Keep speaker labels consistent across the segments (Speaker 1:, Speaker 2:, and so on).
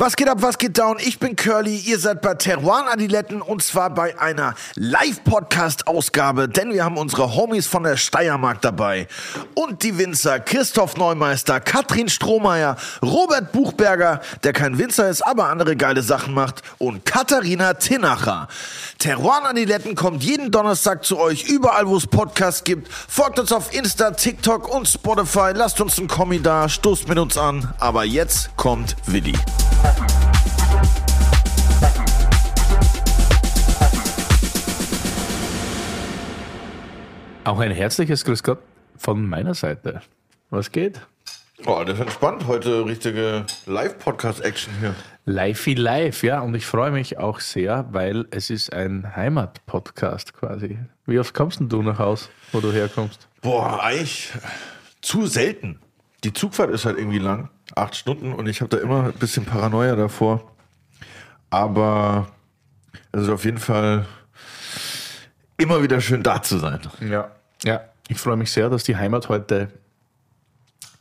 Speaker 1: Was geht ab, was geht down? Ich bin Curly, ihr seid bei Teruan Adiletten und zwar bei einer Live-Podcast-Ausgabe, denn wir haben unsere Homies von der Steiermark dabei. Und die Winzer Christoph Neumeister, Katrin Strohmeier, Robert Buchberger, der kein Winzer ist, aber andere geile Sachen macht, und Katharina Tinacher. Teruan Adiletten kommt jeden Donnerstag zu euch, überall wo es Podcasts gibt. Folgt uns auf Insta, TikTok und Spotify. Lasst uns einen Kommi da, stoßt mit uns an. Aber jetzt kommt Willi.
Speaker 2: Auch ein herzliches Grüß Gott von meiner Seite. Was geht?
Speaker 1: Oh, das ist entspannt. Heute richtige Live-Podcast-Action hier.
Speaker 2: Live live, ja. Und ich freue mich auch sehr, weil es ist ein Heimat-Podcast quasi. Wie oft kommst denn du nach Haus, wo du herkommst?
Speaker 1: Boah, eigentlich zu selten. Die Zugfahrt ist halt irgendwie lang. Acht Stunden und ich habe da immer ein bisschen Paranoia davor. Aber es ist auf jeden Fall immer wieder schön da zu sein.
Speaker 2: Ja. Ja, ich freue mich sehr, dass die Heimat heute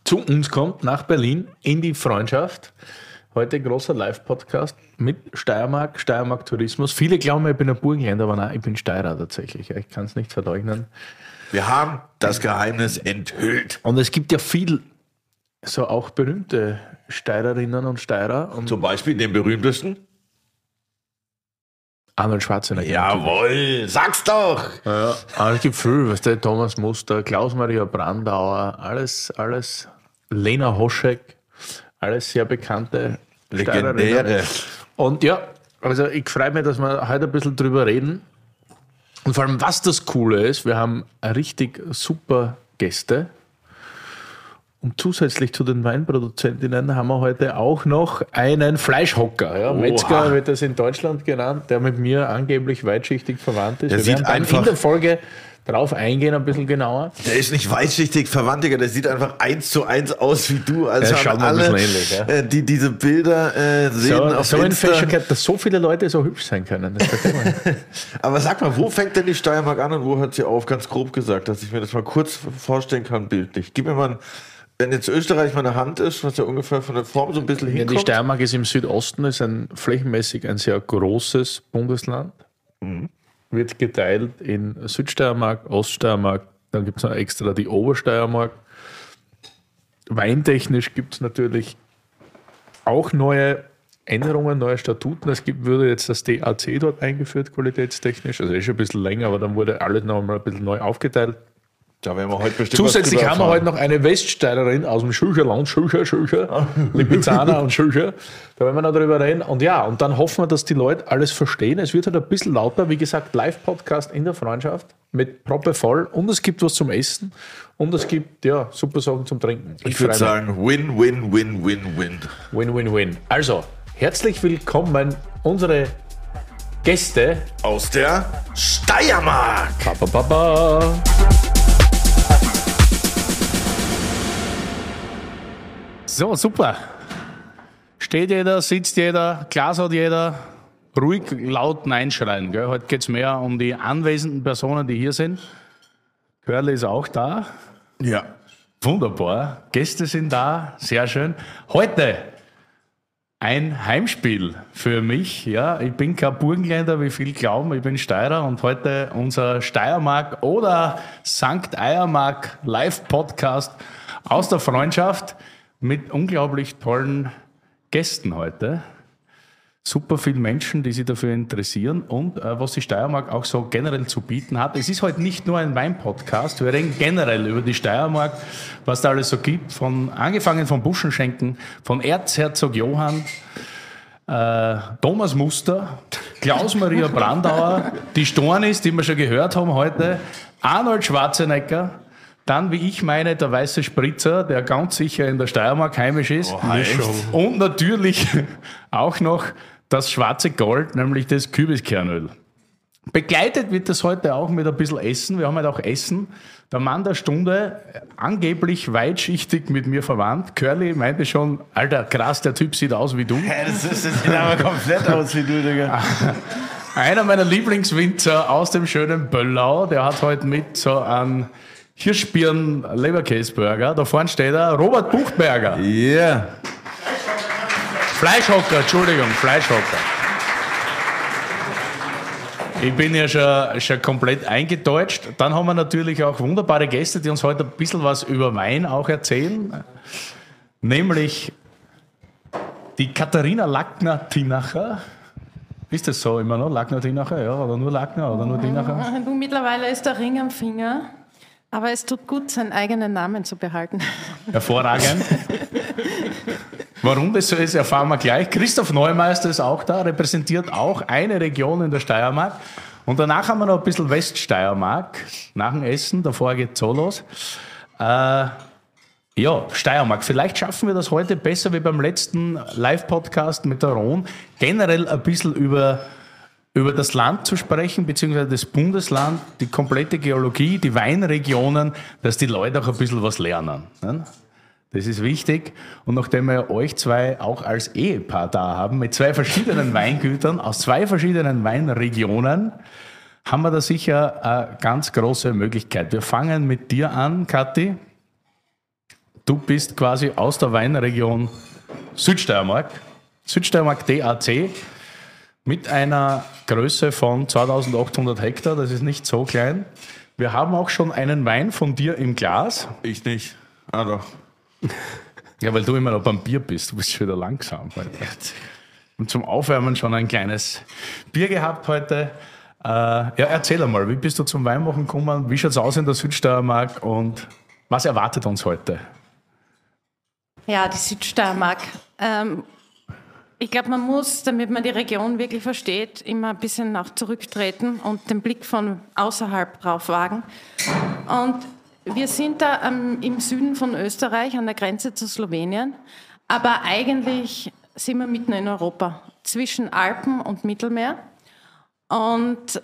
Speaker 2: zu uns kommt, nach Berlin, in die Freundschaft. Heute großer Live-Podcast mit Steiermark, Steiermark Tourismus. Viele glauben, ich bin ein Burgenländer, aber nein, ich bin Steirer tatsächlich. Ich kann es nicht verleugnen.
Speaker 1: Wir haben das Geheimnis enthüllt.
Speaker 2: Und es gibt ja viel, so auch berühmte Steirerinnen und Steirer. Und
Speaker 1: Zum Beispiel den berühmtesten.
Speaker 2: Arnold Schwarzenegger.
Speaker 1: Jawohl, sag's doch!
Speaker 2: Ja, aber es gibt viel, was der Thomas Muster, Klaus-Maria Brandauer, alles, alles, Lena Hoschek, alles sehr bekannte
Speaker 1: Legendäre.
Speaker 2: Und ja, also ich freue mich, dass wir heute ein bisschen drüber reden. Und vor allem, was das Coole ist, wir haben richtig super Gäste. Und zusätzlich zu den Weinproduzentinnen haben wir heute auch noch einen Fleischhocker. Ja? Metzger wird das in Deutschland genannt, der mit mir angeblich weitschichtig verwandt ist.
Speaker 1: Der
Speaker 2: wir
Speaker 1: sieht einfach-
Speaker 2: in der Folge drauf eingehen, ein bisschen genauer.
Speaker 1: Der ist nicht weitsichtig verwandt, Digga. Der sieht einfach eins zu eins aus wie du. Also
Speaker 2: Ja,
Speaker 1: haben
Speaker 2: mal ein
Speaker 1: alle,
Speaker 2: bisschen ähnlich, ja.
Speaker 1: äh, die diese Bilder äh, sehen
Speaker 2: So,
Speaker 1: auf
Speaker 2: so ein
Speaker 1: Insta.
Speaker 2: Fashion Cat, dass so viele Leute so hübsch sein können.
Speaker 1: Aber sag mal, wo fängt denn die Steiermark an und wo hört sie auf? Ganz grob gesagt, dass ich mir das mal kurz vorstellen kann, bildlich. Gib mir mal, ein, wenn jetzt Österreich meine Hand ist, was ja ungefähr von der Form so ein bisschen
Speaker 2: ja, die
Speaker 1: hinkommt.
Speaker 2: Steiermark ist im Südosten, ist ein flächenmäßig ein sehr großes Bundesland. Wird geteilt in Südsteiermark, Oststeiermark, dann gibt es noch extra die Obersteiermark. Weintechnisch gibt es natürlich auch neue Änderungen, neue Statuten. Es gibt, würde jetzt das DAC dort eingeführt, qualitätstechnisch. Also ist schon ein bisschen länger, aber dann wurde alles noch mal ein bisschen neu aufgeteilt.
Speaker 1: Da werden wir heute bestimmt
Speaker 2: Zusätzlich haben wir heute noch eine Weststeirerin aus dem Schöcherland, Schöcher, Schöcher, Lipizzaner und Schöcher. Da werden wir noch drüber reden. Und ja, und dann hoffen wir, dass die Leute alles verstehen. Es wird halt ein bisschen lauter. Wie gesagt, Live-Podcast in der Freundschaft mit Proppe voll. Und es gibt was zum Essen. Und es gibt, ja, super Sachen zum Trinken.
Speaker 1: Ich würde
Speaker 2: freu mich.
Speaker 1: sagen, win, win, win, win, win.
Speaker 2: Win, win, win. Also, herzlich willkommen, unsere Gäste.
Speaker 1: Aus der Steiermark.
Speaker 2: Ba, ba, ba, So, super. Steht jeder, sitzt jeder, Glas hat jeder. Ruhig laut Nein schreien. Gell? Heute geht es mehr um die anwesenden Personen, die hier sind. Curly ist auch da.
Speaker 1: Ja.
Speaker 2: Wunderbar. Gäste sind da. Sehr schön. Heute ein Heimspiel für mich. Ja, ich bin kein Burgenländer, wie viele glauben. Ich bin Steirer und heute unser Steiermark oder Sankt Eiermark Live-Podcast aus der Freundschaft mit unglaublich tollen Gästen heute. Super viele Menschen, die sich dafür interessieren und äh, was die Steiermark auch so generell zu bieten hat. Es ist heute nicht nur ein Wein-Podcast, wir reden generell über die Steiermark, was da alles so gibt, von angefangen von Buschenschenken, von Erzherzog Johann, äh, Thomas Muster, Klaus-Maria Brandauer, die Stornis, die wir schon gehört haben heute, Arnold Schwarzenegger, dann, wie ich meine, der weiße Spritzer, der ganz sicher in der Steiermark heimisch ist.
Speaker 1: echt?
Speaker 2: Und natürlich auch noch das schwarze Gold, nämlich das Kürbiskernöl. Begleitet wird das heute auch mit ein bisschen Essen. Wir haben halt auch Essen. Der Mann der Stunde, angeblich weitschichtig mit mir verwandt. Curly meinte schon, Alter, krass, der Typ sieht aus wie du.
Speaker 1: Das, ist, das sieht aber komplett aus wie du, Digga.
Speaker 2: Einer meiner Lieblingswinzer aus dem schönen Böllau, der hat heute mit so einen Hirschbirn Leberkäseburger. Da vorne steht er, Robert Buchberger.
Speaker 1: Ja.
Speaker 2: Fleischhocker, Entschuldigung, Fleischhocker. Ich bin ja schon, schon komplett eingedeutscht. Dann haben wir natürlich auch wunderbare Gäste, die uns heute ein bisschen was über Wein auch erzählen. Nämlich die Katharina Lackner-Tinacher. Ist das so immer noch? Lackner-Tinacher? Ja, oder nur Lackner oder nur Tinacher?
Speaker 3: Du, mittlerweile ist der Ring am Finger. Aber es tut gut, seinen eigenen Namen zu behalten.
Speaker 2: Hervorragend. Warum das so ist, erfahren wir gleich. Christoph Neumeister ist auch da, repräsentiert auch eine Region in der Steiermark. Und danach haben wir noch ein bisschen Weststeiermark nach dem Essen. Davor geht es so los. Äh, ja, Steiermark. Vielleicht schaffen wir das heute besser wie beim letzten Live-Podcast mit der Ron. Generell ein bisschen über über das Land zu sprechen, beziehungsweise das Bundesland, die komplette Geologie, die Weinregionen, dass die Leute auch ein bisschen was lernen. Ne? Das ist wichtig. Und nachdem wir euch zwei auch als Ehepaar da haben, mit zwei verschiedenen Weingütern aus zwei verschiedenen Weinregionen, haben wir da sicher eine ganz große Möglichkeit. Wir fangen mit dir an, Kathi. Du bist quasi aus der Weinregion Südsteiermark, Südsteiermark DAC mit einer Größe von 2800 Hektar. Das ist nicht so klein. Wir haben auch schon einen Wein von dir im Glas.
Speaker 1: Ich nicht. Ah doch.
Speaker 2: Ja, weil du immer noch beim Bier bist. Du bist schon wieder langsam heute. Und zum Aufwärmen schon ein kleines Bier gehabt heute. Äh, ja, erzähl einmal, wie bist du zum Weinmachen gekommen? Wie schaut es aus in der Südsteiermark und was erwartet uns heute?
Speaker 3: Ja, die Südsteiermark. Ähm, ich glaube, man muss, damit man die Region wirklich versteht, immer ein bisschen auch zurücktreten und den Blick von außerhalb drauf wagen. Und wir sind da ähm, im Süden von Österreich an der Grenze zu Slowenien, aber eigentlich sind wir mitten in Europa, zwischen Alpen und Mittelmeer. Und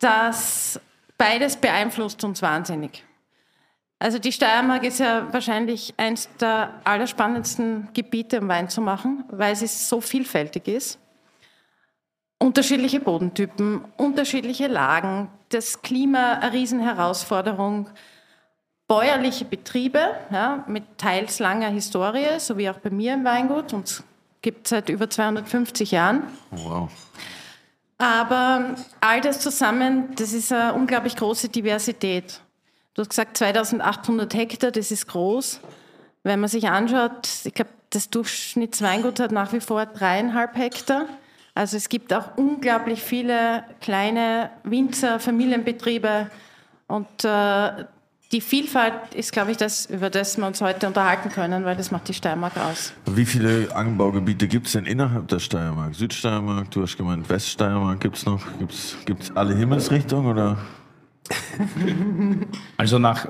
Speaker 3: das beides beeinflusst uns wahnsinnig. Also die Steiermark ist ja wahrscheinlich eines der allerspannendsten Gebiete, um Wein zu machen, weil sie so vielfältig ist. Unterschiedliche Bodentypen, unterschiedliche Lagen, das Klima eine Riesenherausforderung, bäuerliche Betriebe ja, mit teils langer Historie, so wie auch bei mir im Weingut, uns gibt es seit über 250 Jahren.
Speaker 1: Wow.
Speaker 3: Aber all das zusammen, das ist eine unglaublich große Diversität. Du hast gesagt 2800 Hektar, das ist groß. Wenn man sich anschaut, ich glaube, das Durchschnittsweingut hat nach wie vor dreieinhalb Hektar. Also es gibt auch unglaublich viele kleine Winzer, Familienbetriebe und äh, die Vielfalt ist, glaube ich, das, über das wir uns heute unterhalten können, weil das macht die Steiermark aus.
Speaker 1: Wie viele Anbaugebiete gibt es denn innerhalb der Steiermark? Südsteiermark, du hast gemeint Weststeiermark, gibt es noch? Gibt es alle Himmelsrichtungen oder?
Speaker 2: Also nach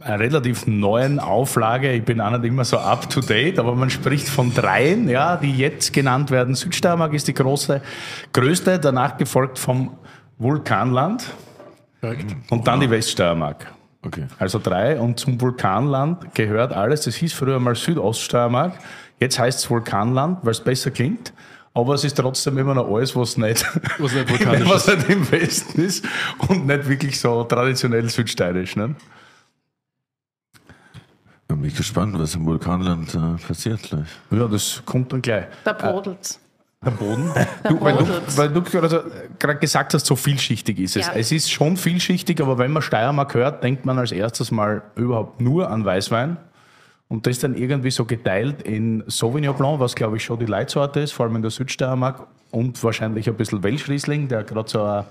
Speaker 2: einer relativ neuen Auflage, ich bin auch nicht immer so up to date, aber man spricht von dreien, ja, die jetzt genannt werden. Südsteiermark ist die große, größte, danach gefolgt vom Vulkanland und dann die Weststeiermark.
Speaker 1: Okay.
Speaker 2: Also drei und zum Vulkanland gehört alles. Das hieß früher mal Südoststeiermark, jetzt heißt es Vulkanland, weil es besser klingt. Aber es ist trotzdem immer noch alles, was nicht,
Speaker 4: was nicht, vulkanisch
Speaker 2: was nicht im Westen ist und nicht wirklich so traditionell südsteirisch. Ne?
Speaker 1: Ich bin gespannt, was im Vulkanland äh, passiert gleich.
Speaker 2: Ja, das kommt dann gleich.
Speaker 3: Da brodelt's.
Speaker 2: Der Boden? Du, weil du, weil du gerade gerade gesagt hast, so vielschichtig ist es.
Speaker 3: Ja.
Speaker 2: Es ist schon vielschichtig, aber wenn man Steiermark hört, denkt man als erstes mal überhaupt nur an Weißwein. Und das dann irgendwie so geteilt in Sauvignon Blanc, was glaube ich schon die Leitsorte ist, vor allem in der Südsteiermark. Und wahrscheinlich ein bisschen Welschriesling, der gerade so eine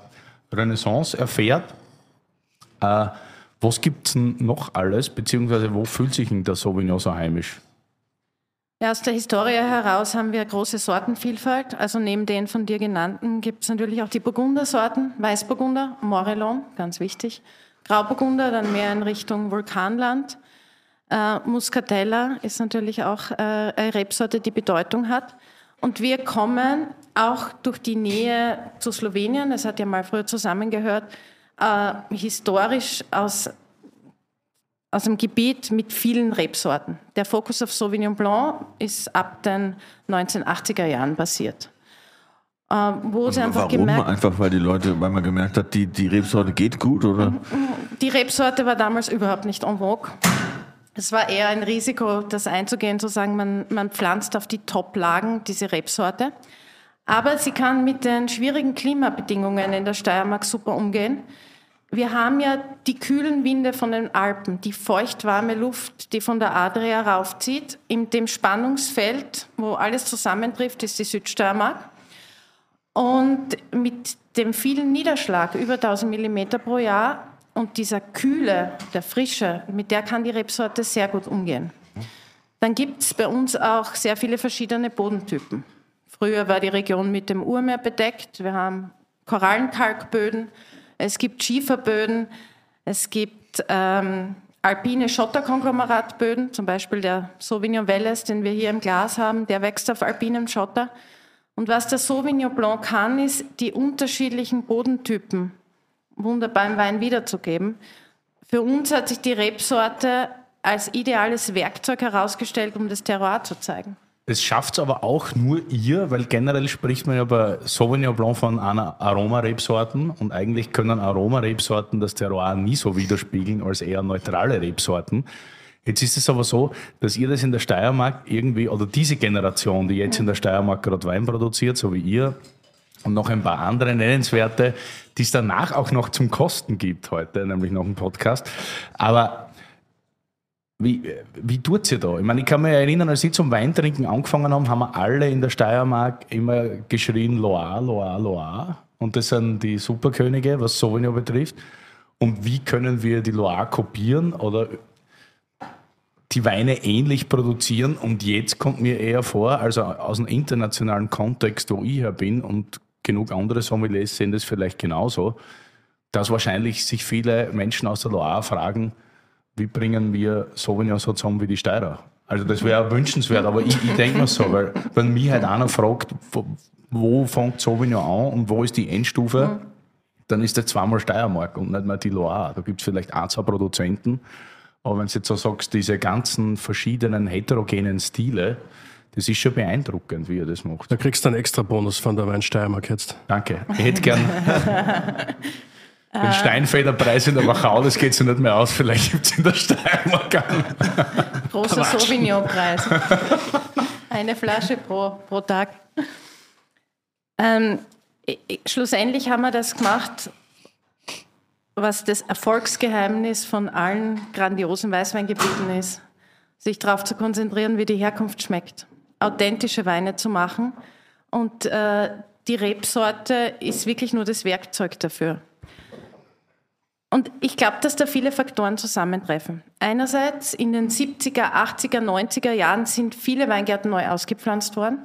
Speaker 2: Renaissance erfährt. Äh, was gibt es noch alles, beziehungsweise wo fühlt sich denn der Sauvignon so heimisch?
Speaker 3: Ja, aus der Historie heraus haben wir große Sortenvielfalt. Also neben den von dir genannten gibt es natürlich auch die Burgundersorten, Weißburgunder, Morellon, ganz wichtig, Grauburgunder, dann mehr in Richtung Vulkanland. Äh, Muscatella ist natürlich auch äh, eine Rebsorte, die Bedeutung hat. Und wir kommen auch durch die Nähe zu Slowenien, das hat ja mal früher zusammengehört, äh, historisch aus aus einem Gebiet mit vielen Rebsorten. Der Fokus auf Sauvignon Blanc ist ab den 1980er Jahren basiert. Äh, wo sie einfach
Speaker 1: Warum?
Speaker 3: gemerkt
Speaker 1: Einfach weil die Leute, weil man gemerkt hat, die, die Rebsorte geht gut, oder?
Speaker 3: die Rebsorte war damals überhaupt nicht en vogue. Es war eher ein Risiko, das einzugehen, zu sagen, man, man pflanzt auf die Top-Lagen diese Rebsorte. Aber sie kann mit den schwierigen Klimabedingungen in der Steiermark super umgehen. Wir haben ja die kühlen Winde von den Alpen, die feuchtwarme Luft, die von der Adria raufzieht. In dem Spannungsfeld, wo alles zusammentrifft, ist die Südsteiermark. Und mit dem vielen Niederschlag, über 1000 Millimeter pro Jahr, und dieser Kühle, der Frische, mit der kann die Rebsorte sehr gut umgehen. Dann gibt es bei uns auch sehr viele verschiedene Bodentypen. Früher war die Region mit dem Urmeer bedeckt. Wir haben Korallenkalkböden, es gibt Schieferböden, es gibt ähm, alpine Schotterkonglomeratböden, zum Beispiel der Sauvignon Welles, den wir hier im Glas haben, der wächst auf alpinem Schotter. Und was der Sauvignon Blanc kann, ist, die unterschiedlichen Bodentypen wunderbar im Wein wiederzugeben. Für uns hat sich die Rebsorte als ideales Werkzeug herausgestellt, um das Terroir zu zeigen.
Speaker 2: Das schafft es aber auch nur ihr, weil generell spricht man ja bei Sauvignon Blanc von einer Aromarebsorten und eigentlich können Aromarebsorten das Terroir nie so widerspiegeln als eher neutrale Rebsorten. Jetzt ist es aber so, dass ihr das in der Steiermark irgendwie, oder diese Generation, die jetzt in der Steiermark gerade Wein produziert, so wie ihr, und noch ein paar andere nennenswerte, die es danach auch noch zum Kosten gibt heute, nämlich noch ein Podcast. Aber wie, wie tut ihr da? Ich meine, ich kann mich erinnern, als ich zum Weintrinken angefangen habe, haben wir alle in der Steiermark immer geschrien Loire, Loire, Loire. Und das sind die Superkönige, was Sauvignon betrifft. Und wie können wir die Loire kopieren oder die Weine ähnlich produzieren? Und jetzt kommt mir eher vor, also aus einem internationalen Kontext, wo ich her bin und genug andere Sommeliers sehen das vielleicht genauso, dass wahrscheinlich sich viele Menschen aus der Loire fragen, wie bringen wir Sauvignon so zusammen wie die Steirer? Also das wäre wünschenswert, aber ich, ich denke mir so, weil wenn mich halt einer fragt, wo, wo fängt Sauvignon an und wo ist die Endstufe, mhm. dann ist das zweimal Steiermark und nicht mehr die Loire. Da gibt es vielleicht ein, zwei Produzenten, aber wenn du jetzt so sagst, diese ganzen verschiedenen heterogenen Stile, das ist schon beeindruckend, wie er das macht.
Speaker 4: Da kriegst du einen extra Bonus von der Wein Steiermark jetzt.
Speaker 2: Danke. Ich hätte gern Den Steinfelder Preis in der Wachau, das geht sich nicht mehr aus. Vielleicht gibt es in der Steiermark einen.
Speaker 3: Großer Sauvignon-Preis. Eine Flasche pro, pro Tag. Ähm, schlussendlich haben wir das gemacht, was das Erfolgsgeheimnis von allen grandiosen Weißweingebieten ist. Sich darauf zu konzentrieren, wie die Herkunft schmeckt. Authentische Weine zu machen. Und äh, die Rebsorte ist wirklich nur das Werkzeug dafür. Und ich glaube, dass da viele Faktoren zusammentreffen. Einerseits in den 70er, 80er, 90er Jahren sind viele Weingärten neu ausgepflanzt worden.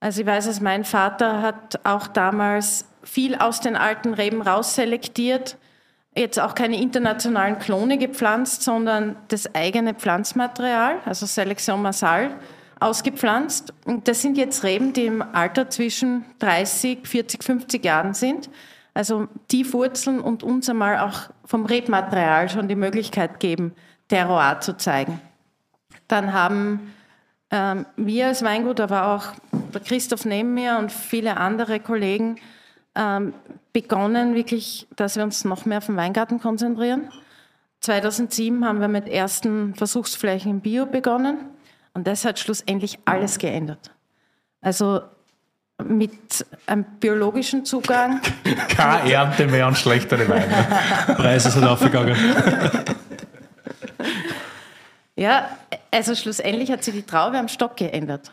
Speaker 3: Also ich weiß es, mein Vater hat auch damals viel aus den alten Reben rausselektiert, jetzt auch keine internationalen Klone gepflanzt, sondern das eigene Pflanzmaterial, also Selektion Massal, ausgepflanzt. Und das sind jetzt Reben, die im Alter zwischen 30, 40, 50 Jahren sind also Tiefwurzeln und uns einmal auch vom Rebmaterial schon die Möglichkeit geben, Terroir zu zeigen. Dann haben ähm, wir als Weingut, aber auch der Christoph neben mir und viele andere Kollegen ähm, begonnen, wirklich, dass wir uns noch mehr auf den Weingarten konzentrieren. 2007 haben wir mit ersten Versuchsflächen im Bio begonnen und das hat schlussendlich alles geändert. Also mit einem biologischen Zugang.
Speaker 2: Keine Ernte mehr und schlechtere Weine.
Speaker 4: Preise sind aufgegangen.
Speaker 3: Ja, also schlussendlich hat sich die Traube am Stock geändert.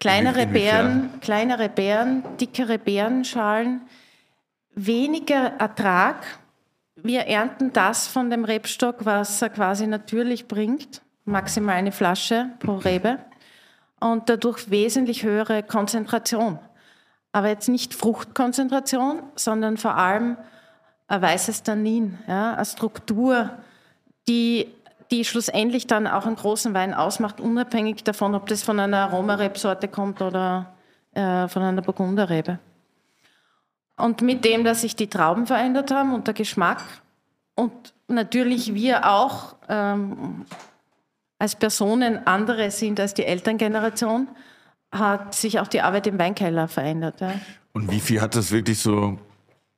Speaker 3: Kleinere Beeren, kleinere Beeren, dickere Beerenschalen, weniger Ertrag. Wir ernten das von dem Rebstock, was er quasi natürlich bringt, maximal eine Flasche pro Rebe und dadurch wesentlich höhere Konzentration. Aber jetzt nicht Fruchtkonzentration, sondern vor allem ein weißes Tannin, ja, eine Struktur, die, die schlussendlich dann auch einen großen Wein ausmacht, unabhängig davon, ob das von einer Aromarebsorte kommt oder äh, von einer Burgunderrebe. Und mit dem, dass sich die Trauben verändert haben und der Geschmack und natürlich wir auch ähm, als Personen andere sind als die Elterngeneration, hat sich auch die Arbeit im Weinkeller verändert. Ja.
Speaker 1: Und wie viel hat das wirklich so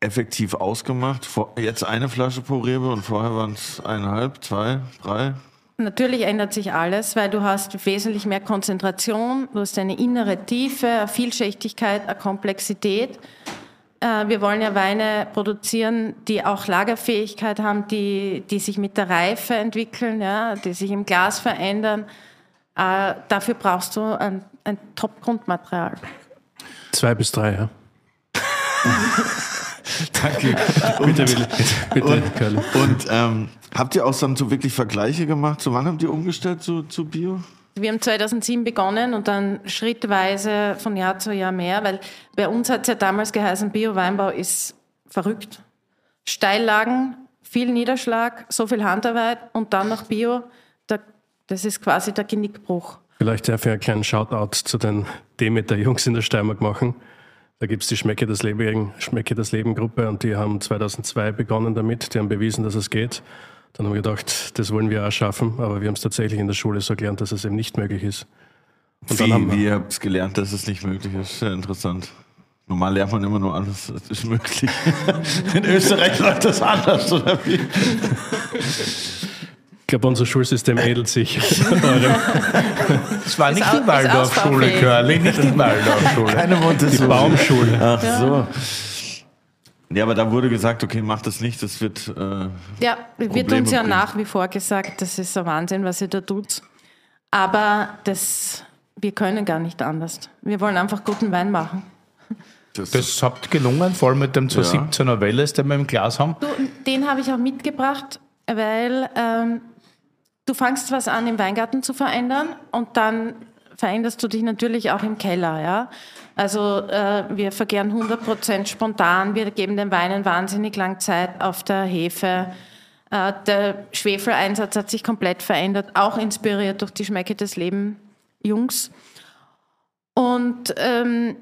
Speaker 1: effektiv ausgemacht? Jetzt eine Flasche pro Rebe und vorher waren es eineinhalb, zwei, drei?
Speaker 3: Natürlich ändert sich alles, weil du hast wesentlich mehr Konzentration, du hast eine innere Tiefe, eine Vielschichtigkeit, eine Komplexität. Äh, wir wollen ja Weine produzieren, die auch Lagerfähigkeit haben, die, die sich mit der Reife entwickeln, ja, die sich im Glas verändern. Äh, dafür brauchst du ein, ein Top-Grundmaterial.
Speaker 4: Zwei bis drei, ja.
Speaker 1: Danke.
Speaker 4: Bitte, Willi. Bitte,
Speaker 1: Und,
Speaker 4: Curly.
Speaker 1: und ähm, habt ihr auch dann so wirklich Vergleiche gemacht? Zu wann habt ihr umgestellt zu, zu Bio?
Speaker 3: Wir haben 2007 begonnen und dann schrittweise von Jahr zu Jahr mehr, weil bei uns hat es ja damals geheißen, Bio-Weinbau ist verrückt. Steillagen, viel Niederschlag, so viel Handarbeit und dann noch Bio, da, das ist quasi der Genickbruch.
Speaker 4: Vielleicht darf ich einen kleinen Shoutout zu den Demeter-Jungs in der Steiermark machen. Da gibt es die Schmecke das Leben, Schmecke das Leben Gruppe und die haben 2002 begonnen damit. Die haben bewiesen, dass es geht. Dann haben wir gedacht, das wollen wir auch schaffen, aber wir haben es tatsächlich in der Schule so gelernt, dass es eben nicht möglich ist. Und dann
Speaker 1: wie,
Speaker 4: haben wir,
Speaker 1: wie ihr habt gelernt, dass es nicht möglich ist? Sehr interessant. Normal lernt man immer nur alles, es ist möglich. In Österreich läuft das anders, oder wie?
Speaker 4: ich glaube, unser Schulsystem ähnelt sich.
Speaker 2: Es war nicht die Waldorfschule. Curly, nicht die Waldorfschule.
Speaker 1: Keine
Speaker 4: Die
Speaker 1: Montessori.
Speaker 4: Baumschule.
Speaker 1: Ach so. Ja, aber da wurde gesagt, okay, mach das nicht, das wird. Äh,
Speaker 3: Ja, wird
Speaker 1: Probleme
Speaker 3: uns ja
Speaker 1: bringen.
Speaker 3: nach wie vor gesagt, das ist ein Wahnsinn, was ihr da tut. Aber das, wir können gar nicht anders. Wir wollen einfach guten Wein machen.
Speaker 1: das,
Speaker 2: Das habt gelungen, vor allem mit dem 217er Welles, den wir im Glas haben.
Speaker 3: Du, den habe ich auch mitgebracht, weil ähm, du fangst was an, im Weingarten zu verändern und dann veränderst du dich natürlich auch im Keller. Ja? Also äh, wir vergären 100% spontan, wir geben den Weinen wahnsinnig lang Zeit auf der Hefe. Äh, der Schwefeleinsatz hat sich komplett verändert, auch inspiriert durch die Schmecke des Lebens Jungs. Und ähm,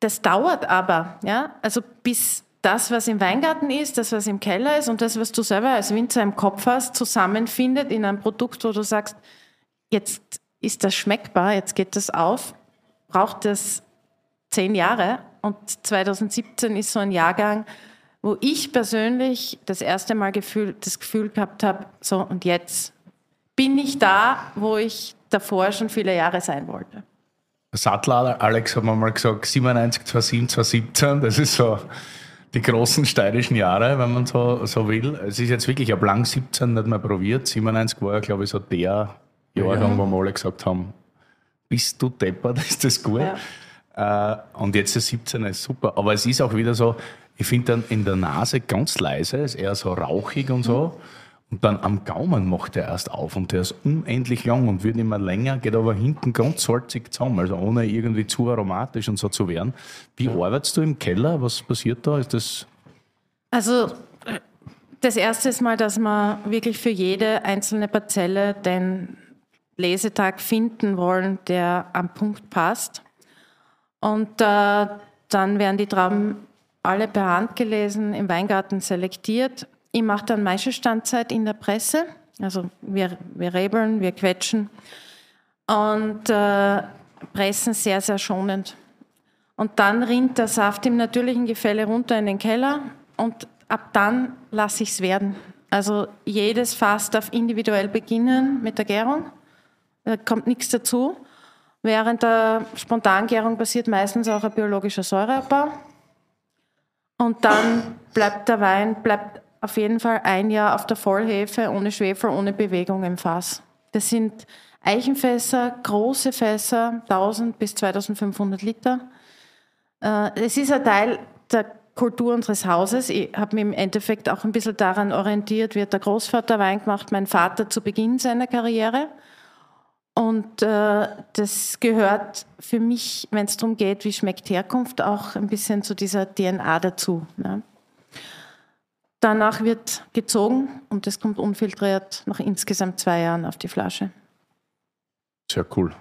Speaker 3: das dauert aber, ja, also bis das, was im Weingarten ist, das, was im Keller ist und das, was du selber als Winzer im Kopf hast, zusammenfindet in einem Produkt, wo du sagst, jetzt ist das schmeckbar, jetzt geht das auf, braucht das zehn Jahre. Und 2017 ist so ein Jahrgang, wo ich persönlich das erste Mal Gefühl, das Gefühl gehabt habe, so und jetzt bin ich da, wo ich davor schon viele Jahre sein wollte.
Speaker 2: Sattler Alex hat mir mal gesagt, 97, 27, 2017, das ist so die großen steirischen Jahre, wenn man so, so will. Es ist jetzt wirklich ab lang 17 nicht mehr probiert. 97 war ja, glaube ich, so der Jahrgang, wo wir alle gesagt haben, bist du deppert, ist das gut? Äh, und jetzt ist 17 ist super. Aber es ist auch wieder so, ich finde dann in der Nase ganz leise, ist eher so rauchig und so. Und dann am Gaumen macht er erst auf und der ist unendlich lang und wird immer länger, geht aber hinten ganz salzig zusammen, also ohne irgendwie zu aromatisch und so zu werden. Wie arbeitest du im Keller? Was passiert da? Ist das
Speaker 3: Also das erste ist mal, dass wir wirklich für jede einzelne Parzelle den Lesetag finden wollen, der am Punkt passt. Und äh, dann werden die Trauben alle per Hand gelesen, im Weingarten selektiert. Ich mache dann Maischestandzeit in der Presse. Also wir, wir rebeln, wir quetschen und äh, pressen sehr, sehr schonend. Und dann rinnt der Saft im natürlichen Gefälle runter in den Keller und ab dann lasse ich es werden. Also jedes Fass darf individuell beginnen mit der Gärung. Da kommt nichts dazu. Während der Spontangärung passiert meistens auch ein biologischer Säureabbau. Und dann bleibt der Wein bleibt auf jeden Fall ein Jahr auf der Vollhefe, ohne Schwefel, ohne Bewegung im Fass. Das sind Eichenfässer, große Fässer, 1000 bis 2500 Liter. Äh, Es ist ein Teil der Kultur unseres Hauses. Ich habe mich im Endeffekt auch ein bisschen daran orientiert, wie hat der Großvater Wein gemacht, mein Vater zu Beginn seiner Karriere. Und äh, das gehört für mich, wenn es darum geht, wie schmeckt Herkunft, auch ein bisschen zu dieser DNA dazu. Ne? Danach wird gezogen und das kommt unfiltriert nach insgesamt zwei Jahren auf die Flasche.
Speaker 2: sehr cool?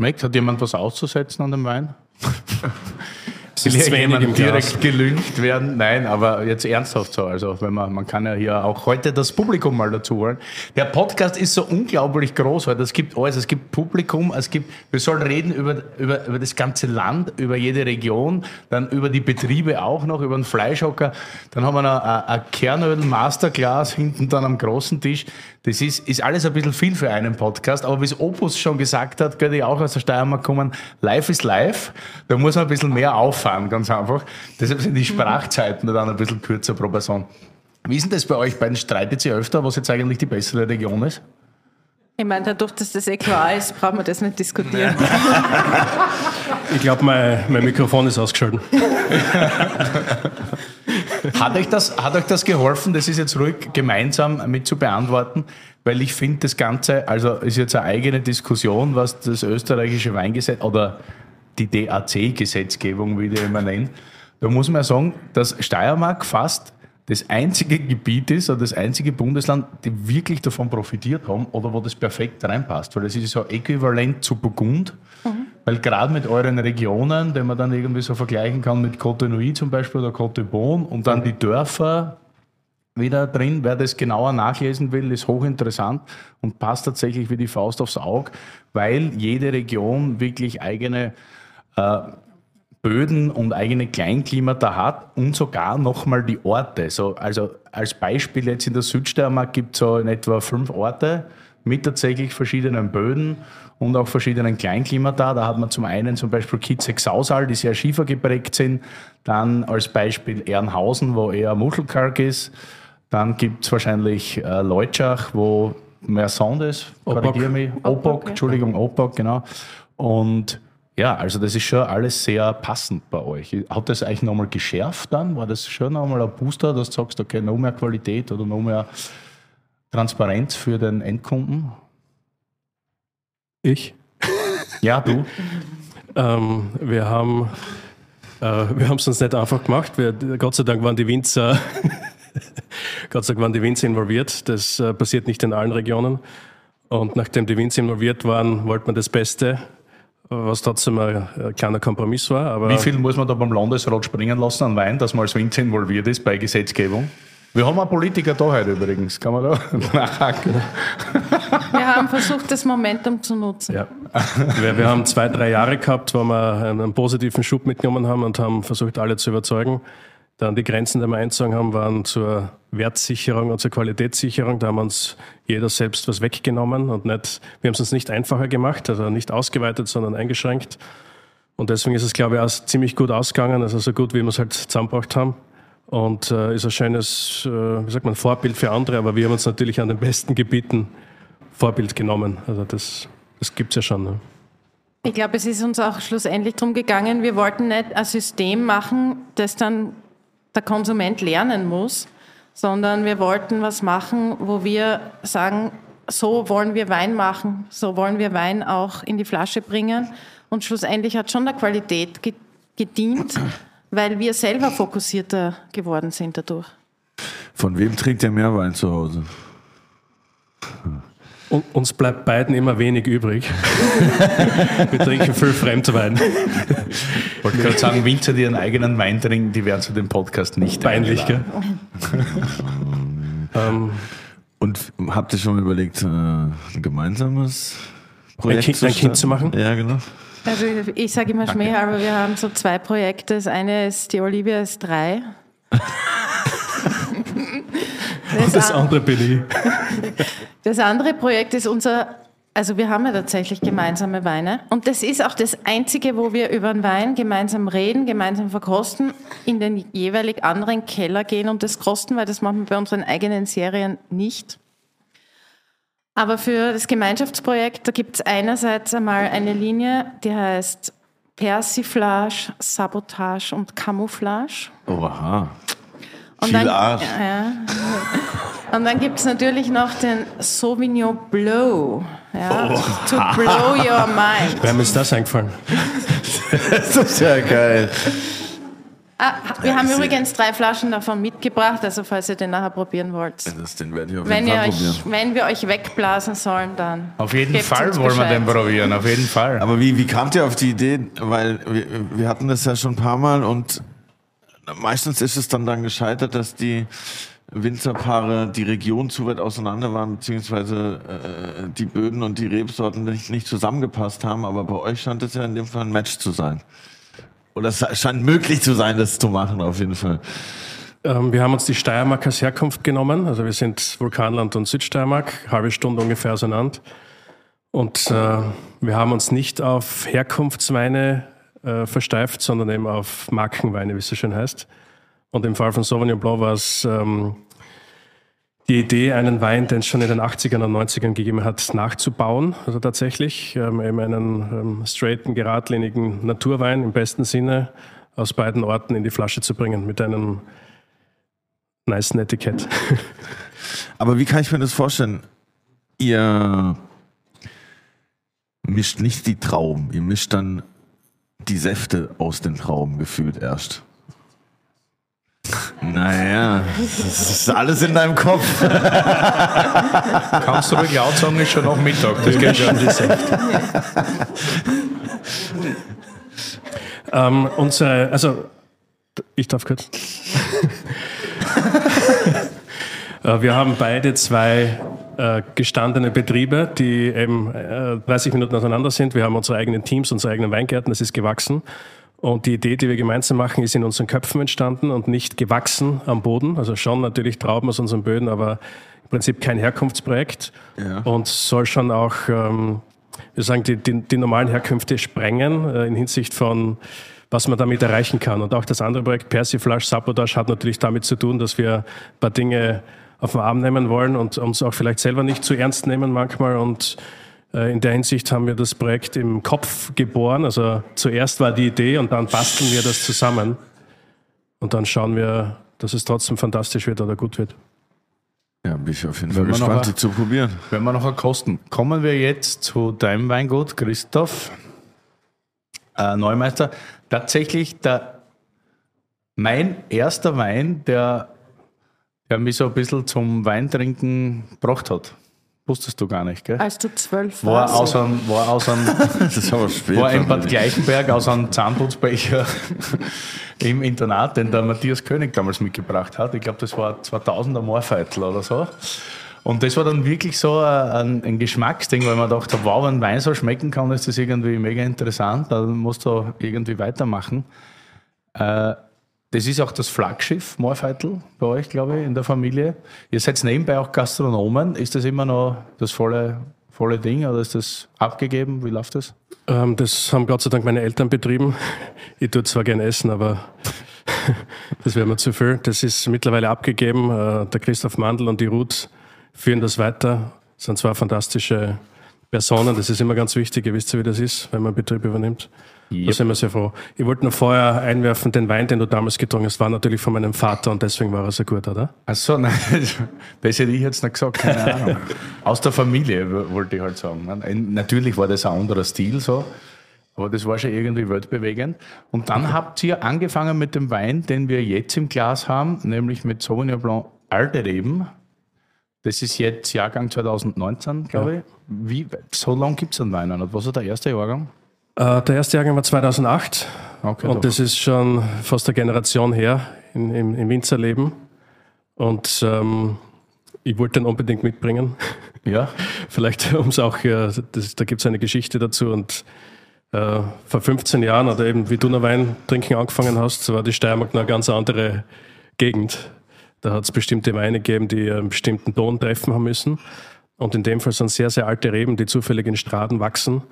Speaker 2: Schmeckt? Hat jemand was auszusetzen an dem Wein? will hier
Speaker 4: zu wenig im
Speaker 2: jemand
Speaker 4: Glas.
Speaker 2: direkt gelüncht werden. Nein, aber jetzt ernsthaft so. Also wenn man, man kann ja hier auch heute das Publikum mal dazu holen. Der Podcast ist so unglaublich groß heute. Es gibt alles. Es gibt Publikum, es gibt, wir sollen reden über, über, über das ganze Land, über jede Region, dann über die Betriebe auch noch, über den Fleischhocker. Dann haben wir noch ein, ein Kernöl-Masterclass hinten dann am großen Tisch. Das ist, ist alles ein bisschen viel für einen Podcast, aber wie es Opus schon gesagt hat, gell, die auch aus der Steiermark kommen, live ist live, da muss man ein bisschen mehr auffahren, ganz einfach. Deshalb sind die Sprachzeiten dann ein bisschen kürzer pro Person. Wie ist denn das bei euch beiden? Streitet ihr öfter, was jetzt eigentlich die bessere Region ist?
Speaker 3: Ich meine, dadurch, dass das Äquar ist, brauchen wir das nicht diskutieren.
Speaker 4: Ich glaube, mein, mein Mikrofon ist ausgeschaltet.
Speaker 2: Hat euch, das, hat euch das geholfen, das ist jetzt ruhig gemeinsam mit zu beantworten, weil ich finde, das Ganze, also ist jetzt eine eigene Diskussion, was das österreichische Weingesetz oder die DAC-Gesetzgebung, wie die immer nennen. Da muss man ja sagen, dass Steiermark fast das einzige Gebiet ist oder das einzige Bundesland, die wirklich davon profitiert haben oder wo das perfekt reinpasst. Weil das ist so äquivalent zu Burgund. Weil gerade mit euren Regionen, die man dann irgendwie so vergleichen kann mit Côte Nui zum Beispiel oder Côte Bon und dann die Dörfer wieder drin, wer das genauer nachlesen will, ist hochinteressant und passt tatsächlich wie die Faust aufs Auge, weil jede Region wirklich eigene äh, Böden und eigene Kleinklimata hat und sogar nochmal die Orte. So, also als Beispiel jetzt in der Südsteiermark gibt es so in etwa fünf Orte mit tatsächlich verschiedenen Böden und auch verschiedenen Kleinklimata. Da hat man zum einen zum Beispiel Kitzek-Sausal, die sehr schiefergeprägt sind. Dann als Beispiel Ehrenhausen, wo eher Muschelkalk ist. Dann gibt es wahrscheinlich äh, Leutschach, wo mehr Sand ist.
Speaker 4: Opok.
Speaker 3: Opok,
Speaker 2: Opok. Entschuldigung, Opok, genau. Und ja, also das ist schon alles sehr passend bei euch. Hat das eigentlich nochmal geschärft dann? War das schon nochmal ein Booster, dass du sagst, okay, noch mehr Qualität oder noch mehr Transparenz für den Endkunden?
Speaker 4: Ich?
Speaker 2: Ja, du.
Speaker 4: Ähm, wir haben äh, wir es uns nicht einfach gemacht. Wir, Gott sei Dank waren die Winzer Gott sei Dank waren die Winzer involviert. Das äh, passiert nicht in allen Regionen. Und nachdem die Winzer involviert waren, wollte man das Beste, was trotzdem ein, ein kleiner Kompromiss war. Aber
Speaker 2: Wie viel muss man da beim Landesrat springen lassen an Wein, dass man als Winzer involviert ist bei Gesetzgebung? Wir haben einen Politiker da heute übrigens, kann man da nachhaken?
Speaker 3: Wir haben versucht, das Momentum zu nutzen.
Speaker 4: Ja. Wir, wir haben zwei, drei Jahre gehabt, wo wir einen, einen positiven Schub mitgenommen haben und haben versucht, alle zu überzeugen. Dann die Grenzen, die wir einzogen haben, waren zur Wertsicherung und zur Qualitätssicherung. Da haben uns jeder selbst was weggenommen und nicht, wir haben es uns nicht einfacher gemacht, also nicht ausgeweitet, sondern eingeschränkt. Und deswegen ist es, glaube ich, auch ziemlich gut ausgegangen, also so gut, wie wir es halt zusammengebracht haben. Und äh, ist ein schönes, äh, wie sagt man, Vorbild für andere, aber wir haben uns natürlich an den besten Gebieten Vorbild genommen. Also das, das gibt es ja schon. Ne?
Speaker 3: Ich glaube, es ist uns auch schlussendlich darum gegangen, wir wollten nicht ein System machen, das dann der Konsument lernen muss, sondern wir wollten was machen, wo wir sagen, so wollen wir Wein machen, so wollen wir Wein auch in die Flasche bringen. Und schlussendlich hat schon der Qualität ge- gedient, weil wir selber fokussierter geworden sind dadurch.
Speaker 1: Von wem trinkt ihr mehr Wein zu Hause?
Speaker 4: Und uns bleibt beiden immer wenig übrig. Wir trinken viel Fremdwein.
Speaker 2: Ich wollte gerade sagen, Winzer, die ihren eigenen Wein trinken, die werden zu dem Podcast nicht
Speaker 4: Peinlich, gell? ähm,
Speaker 1: Und habt ihr schon überlegt, äh, ein gemeinsames Projekt
Speaker 4: Kind- ein Kind zu machen?
Speaker 1: Ja, genau.
Speaker 3: Also ich sage immer Schmäh, aber wir haben so zwei Projekte. Das eine ist, die Olivia ist drei.
Speaker 4: und das
Speaker 3: an-
Speaker 4: andere bin ich.
Speaker 3: Das andere Projekt ist unser, also wir haben ja tatsächlich gemeinsame Weine. Und das ist auch das Einzige, wo wir über den Wein gemeinsam reden, gemeinsam verkosten, in den jeweilig anderen Keller gehen und das kosten, weil das machen wir bei unseren eigenen Serien nicht. Aber für das Gemeinschaftsprojekt, da gibt es einerseits einmal eine Linie, die heißt Persiflage, Sabotage und Camouflage.
Speaker 1: Oha.
Speaker 3: Und
Speaker 1: Viel
Speaker 3: dann,
Speaker 1: Arsch.
Speaker 3: Ja, ja. Und dann gibt es natürlich noch den Sauvignon Blow. Ja, To blow your mind.
Speaker 4: Wer mir ist das eingefallen?
Speaker 1: Das ist ja geil.
Speaker 3: Ah, wir haben übrigens drei Flaschen davon mitgebracht, also falls ihr den nachher probieren wollt.
Speaker 1: Das, den werde ich auf
Speaker 3: Wenn,
Speaker 1: jeden Fall
Speaker 3: euch,
Speaker 1: probieren.
Speaker 3: wenn wir euch wegblasen sollen, dann.
Speaker 2: Auf jeden Fall
Speaker 3: uns
Speaker 2: wollen wir
Speaker 3: Bescheid.
Speaker 2: den probieren, auf jeden Fall.
Speaker 1: Aber wie, wie kamt ihr auf die Idee? Weil wir, wir hatten das ja schon ein paar Mal und meistens ist es dann dann gescheitert, dass die Winzerpaare die Region zu weit auseinander waren, beziehungsweise äh, die Böden und die Rebsorten nicht, nicht zusammengepasst haben. Aber bei euch scheint es ja in dem Fall ein Match zu sein. Oder es scheint möglich zu sein, das zu machen, auf jeden Fall.
Speaker 4: Ähm, wir haben uns die Steiermark als Herkunft genommen. Also wir sind Vulkanland und Südsteiermark, halbe Stunde ungefähr auseinander. Und äh, wir haben uns nicht auf Herkunftsweine äh, versteift, sondern eben auf Markenweine, wie es so schön heißt. Und im Fall von Sauvignon Blanc war es ähm, die Idee, einen Wein, den es schon in den 80ern und 90ern gegeben hat, nachzubauen. Also tatsächlich ähm, eben einen ähm, straighten, geradlinigen Naturwein im besten Sinne aus beiden Orten in die Flasche zu bringen mit einem niceen Etikett.
Speaker 1: Aber wie kann ich mir das vorstellen? Ihr mischt nicht die Trauben, ihr mischt dann die Säfte aus den Trauben gefühlt erst. Naja, das ist alles in deinem Kopf.
Speaker 2: Kannst du ruhig laut sagen, ist schon noch Mittag. Das geht schon.
Speaker 4: Ähm, unsere, also, ich darf kurz. Äh, Wir haben beide zwei äh, gestandene Betriebe, die eben äh, 30 Minuten auseinander sind. Wir haben unsere eigenen Teams, unsere eigenen Weingärten, das ist gewachsen. Und die Idee, die wir gemeinsam machen, ist in unseren Köpfen entstanden und nicht gewachsen am Boden. Also schon natürlich Trauben aus unseren Böden, aber im Prinzip kein Herkunftsprojekt.
Speaker 1: Ja.
Speaker 4: Und soll schon auch, ähm, wir sagen, die, die, die normalen Herkünfte sprengen äh, in Hinsicht von, was man damit erreichen kann. Und auch das andere Projekt Persiflage Sabotage hat natürlich damit zu tun, dass wir ein paar Dinge auf den Arm nehmen wollen und uns auch vielleicht selber nicht zu ernst nehmen manchmal. Und äh, in der Hinsicht haben wir das Projekt im Kopf geboren. Also zuerst war die Idee und dann basteln wir das zusammen. Und dann schauen wir, dass es trotzdem fantastisch wird oder gut wird.
Speaker 1: Ja, bin ich auf jeden Fall gespannt, die zu probieren.
Speaker 2: Wenn wir noch kosten. Kommen wir jetzt zu deinem Weingut, Christoph äh, Neumeister. Tatsächlich der, mein erster Wein, der, der mich so ein bisschen zum Weintrinken gebracht hat. Wusstest du gar nicht, gell?
Speaker 3: Als du zwölf
Speaker 2: War
Speaker 3: warst.
Speaker 2: aus einem, war aus einem,
Speaker 1: spät.
Speaker 2: war in Bad Gleichenberg aus einem Zahnputzbecher im Internat, den der Matthias König damals mitgebracht hat. Ich glaube, das war 2000er Moorfeitel oder so. Und das war dann wirklich so ein, ein Geschmacksding, weil man dachte, wow, wenn Wein so schmecken kann, ist das irgendwie mega interessant. Da musst du irgendwie weitermachen. Äh, das ist auch das Flaggschiff Moorfeitel bei euch, glaube ich, in der Familie. Ihr seid nebenbei auch Gastronomen. Ist das immer noch das volle, volle Ding oder ist das abgegeben? Wie läuft das?
Speaker 4: Ähm, das haben Gott sei Dank meine Eltern betrieben. Ich tue zwar gern essen, aber das wäre mir zu viel. Das ist mittlerweile abgegeben. Äh, Der Christoph Mandl und die Ruth führen das weiter. Das sind zwei fantastische Personen. Das ist immer ganz wichtig. Ihr wisst ja, wie das ist, wenn man einen Betrieb übernimmt. Da sind wir sehr froh. Ich wollte noch vorher einwerfen, den Wein, den du damals getrunken hast, war natürlich von meinem Vater und deswegen war er so gut, oder?
Speaker 2: Achso, nein, das hätte ich jetzt nicht gesagt, keine Ahnung. Aus der Familie wollte ich halt sagen. Nein, Natürlich war das ein anderer Stil so, aber das war schon irgendwie weltbewegend. Und dann habt ihr angefangen mit dem Wein, den wir jetzt im Glas haben, nämlich mit Sauvignon Blanc Alte Reben. Das ist jetzt Jahrgang 2019, glaube ich. Wie, so lange gibt es einen Wein nicht. Was war der erste Jahrgang?
Speaker 4: Äh, Der erste Jahrgang war 2008
Speaker 2: Okay,
Speaker 4: und
Speaker 2: doch.
Speaker 4: das ist schon fast eine Generation her in, im, im Winzerleben. Und ähm, ich wollte den unbedingt mitbringen.
Speaker 2: Ja,
Speaker 4: Vielleicht, um es auch, äh, das, da gibt es eine Geschichte dazu. Und äh, vor 15 Jahren, oder eben wie du noch Wein trinken angefangen hast, war die Steiermark eine ganz andere Gegend. Da hat es bestimmte Weine gegeben, die einen bestimmten Ton treffen haben müssen. Und in dem Fall sind sehr, sehr alte Reben, die zufällig in Straden wachsen.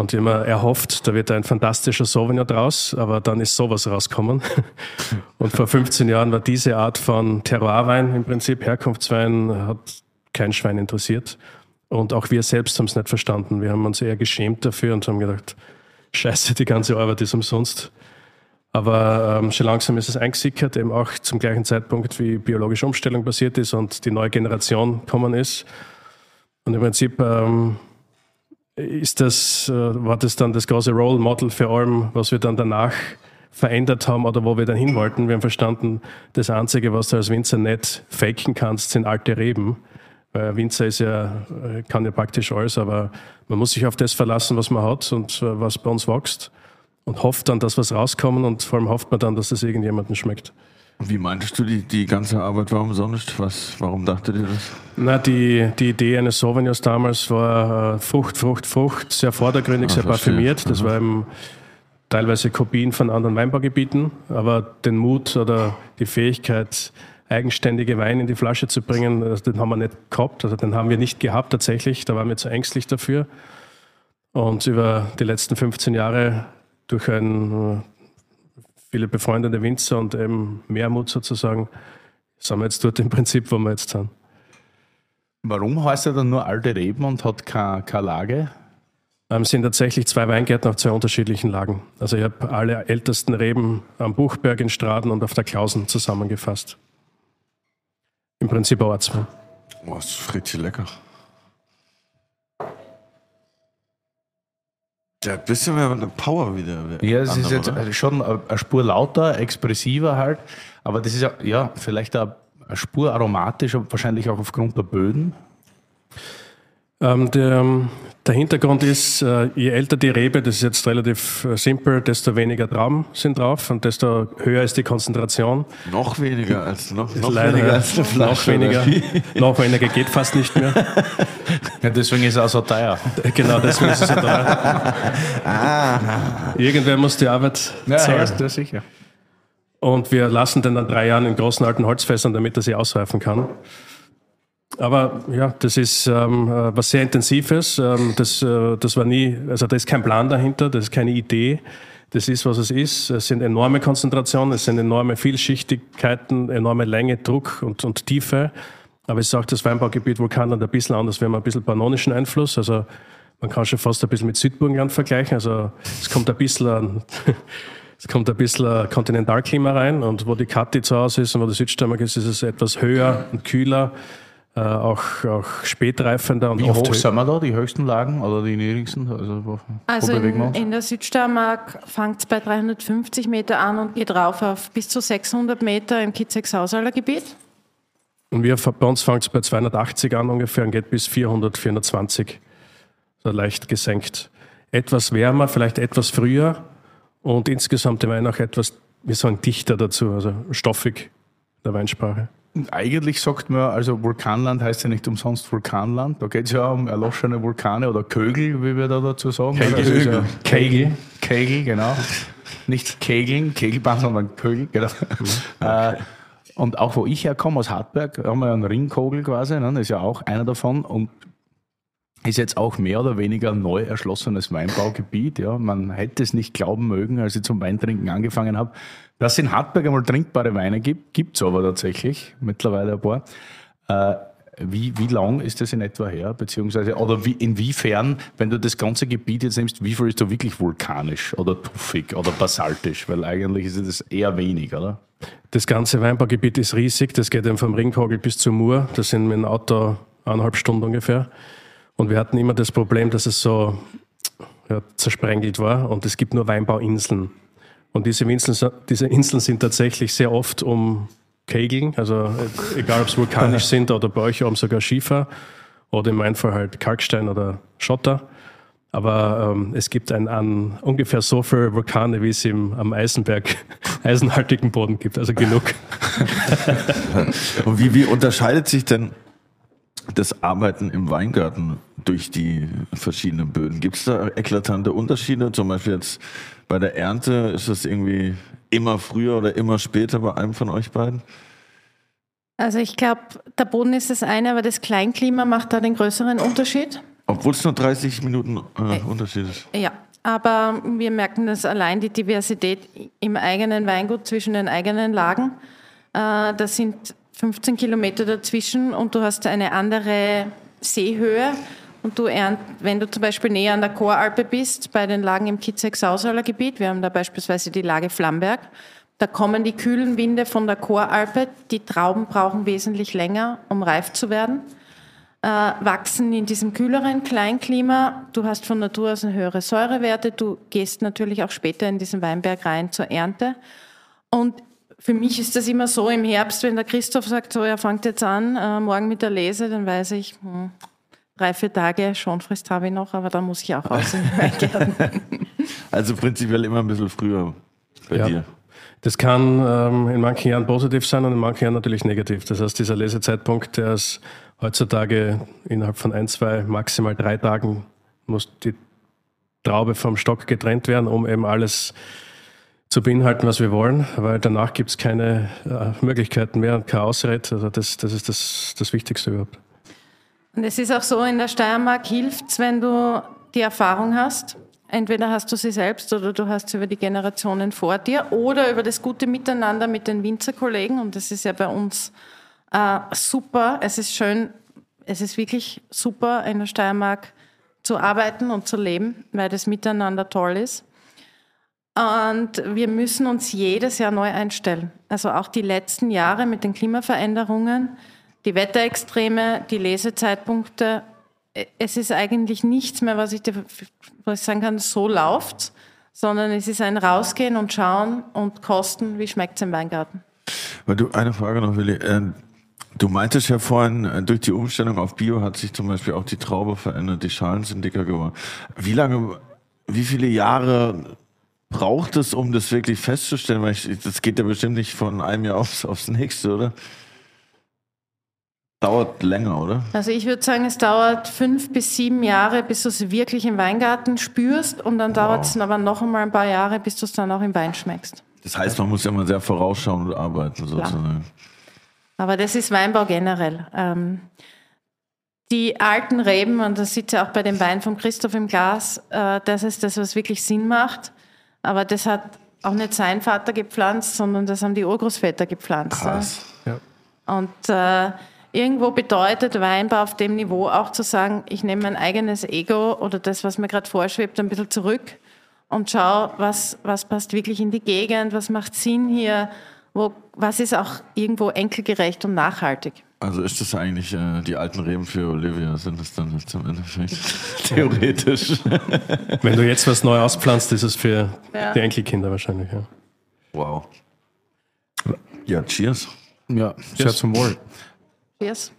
Speaker 4: Und immer erhofft, da wird ein fantastischer Sauvignon draus, aber dann ist sowas rausgekommen. Und vor 15 Jahren war diese Art von Terroirwein im Prinzip, Herkunftswein, hat kein Schwein interessiert. Und auch wir selbst haben es nicht verstanden. Wir haben uns eher geschämt dafür und haben gedacht, scheiße, die ganze Arbeit ist umsonst. Aber ähm, schon langsam ist es eingesickert, eben auch zum gleichen Zeitpunkt, wie biologische Umstellung passiert ist und die neue Generation gekommen ist. Und im Prinzip ähm, ist das, äh, war das dann das große Role Model für allem, was wir dann danach verändert haben oder wo wir dann hin wollten. Wir haben verstanden, das Einzige, was du als Winzer nicht faken kannst, sind alte Reben. Weil Winzer ist ja, kann ja praktisch alles, aber man muss sich auf das verlassen, was man hat und äh, was bei uns wächst und hofft dann, dass was rauskommt und vor allem hofft man dann, dass es irgendjemandem schmeckt.
Speaker 1: Wie meintest du, die, die ganze Arbeit war umsonst? Was, warum dachtet ihr das?
Speaker 4: Na, die, die Idee eines Sauvignons damals war äh, Frucht, Frucht, Frucht, sehr vordergründig,
Speaker 1: Ah,
Speaker 4: sehr parfümiert. Das war eben teilweise Kopien von anderen Weinbaugebieten, aber den Mut oder die Fähigkeit, eigenständige Weine in die Flasche zu bringen, den haben wir nicht gehabt, also den haben wir nicht gehabt tatsächlich, da waren wir zu ängstlich dafür. Und über die letzten 15 Jahre durch ein, äh, viele befreundete Winzer und eben Mehrmut sozusagen, sind wir jetzt dort im Prinzip, wo wir jetzt sind.
Speaker 2: Warum heißt er dann nur alte Reben und hat keine, keine Lage?
Speaker 4: Ähm, sind tatsächlich zwei Weingärten auf zwei unterschiedlichen Lagen. Also ich habe alle ältesten Reben am Buchberg in Straden und auf der Klausen zusammengefasst. Im Prinzip Ortswein.
Speaker 1: Boah, ist richtig lecker. Der hat ein bisschen mehr eine Power wieder.
Speaker 2: Ja, es ist jetzt
Speaker 1: oder?
Speaker 2: schon eine Spur lauter, expressiver halt, aber das ist ja, ja vielleicht eine Spur aromatischer, wahrscheinlich auch aufgrund der Böden.
Speaker 4: Ähm, der, der Hintergrund ist, äh, je älter die Rebe, das ist jetzt relativ äh, simpel, desto weniger Trauben sind drauf und desto höher ist die Konzentration.
Speaker 1: Noch weniger als noch, noch
Speaker 4: Leider,
Speaker 1: weniger
Speaker 4: ja.
Speaker 1: als eine Flasche.
Speaker 4: Noch weniger, noch weniger geht fast nicht mehr.
Speaker 2: Ja, deswegen ist er auch so teuer.
Speaker 4: genau, deswegen ist es so teuer. Irgendwer muss die Arbeit zahlen.
Speaker 2: ja, sicher.
Speaker 4: Und wir lassen den dann drei Jahren in großen alten Holzfässern, damit er sie ausreifen kann. Aber ja, das ist ähm, äh, was sehr Intensives. Ähm, das, äh, das war nie, also da ist kein Plan dahinter, das ist keine Idee. Das ist, was es ist. Es sind enorme Konzentrationen, es sind enorme Vielschichtigkeiten, enorme Länge, Druck und, und Tiefe. Aber es ist auch das Weinbaugebiet Vulkanland ein bisschen anders. Wir haben ein bisschen pannonischen Einfluss. Also man kann schon fast ein bisschen mit Südburgenland vergleichen. Also es kommt ein bisschen an, es kommt ein bisschen Kontinentalklima rein und wo die Kati zu Hause ist und wo der Südsteiermark ist, ist es etwas höher und kühler, äh, auch, auch spätreifender und
Speaker 2: Wie
Speaker 4: oft
Speaker 2: hoch sind wir da, die höchsten Lagen oder die niedrigsten? Also, wo,
Speaker 3: Also
Speaker 2: wo
Speaker 3: in, in der Südsteiermark fängt es bei 350 Meter an und geht rauf auf bis zu 600 Meter im Kitzek-Sausaler Gebiet.
Speaker 4: Und wir, bei uns fängt es bei 280 an ungefähr und geht bis 400, 420. So leicht gesenkt. Etwas wärmer, vielleicht etwas früher und insgesamt der Wein auch etwas, wir sagen dichter dazu, also stoffig der Weinsprache.
Speaker 2: Eigentlich sagt man, also Vulkanland heißt ja nicht umsonst Vulkanland. Da geht es ja um erloschene Vulkane oder Kögel, wie wir da dazu sagen.
Speaker 4: Kegel.
Speaker 2: Also ja Kegel, Kegel, genau. Nicht Kegeln, Kegelbahn, sondern Kögel, genau. äh, und auch wo ich herkomme, aus Hartberg, haben wir ja einen Ringkogel quasi, ne? das ist ja auch einer davon. Und ist jetzt auch mehr oder weniger ein neu erschlossenes Weinbaugebiet. Ja. Man hätte es nicht glauben mögen, als ich zum Weintrinken angefangen habe, dass es in Hartberg einmal trinkbare Weine gibt. Gibt es aber tatsächlich mittlerweile ein paar. Äh, wie, wie lang ist das in etwa her? Beziehungsweise, oder wie, inwiefern, wenn du das ganze Gebiet jetzt nimmst, wie viel ist da wirklich vulkanisch oder tuffig oder basaltisch? Weil eigentlich ist es eher wenig, oder?
Speaker 4: Das ganze Weinbaugebiet ist riesig. Das geht eben vom Ringkogel bis zur Mur. Das sind mit dem Auto eineinhalb Stunden ungefähr. Und wir hatten immer das Problem, dass es so ja, zersprengelt war und es gibt nur Weinbauinseln. Und diese Inseln, diese Inseln sind tatsächlich sehr oft um Kegeln, also äh, egal ob es vulkanisch sind oder bei euch oben sogar Schiefer oder in meinem Fall halt Kalkstein oder Schotter. Aber ähm, es gibt ein, an ungefähr so viele Vulkane, wie es im, am Eisenberg eisenhaltigen Boden gibt. Also genug.
Speaker 1: Und wie, wie unterscheidet sich denn das Arbeiten im Weingarten durch die verschiedenen Böden? Gibt es da eklatante Unterschiede? Zum Beispiel jetzt bei der Ernte, ist das irgendwie immer früher oder immer später bei einem von euch beiden?
Speaker 3: Also ich glaube, der Boden ist das eine, aber das Kleinklima macht da den größeren Unterschied.
Speaker 1: Obwohl es nur 30 Minuten äh, Unterschied ist.
Speaker 3: Ja, aber wir merken, dass allein die Diversität im eigenen Weingut zwischen den eigenen Lagen, äh, das sind 15 Kilometer dazwischen und du hast eine andere Seehöhe. Und du ernt, wenn du zum Beispiel näher an der Choralpe bist, bei den Lagen im Kitzek-Sausaler Gebiet, wir haben da beispielsweise die Lage Flamberg, da kommen die kühlen Winde von der Choralpe. Die Trauben brauchen wesentlich länger, um reif zu werden. äh, wachsen in diesem kühleren Kleinklima. Du hast von Natur aus eine höhere Säurewerte. Du gehst natürlich auch später in diesen Weinberg rein zur Ernte. Und für mich ist das immer so im Herbst, wenn der Christoph sagt, so, er fängt jetzt an, äh, morgen mit der Lese, dann weiß ich, hm, drei, vier Tage Schonfrist habe ich noch, aber da muss ich auch raus in den Weingärten.
Speaker 1: Also prinzipiell immer ein bisschen früher bei
Speaker 4: Ja.
Speaker 1: dir.
Speaker 4: Das kann ähm, in manchen Jahren positiv sein und in manchen Jahren natürlich negativ. Das heißt, dieser Lesezeitpunkt, der ist heutzutage innerhalb von ein, zwei, maximal drei Tagen, muss die Traube vom Stock getrennt werden, um eben alles zu beinhalten, was wir wollen, weil danach gibt es keine äh, Möglichkeiten mehr und kein Ausred. Also das, das ist das, das Wichtigste überhaupt.
Speaker 3: Und es ist auch so, in der Steiermark hilft's, wenn du die Erfahrung hast. Entweder hast du sie selbst oder du hast sie über die Generationen vor dir oder über das gute Miteinander mit den Winzerkollegen. Und das ist ja bei uns äh, super. Es ist schön, es ist wirklich super, in der Steiermark zu arbeiten und zu leben, weil das Miteinander toll ist. Und wir müssen uns jedes Jahr neu einstellen. Also auch die letzten Jahre mit den Klimaveränderungen, die Wetterextreme, die Lesezeitpunkte. Es ist eigentlich nichts mehr, was ich, dir, was ich sagen kann, so läuft, sondern es ist ein Rausgehen und schauen und kosten, wie schmeckt es im Weingarten.
Speaker 1: Weil du, eine Frage noch, Willi. Äh, Du meintest ja vorhin, äh, durch die Umstellung auf Bio hat sich zum Beispiel auch die Traube verändert, die Schalen sind dicker geworden. Wie lange, wie viele Jahre braucht es, um das wirklich festzustellen? Weil ich, das geht ja bestimmt nicht von einem Jahr aufs, aufs nächste, oder? Dauert länger, oder?
Speaker 3: Also ich würde sagen, es dauert fünf bis sieben Jahre, bis du es wirklich im Weingarten spürst und dann dauert es aber noch einmal ein paar Jahre, bis du es dann auch im Wein schmeckst.
Speaker 1: Das heißt, man muss ja mal sehr vorausschauend arbeiten, sozusagen.
Speaker 3: Aber das ist Weinbau generell. Ähm, die alten Reben, und das sieht ja auch bei dem Wein von Christoph im Glas, äh, das ist das, was wirklich Sinn macht. Aber das hat auch nicht sein Vater gepflanzt, sondern das haben die Urgroßväter gepflanzt.
Speaker 1: Krass.
Speaker 4: Ja.
Speaker 3: Und äh, irgendwo bedeutet Weinbau auf dem Niveau auch zu sagen, ich nehme mein eigenes Ego oder das, was mir gerade vorschwebt, ein bisschen zurück und schaue, was, was passt wirklich in die Gegend, was macht Sinn hier, wo, was ist auch irgendwo enkelgerecht und nachhaltig.
Speaker 1: Also ist das eigentlich äh, die alten Reben für Olivia, sind das dann jetzt im Endeffekt? Theoretisch.
Speaker 4: Wenn du jetzt was neu auspflanzt, ist es für
Speaker 3: Ja.
Speaker 4: die Enkelkinder wahrscheinlich. Ja.
Speaker 1: wow. Ja, cheers.
Speaker 2: Ja, sehr zum Wohl.
Speaker 3: Cheers.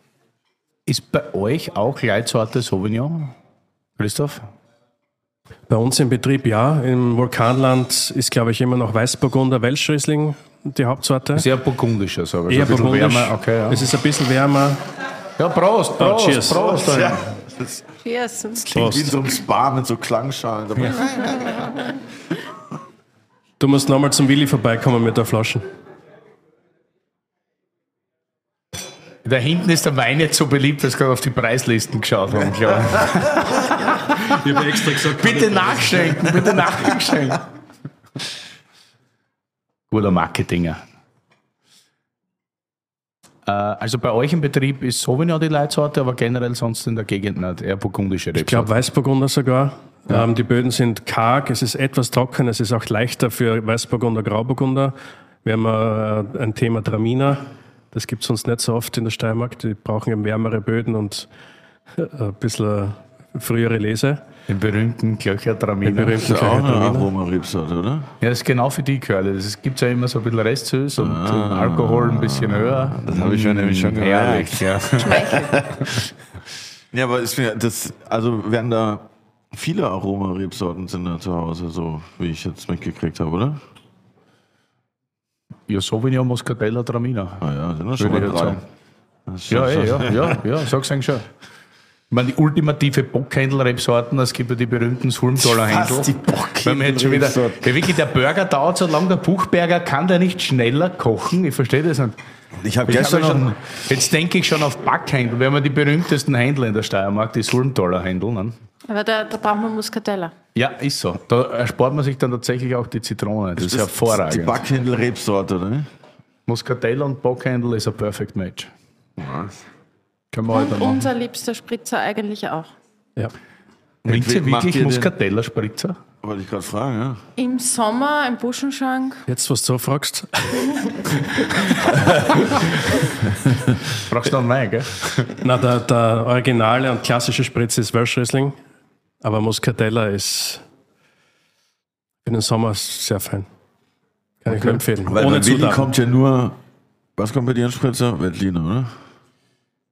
Speaker 2: Ist bei euch auch Leitsorte Sauvignon, Christoph?
Speaker 4: Bei uns im Betrieb ja. Im Vulkanland ist, glaube ich, immer noch Weißburgunder Welschriesling die Hauptsorte.
Speaker 2: Sehr burgundischer, sage ich.
Speaker 4: Eher
Speaker 2: ein bisschen
Speaker 4: burgundisch.
Speaker 2: wärmer. Okay, ja.
Speaker 4: Es ist ein bisschen wärmer.
Speaker 2: ja, Prost, Prost,
Speaker 4: cheers.
Speaker 2: Prost.
Speaker 1: Ja, das
Speaker 3: Cheers.
Speaker 1: klingt wie in so einem Spa mit so Klangschalen. dabei.
Speaker 4: Du musst nochmal zum Willi vorbeikommen mit der Flaschen.
Speaker 2: Da hinten ist der Wein jetzt so beliebt, dass wir gerade auf die Preislisten geschaut haben. Klar.
Speaker 4: Ich habe extra gesagt,
Speaker 2: bitte nachschenken, bitte nachschenken. Guter Marketinger. Äh, Also bei euch im Betrieb ist Sauvignon die Leitsorte, aber generell sonst in der Gegend nicht. Eher burgundische
Speaker 4: Ich glaube Weißburgunder sogar. Ähm, die Böden sind karg, es ist etwas trocken, es ist auch leichter für Weißburgunder, Grauburgunder. Wir haben äh, ein Thema Traminer, das gibt es sonst nicht so oft in der Steiermark. Die brauchen eben wärmere Böden und äh, ein bisschen frühere Lese.
Speaker 2: Den berühmten Klöcher
Speaker 4: Den
Speaker 2: Traminer.
Speaker 1: Das ist
Speaker 4: berühmten
Speaker 1: auch
Speaker 4: Traminer.
Speaker 1: Aromarebsorte, oder?
Speaker 2: Ja, das ist genau für die Curly. Es gibt ja immer so ein bisschen Restsüß und Alkohol ein bisschen höher.
Speaker 1: Das habe ich ja nämlich schon
Speaker 2: Herrlich, ja.
Speaker 1: Ja, aber ist mir das, also werden da viele Aromarebsorten sind da zu Hause, so wie ich jetzt mitgekriegt habe, oder?
Speaker 2: Ja, Sauvignon, Muscatella, Traminer.
Speaker 1: Ah ja, sind das schon mal drei.
Speaker 2: Ja, eh, ja, ja, ja, sag's eigentlich schon. Ich meine, die ultimative Bockhändel-Rebsorten, es gibt ja die berühmten Sulmtaler Händel.
Speaker 1: Die Bockhändel-
Speaker 2: Wenn man jetzt schon wieder,
Speaker 1: Rebsorten?
Speaker 2: ja, wirklich, der Burger dauert so lange, der Buchberger kann der nicht schneller kochen. Ich verstehe das nicht.
Speaker 1: Ich habe gestern
Speaker 2: schon, jetzt denke ich schon auf Backhändel. Wir haben ja die berühmtesten Händler in der Steiermark, die Sulmtaler Händel. Ne?
Speaker 3: Aber da, da braucht man Muscatella.
Speaker 2: Ja, ist so. Da erspart man sich dann tatsächlich auch die Zitrone. Das ist
Speaker 1: die
Speaker 2: hervorragend.
Speaker 1: Backhändel-Rebsorte, oder?
Speaker 2: Muscatella und Bockhändel ist ein perfect match. Können wir heute
Speaker 3: Und unser liebster Spritzer eigentlich auch.
Speaker 4: Ja.
Speaker 2: Wirklich
Speaker 1: ihr den-
Speaker 2: Muscatella-Spritzer?
Speaker 1: Wollte ich gerade fragen, ja.
Speaker 3: Im Sommer im Buschenschank.
Speaker 4: Jetzt, was du so fragst.
Speaker 2: Brauchst du noch einen Wein, gell?
Speaker 4: Na, der, der originale und klassische Spritz ist Welsh Riesling, aber Muscatella ist für den Sommer sehr fein. Kann ich nur empfehlen.
Speaker 1: Weil
Speaker 4: Ohne
Speaker 1: Willi kommt ja nur, was kommt bei dir an Spritzer? Veltliner, oder?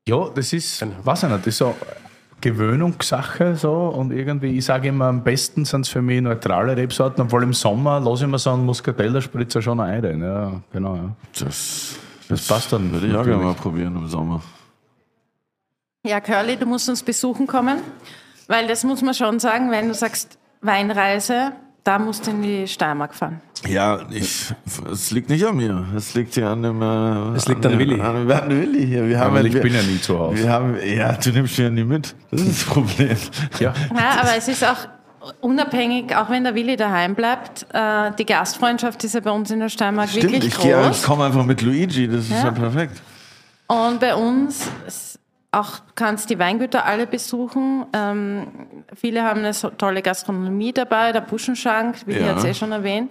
Speaker 2: Ja, das ist, weiß ich nicht, das ist so Gewöhnungssache so und irgendwie, ich sage immer, am besten sind es für mich neutrale Rebsorten, obwohl im Sommer lasse ich mir so einen Muscatella-Spritzer schon ein. Ja, genau, ja.
Speaker 1: Das,
Speaker 2: Das passt dann.
Speaker 1: würde ich auch gerne mal probieren im Sommer.
Speaker 3: Ja, Curly, du musst uns besuchen kommen, weil das muss man schon sagen, wenn du sagst Weinreise, da musst du in die Steiermark fahren.
Speaker 1: Ja, ich, es liegt nicht an mir. Es liegt hier an dem. Äh,
Speaker 4: Es liegt an
Speaker 1: dem-
Speaker 4: Willi.
Speaker 1: An, an Willi hier. Wir haben
Speaker 2: Aber
Speaker 1: ja-
Speaker 2: ich bin ja nie zu Hause.
Speaker 1: Wir haben, ja, du nimmst mich ja nie mit. Das ist das Problem.
Speaker 2: Ja.
Speaker 3: Ja, aber es ist auch unabhängig, auch wenn der Willi daheim bleibt, äh, die Gastfreundschaft ist ja bei uns in der Steiermark
Speaker 1: Stimmt,
Speaker 3: wirklich
Speaker 1: ich, gehe- ich
Speaker 3: groß.
Speaker 1: komme einfach mit Luigi. Das ist
Speaker 3: Ja.
Speaker 1: ja perfekt.
Speaker 3: Und bei uns auch du kannst die Weingüter alle besuchen. Ähm, viele haben eine so tolle Gastronomie dabei, der Buschenschank, wie ich
Speaker 1: Ja.
Speaker 3: jetzt eh schon erwähnt.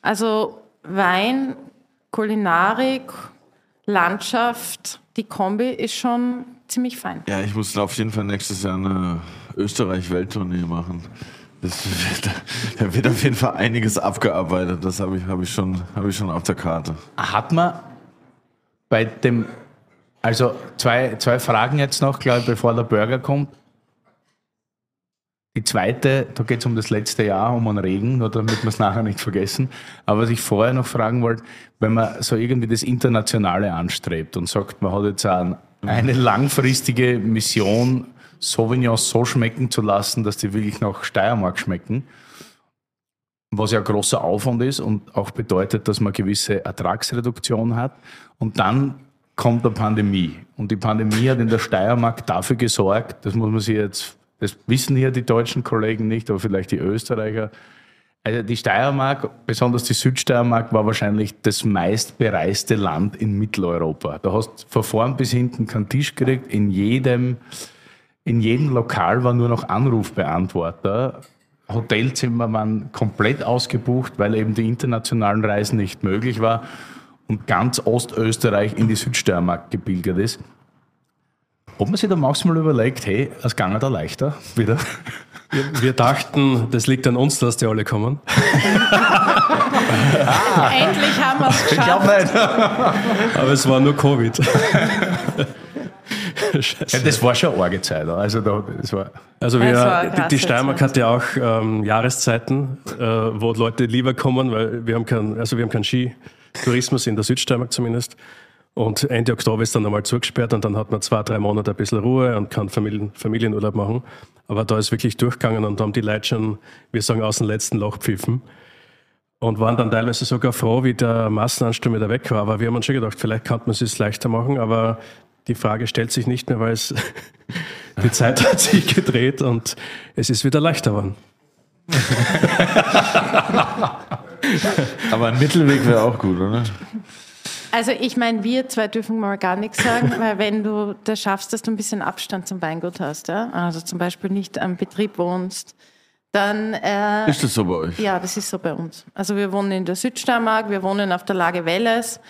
Speaker 3: Also Wein, Kulinarik, Landschaft, die Kombi ist schon ziemlich fein.
Speaker 1: Ja, ich muss auf jeden Fall nächstes Jahr eine Österreich-Welttournee machen. Das wird, da wird auf jeden Fall einiges abgearbeitet. Das habe ich, habe ich, schon, habe ich schon auf der Karte.
Speaker 2: Hat man bei dem, also zwei, zwei Fragen jetzt noch, glaube ich, bevor der Burger kommt. Die zweite, da geht es um das letzte Jahr, um einen Regen, nur damit wir es nachher nicht vergessen. Aber was ich vorher noch fragen wollte, wenn man so irgendwie das Internationale anstrebt und sagt, man hat jetzt ein, eine langfristige Mission, Sauvignons so schmecken zu lassen, dass die wirklich nach Steiermark schmecken, was ja ein großer Aufwand ist und auch bedeutet, dass man gewisse Ertragsreduktion hat. Und dann kommt eine Pandemie. Und die Pandemie hat in der Steiermark dafür gesorgt, das muss man sich jetzt, das wissen hier die deutschen Kollegen nicht, aber vielleicht die Österreicher. Also die Steiermark, besonders die Südsteiermark, war wahrscheinlich das meistbereiste Land in Mitteleuropa. Da hast du von vorn bis hinten keinen Tisch gekriegt. In jedem, in jedem Lokal war nur noch Anrufbeantworter. Hotelzimmer waren komplett ausgebucht, weil eben die internationalen Reisen nicht möglich war und ganz Ostösterreich in die Südsteiermark gebildet ist. Ob man sich da manchmal überlegt, hey, es ging da leichter wieder.
Speaker 4: Wir, wir dachten, das liegt an uns, dass die alle kommen.
Speaker 3: Endlich haben wir es
Speaker 2: Ich glaube
Speaker 3: geschafft.
Speaker 2: nicht.
Speaker 4: Aber es war nur Covid.
Speaker 2: Ja, das war schon eine arge Zeit. Also da, das war,
Speaker 4: Also
Speaker 3: Das war
Speaker 4: wir,
Speaker 3: eine
Speaker 4: die, Steiermark
Speaker 3: Zeit.
Speaker 4: hat ja auch ähm, Jahreszeiten, äh, wo Leute lieber kommen, weil wir haben keinen also wir haben keinen Skitourismus in der Südsteiermark zumindest. Und Ende Oktober ist dann einmal zugesperrt und dann hat man zwei, drei Monate ein bisschen Ruhe und kann Familien, Familienurlaub machen. Aber da ist wirklich durchgegangen und da haben die Leute schon, wir sagen, aus dem letzten Loch pfiffen. Und waren dann teilweise sogar froh, wie der Massenansturm wieder weg war. Aber wir haben uns schon gedacht, vielleicht kann man es sich leichter machen. Aber die Frage stellt sich nicht mehr, weil es die Zeit hat sich gedreht und es ist wieder leichter geworden.
Speaker 1: Aber ein Mittelweg wäre auch gut, oder?
Speaker 3: Also ich meine, wir zwei dürfen mal gar nichts sagen, weil wenn du das schaffst, dass du ein bisschen Abstand zum Weingut hast, ja? also zum Beispiel nicht am Betrieb wohnst, dann äh,
Speaker 1: Ist das so bei euch?
Speaker 3: ja, das ist so bei uns. Also wir wohnen in der Südsteiermark, wir wohnen auf der Lage Welles,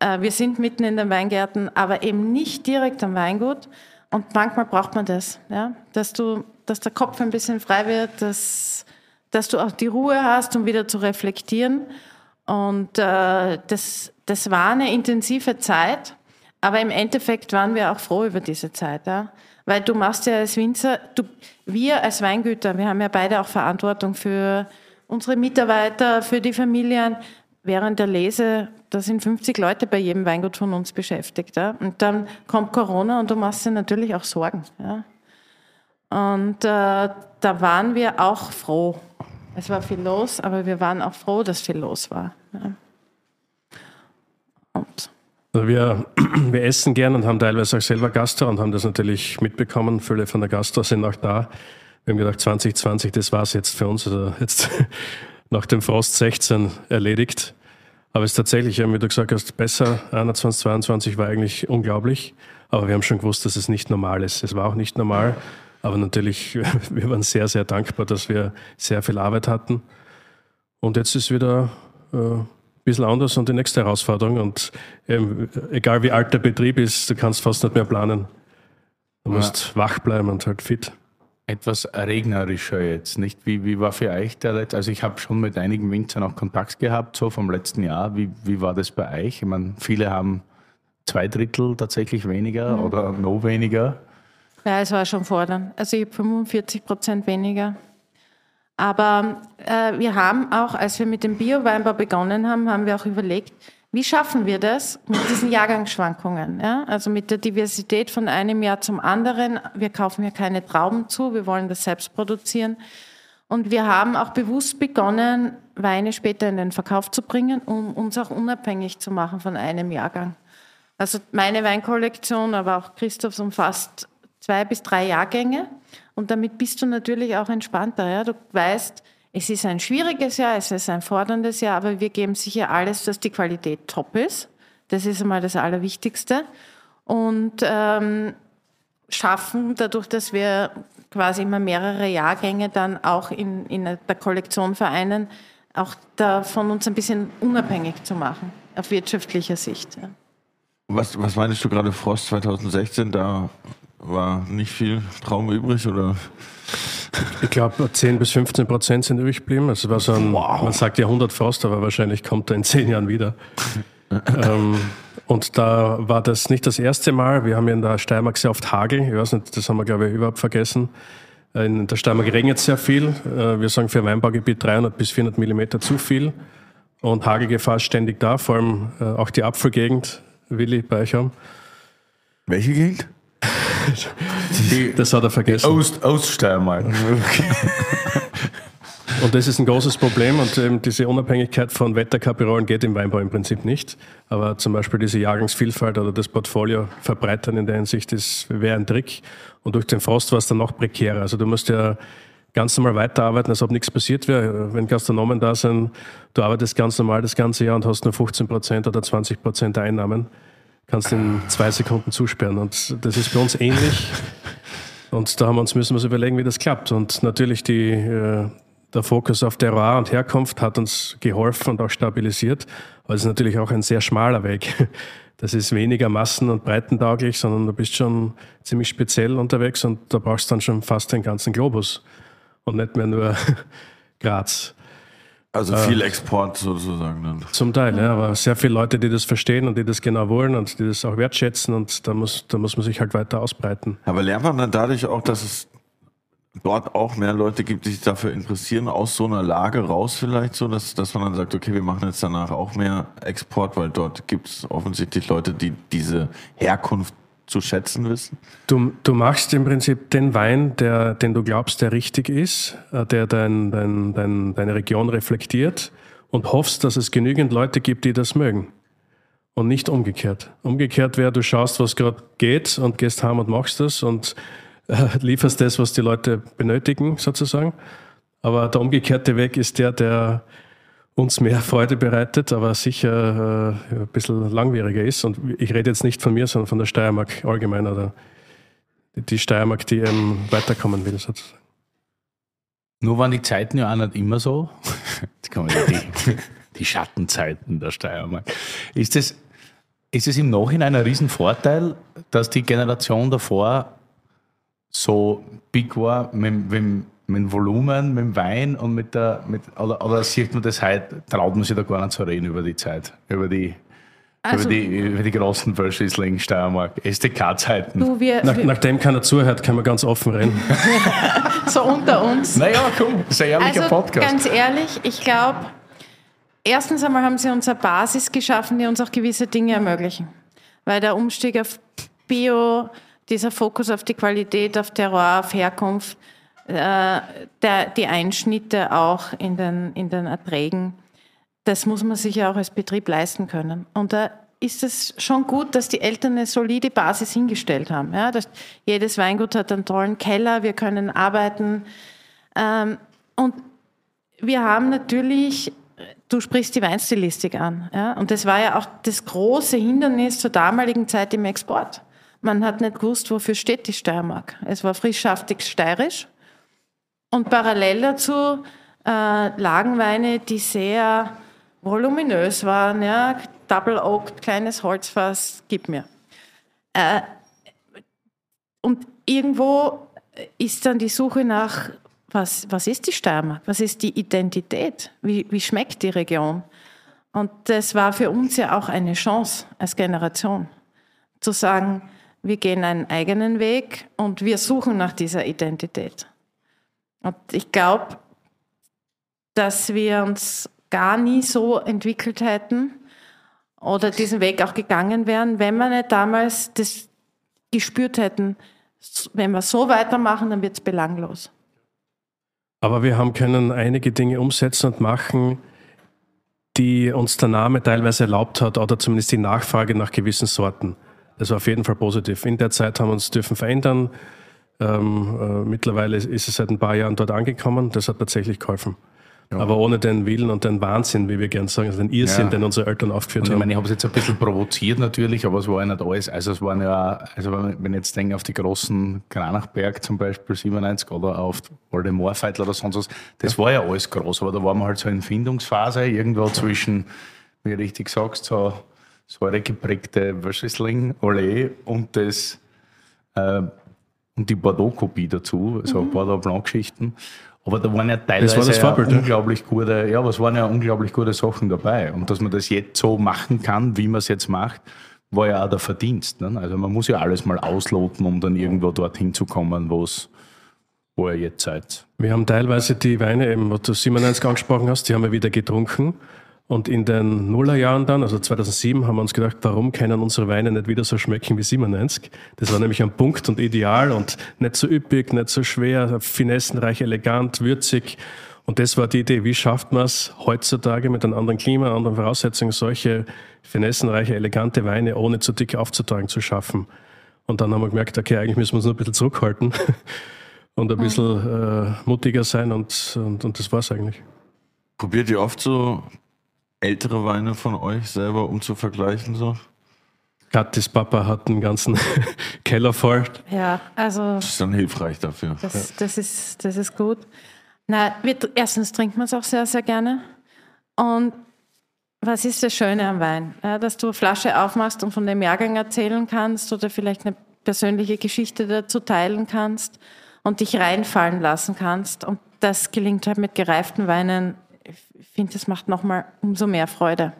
Speaker 3: äh, wir sind mitten in den Weingärten, aber eben nicht direkt am Weingut. Und manchmal braucht man das, ja? dass, du, dass der Kopf ein bisschen frei wird, dass, dass du auch die Ruhe hast, um wieder zu reflektieren. Und äh, das, das war eine intensive Zeit, aber im Endeffekt waren wir auch froh über diese Zeit. Ja? Weil du machst ja als Winzer, du, wir als Weingüter, wir haben ja beide auch Verantwortung für unsere Mitarbeiter, für die Familien. Während der Lese, da sind 50 Leute bei jedem Weingut von uns beschäftigt. Ja? Und dann kommt Corona und du machst dir natürlich auch Sorgen. Ja? Und äh, da waren wir auch froh. Es war viel los, aber wir waren auch froh, dass viel los war. Ja. Und
Speaker 4: Also wir, wir essen gern und haben teilweise auch selber Gastro und haben das natürlich mitbekommen. Viele von der Gastro sind auch da. Wir haben gedacht, 2020, das war's jetzt für uns. Also jetzt nach dem Frost 16 erledigt. Aber es ist tatsächlich, wie du gesagt hast, besser. 21, 22 war eigentlich unglaublich. Aber wir haben schon gewusst, dass es nicht normal ist. Es war auch nicht normal. Aber natürlich, wir waren sehr, sehr dankbar, dass wir sehr viel Arbeit hatten. Und jetzt ist wieder äh, ein bisschen anders und die nächste Herausforderung. Und ähm, egal wie alt der Betrieb ist, du kannst fast nicht mehr planen. Du musst ja. wach bleiben und halt fit.
Speaker 2: Etwas regnerischer jetzt, nicht? Wie, wie war für euch der letzte? Also ich habe schon mit einigen Winzern auch Kontakt gehabt, so vom letzten Jahr. Wie, wie war das bei euch? Ich meine, viele haben zwei Drittel tatsächlich weniger mhm. oder noch weniger.
Speaker 3: Ja, es war schon fordernd. Also ich habe 45 Prozent weniger. Aber äh, wir haben auch, als wir mit dem Bio-Weinbau begonnen haben, haben wir auch überlegt, wie schaffen wir das mit diesen Jahrgangsschwankungen? Ja? Also mit der Diversität von einem Jahr zum anderen. Wir kaufen ja keine Trauben zu, wir wollen das selbst produzieren. Und wir haben auch bewusst begonnen, Weine später in den Verkauf zu bringen, um uns auch unabhängig zu machen von einem Jahrgang. Also meine Weinkollektion, aber auch Christophs umfasst zwei bis drei Jahrgänge. Und damit bist du natürlich auch entspannter. Ja? Du weißt, es ist ein schwieriges Jahr, es ist ein forderndes Jahr, aber wir geben sicher alles, dass die Qualität top ist. Das ist einmal das Allerwichtigste. Und ähm, schaffen dadurch, dass wir quasi immer mehrere Jahrgänge dann auch in, in der Kollektion vereinen, auch davon uns ein bisschen unabhängig zu machen, auf wirtschaftlicher Sicht. Ja.
Speaker 1: Was, was meinst du gerade Frost 2016? Da war nicht viel Traum übrig oder?
Speaker 4: Ich glaube, 10 bis 15 Prozent sind übrig geblieben. Also war so ein, wow. man sagt ja 100 Frost, aber wahrscheinlich kommt er in 10 Jahren wieder. ähm, und da war das nicht das erste Mal. Wir haben ja in der Steiermark sehr oft Hagel. Ich weiß nicht, das haben wir, glaube ich, überhaupt vergessen. In der Steiermark regnet sehr viel. Äh, wir sagen für ein Weinbaugebiet 300 bis 400 Millimeter zu viel. Und Hagelgefahr ist ständig da, vor allem äh, auch die Apfelgegend, Willi, bei euch haben.
Speaker 1: Welche Gegend?
Speaker 4: Das hat er vergessen.
Speaker 2: Ost, Oststeiermark.
Speaker 4: Und das ist ein großes Problem und ähm, diese Unabhängigkeit von Wetterkapirolen geht im Weinbau im Prinzip nicht. Aber zum Beispiel diese Jahrgangsvielfalt oder das Portfolio verbreitern in der Hinsicht wäre ein Trick. Und durch den Frost war es dann noch prekärer. Also du musst ja ganz normal weiterarbeiten, als ob nichts passiert wäre. Wenn Gastronomen da sind, du arbeitest ganz normal das ganze Jahr und hast nur 15 Prozent oder 20 Prozent Einnahmen kannst in zwei Sekunden zusperren. Und das ist bei uns ähnlich. Und da haben wir uns müssen wir uns überlegen, wie das klappt. Und natürlich die, äh, der Fokus auf Terroir und Herkunft hat uns geholfen und auch stabilisiert. Aber es ist natürlich auch ein sehr schmaler Weg. Das ist weniger massen- und breitentauglich, sondern du bist schon ziemlich speziell unterwegs und da brauchst du dann schon fast den ganzen Globus und nicht mehr nur Graz.
Speaker 1: Also viel Export sozusagen dann.
Speaker 4: Zum Teil, ja, aber sehr viele Leute, die das verstehen und die das genau wollen und die das auch wertschätzen und da muss, da muss man sich halt weiter ausbreiten.
Speaker 1: Aber lernt man dann dadurch auch, dass es dort auch mehr Leute gibt, die sich dafür interessieren, aus so einer Lage raus vielleicht so, dass, dass man dann sagt, okay, wir machen jetzt danach auch mehr Export, weil dort gibt es offensichtlich Leute, die diese Herkunft zu schätzen wissen?
Speaker 4: Du, du machst im Prinzip den Wein, der, den du glaubst, der richtig ist, äh, der dein, dein, dein, deine Region reflektiert und hoffst, dass es genügend Leute gibt, die das mögen. Und nicht umgekehrt. Umgekehrt wäre, du schaust, was gerade geht und gehst heim und machst das und äh, lieferst das, was die Leute benötigen, sozusagen. Aber der umgekehrte Weg ist der, der uns mehr Freude bereitet, aber sicher äh, ein bisschen langwieriger ist. Und ich rede jetzt nicht von mir, sondern von der Steiermark allgemein oder die Steiermark, die ähm, weiterkommen will, sozusagen.
Speaker 2: Nur waren die Zeiten ja auch nicht immer so. Jetzt kommen die, die Schattenzeiten der Steiermark. Ist es, ist im Nachhinein ein Riesenvorteil, dass die Generation davor so big war mit, mit, mit dem Volumen, mit dem Wein und mit der, mit, oder, oder sieht man das heute, traut man sich da gar nicht zu reden über die Zeit, über die, also, über, die, über die großen Verschießling Steiermark, SDK-Zeiten.
Speaker 4: Nach, nachdem keiner zuhört, kann man ganz offen reden.
Speaker 3: so unter uns.
Speaker 2: Naja, komm, ein ehrlicher
Speaker 3: also,
Speaker 2: Podcast.
Speaker 3: Ganz ehrlich, ich glaube, erstens einmal haben sie uns eine Basis geschaffen, die uns auch gewisse Dinge ermöglichen. Weil der Umstieg auf Bio, dieser Fokus auf die Qualität, auf Terroir, auf Herkunft, der, die Einschnitte auch in den, in den Erträgen, das muss man sich ja auch als Betrieb leisten können. Und da ist es schon gut, dass die Eltern eine solide Basis hingestellt haben. Ja, dass jedes Weingut hat einen tollen Keller, wir können arbeiten. Ähm, und wir haben natürlich, du sprichst die Weinstilistik an. Ja, und das war ja auch das große Hindernis zur damaligen Zeit im Export. man hat nicht gewusst, wofür steht die Steiermark. Es war frischsaftig steirisch. Und parallel dazu äh, Lagenweine, die sehr voluminös waren, ja, Double Oak, kleines Holzfass, gib mir. Äh, und irgendwo ist dann die Suche nach, was, was ist die Steiermark? Was ist die Identität? Wie, wie schmeckt die Region? Und das war für uns ja auch eine Chance als Generation, zu sagen, wir gehen einen eigenen Weg und wir suchen nach dieser Identität. Und ich glaube, dass wir uns gar nie so entwickelt hätten oder diesen Weg auch gegangen wären, wenn wir nicht damals das gespürt hätten, wenn wir so weitermachen, dann wird es belanglos.
Speaker 4: Aber wir haben können einige Dinge umsetzen und machen, die uns der Name teilweise erlaubt hat oder zumindest die Nachfrage nach gewissen Sorten. Das war auf jeden Fall positiv. In der Zeit haben wir uns dürfen verändern. Ähm, äh, mittlerweile ist es seit ein paar Jahren dort angekommen. Das hat tatsächlich geholfen. Ja. Aber ohne den Willen und den Wahnsinn, wie wir gerne sagen, also den Irrsinn, ja. den unsere Eltern aufgeführt
Speaker 2: und
Speaker 4: haben.
Speaker 2: Ich meine, ich habe es jetzt ein bisschen provoziert natürlich, aber es war ja nicht alles. Also es waren ja, also wenn ich jetzt denke auf die großen Granachberg zum Beispiel 97 oder auf Voldemorfeitel oder sonst was, das ja. war ja alles groß, aber da waren wir halt so in Findungsphase, irgendwo zwischen, wie du richtig sagst, so säuregeprägte Riesling, Olé und das äh, und die Bordeaux-Kopie dazu, also mhm. Bordeaux Blanc-Geschichten. Aber da waren ja teilweise das war das Vorbild, unglaublich gute, ja, was waren ja unglaublich gute Sachen dabei. Und dass man das jetzt so machen kann, wie man es jetzt macht, war ja auch der Verdienst. Ne? Also man muss ja alles mal ausloten, um dann irgendwo dorthin zu kommen, wo es wo ihr jetzt seid.
Speaker 4: Wir haben teilweise die Weine, eben, was du 97 angesprochen hast, die haben wir wieder getrunken. Und in den Nullerjahren dann, also 2007, haben wir uns gedacht, warum können unsere Weine nicht wieder so schmecken wie 97? Das war nämlich ein Punkt und ideal und nicht so üppig, nicht so schwer, finessenreich, elegant, würzig. Und das war die Idee, wie schafft man es heutzutage mit einem anderen Klima, anderen Voraussetzungen, solche finessenreiche, elegante Weine ohne zu dick aufzutragen zu schaffen. Und dann haben wir gemerkt, okay, eigentlich müssen wir uns nur ein bisschen zurückhalten und ein bisschen äh, mutiger sein und, und, und das war's eigentlich.
Speaker 1: Probiert ihr oft so ältere Weine von euch selber, um zu vergleichen? So?
Speaker 4: Katis Papa hat einen ganzen Keller voll.
Speaker 3: Ja, also.
Speaker 1: Das ist dann hilfreich dafür.
Speaker 3: Das, das, ist, das ist gut. Na, wir, erstens trinkt man es auch sehr, sehr gerne. Und was ist das Schöne am Wein? Ja, dass du eine Flasche aufmachst und von dem Jahrgang erzählen kannst oder vielleicht eine persönliche Geschichte dazu teilen kannst und dich reinfallen lassen kannst. Und das gelingt halt mit gereiften Weinen ich finde, das macht nochmal umso mehr Freude.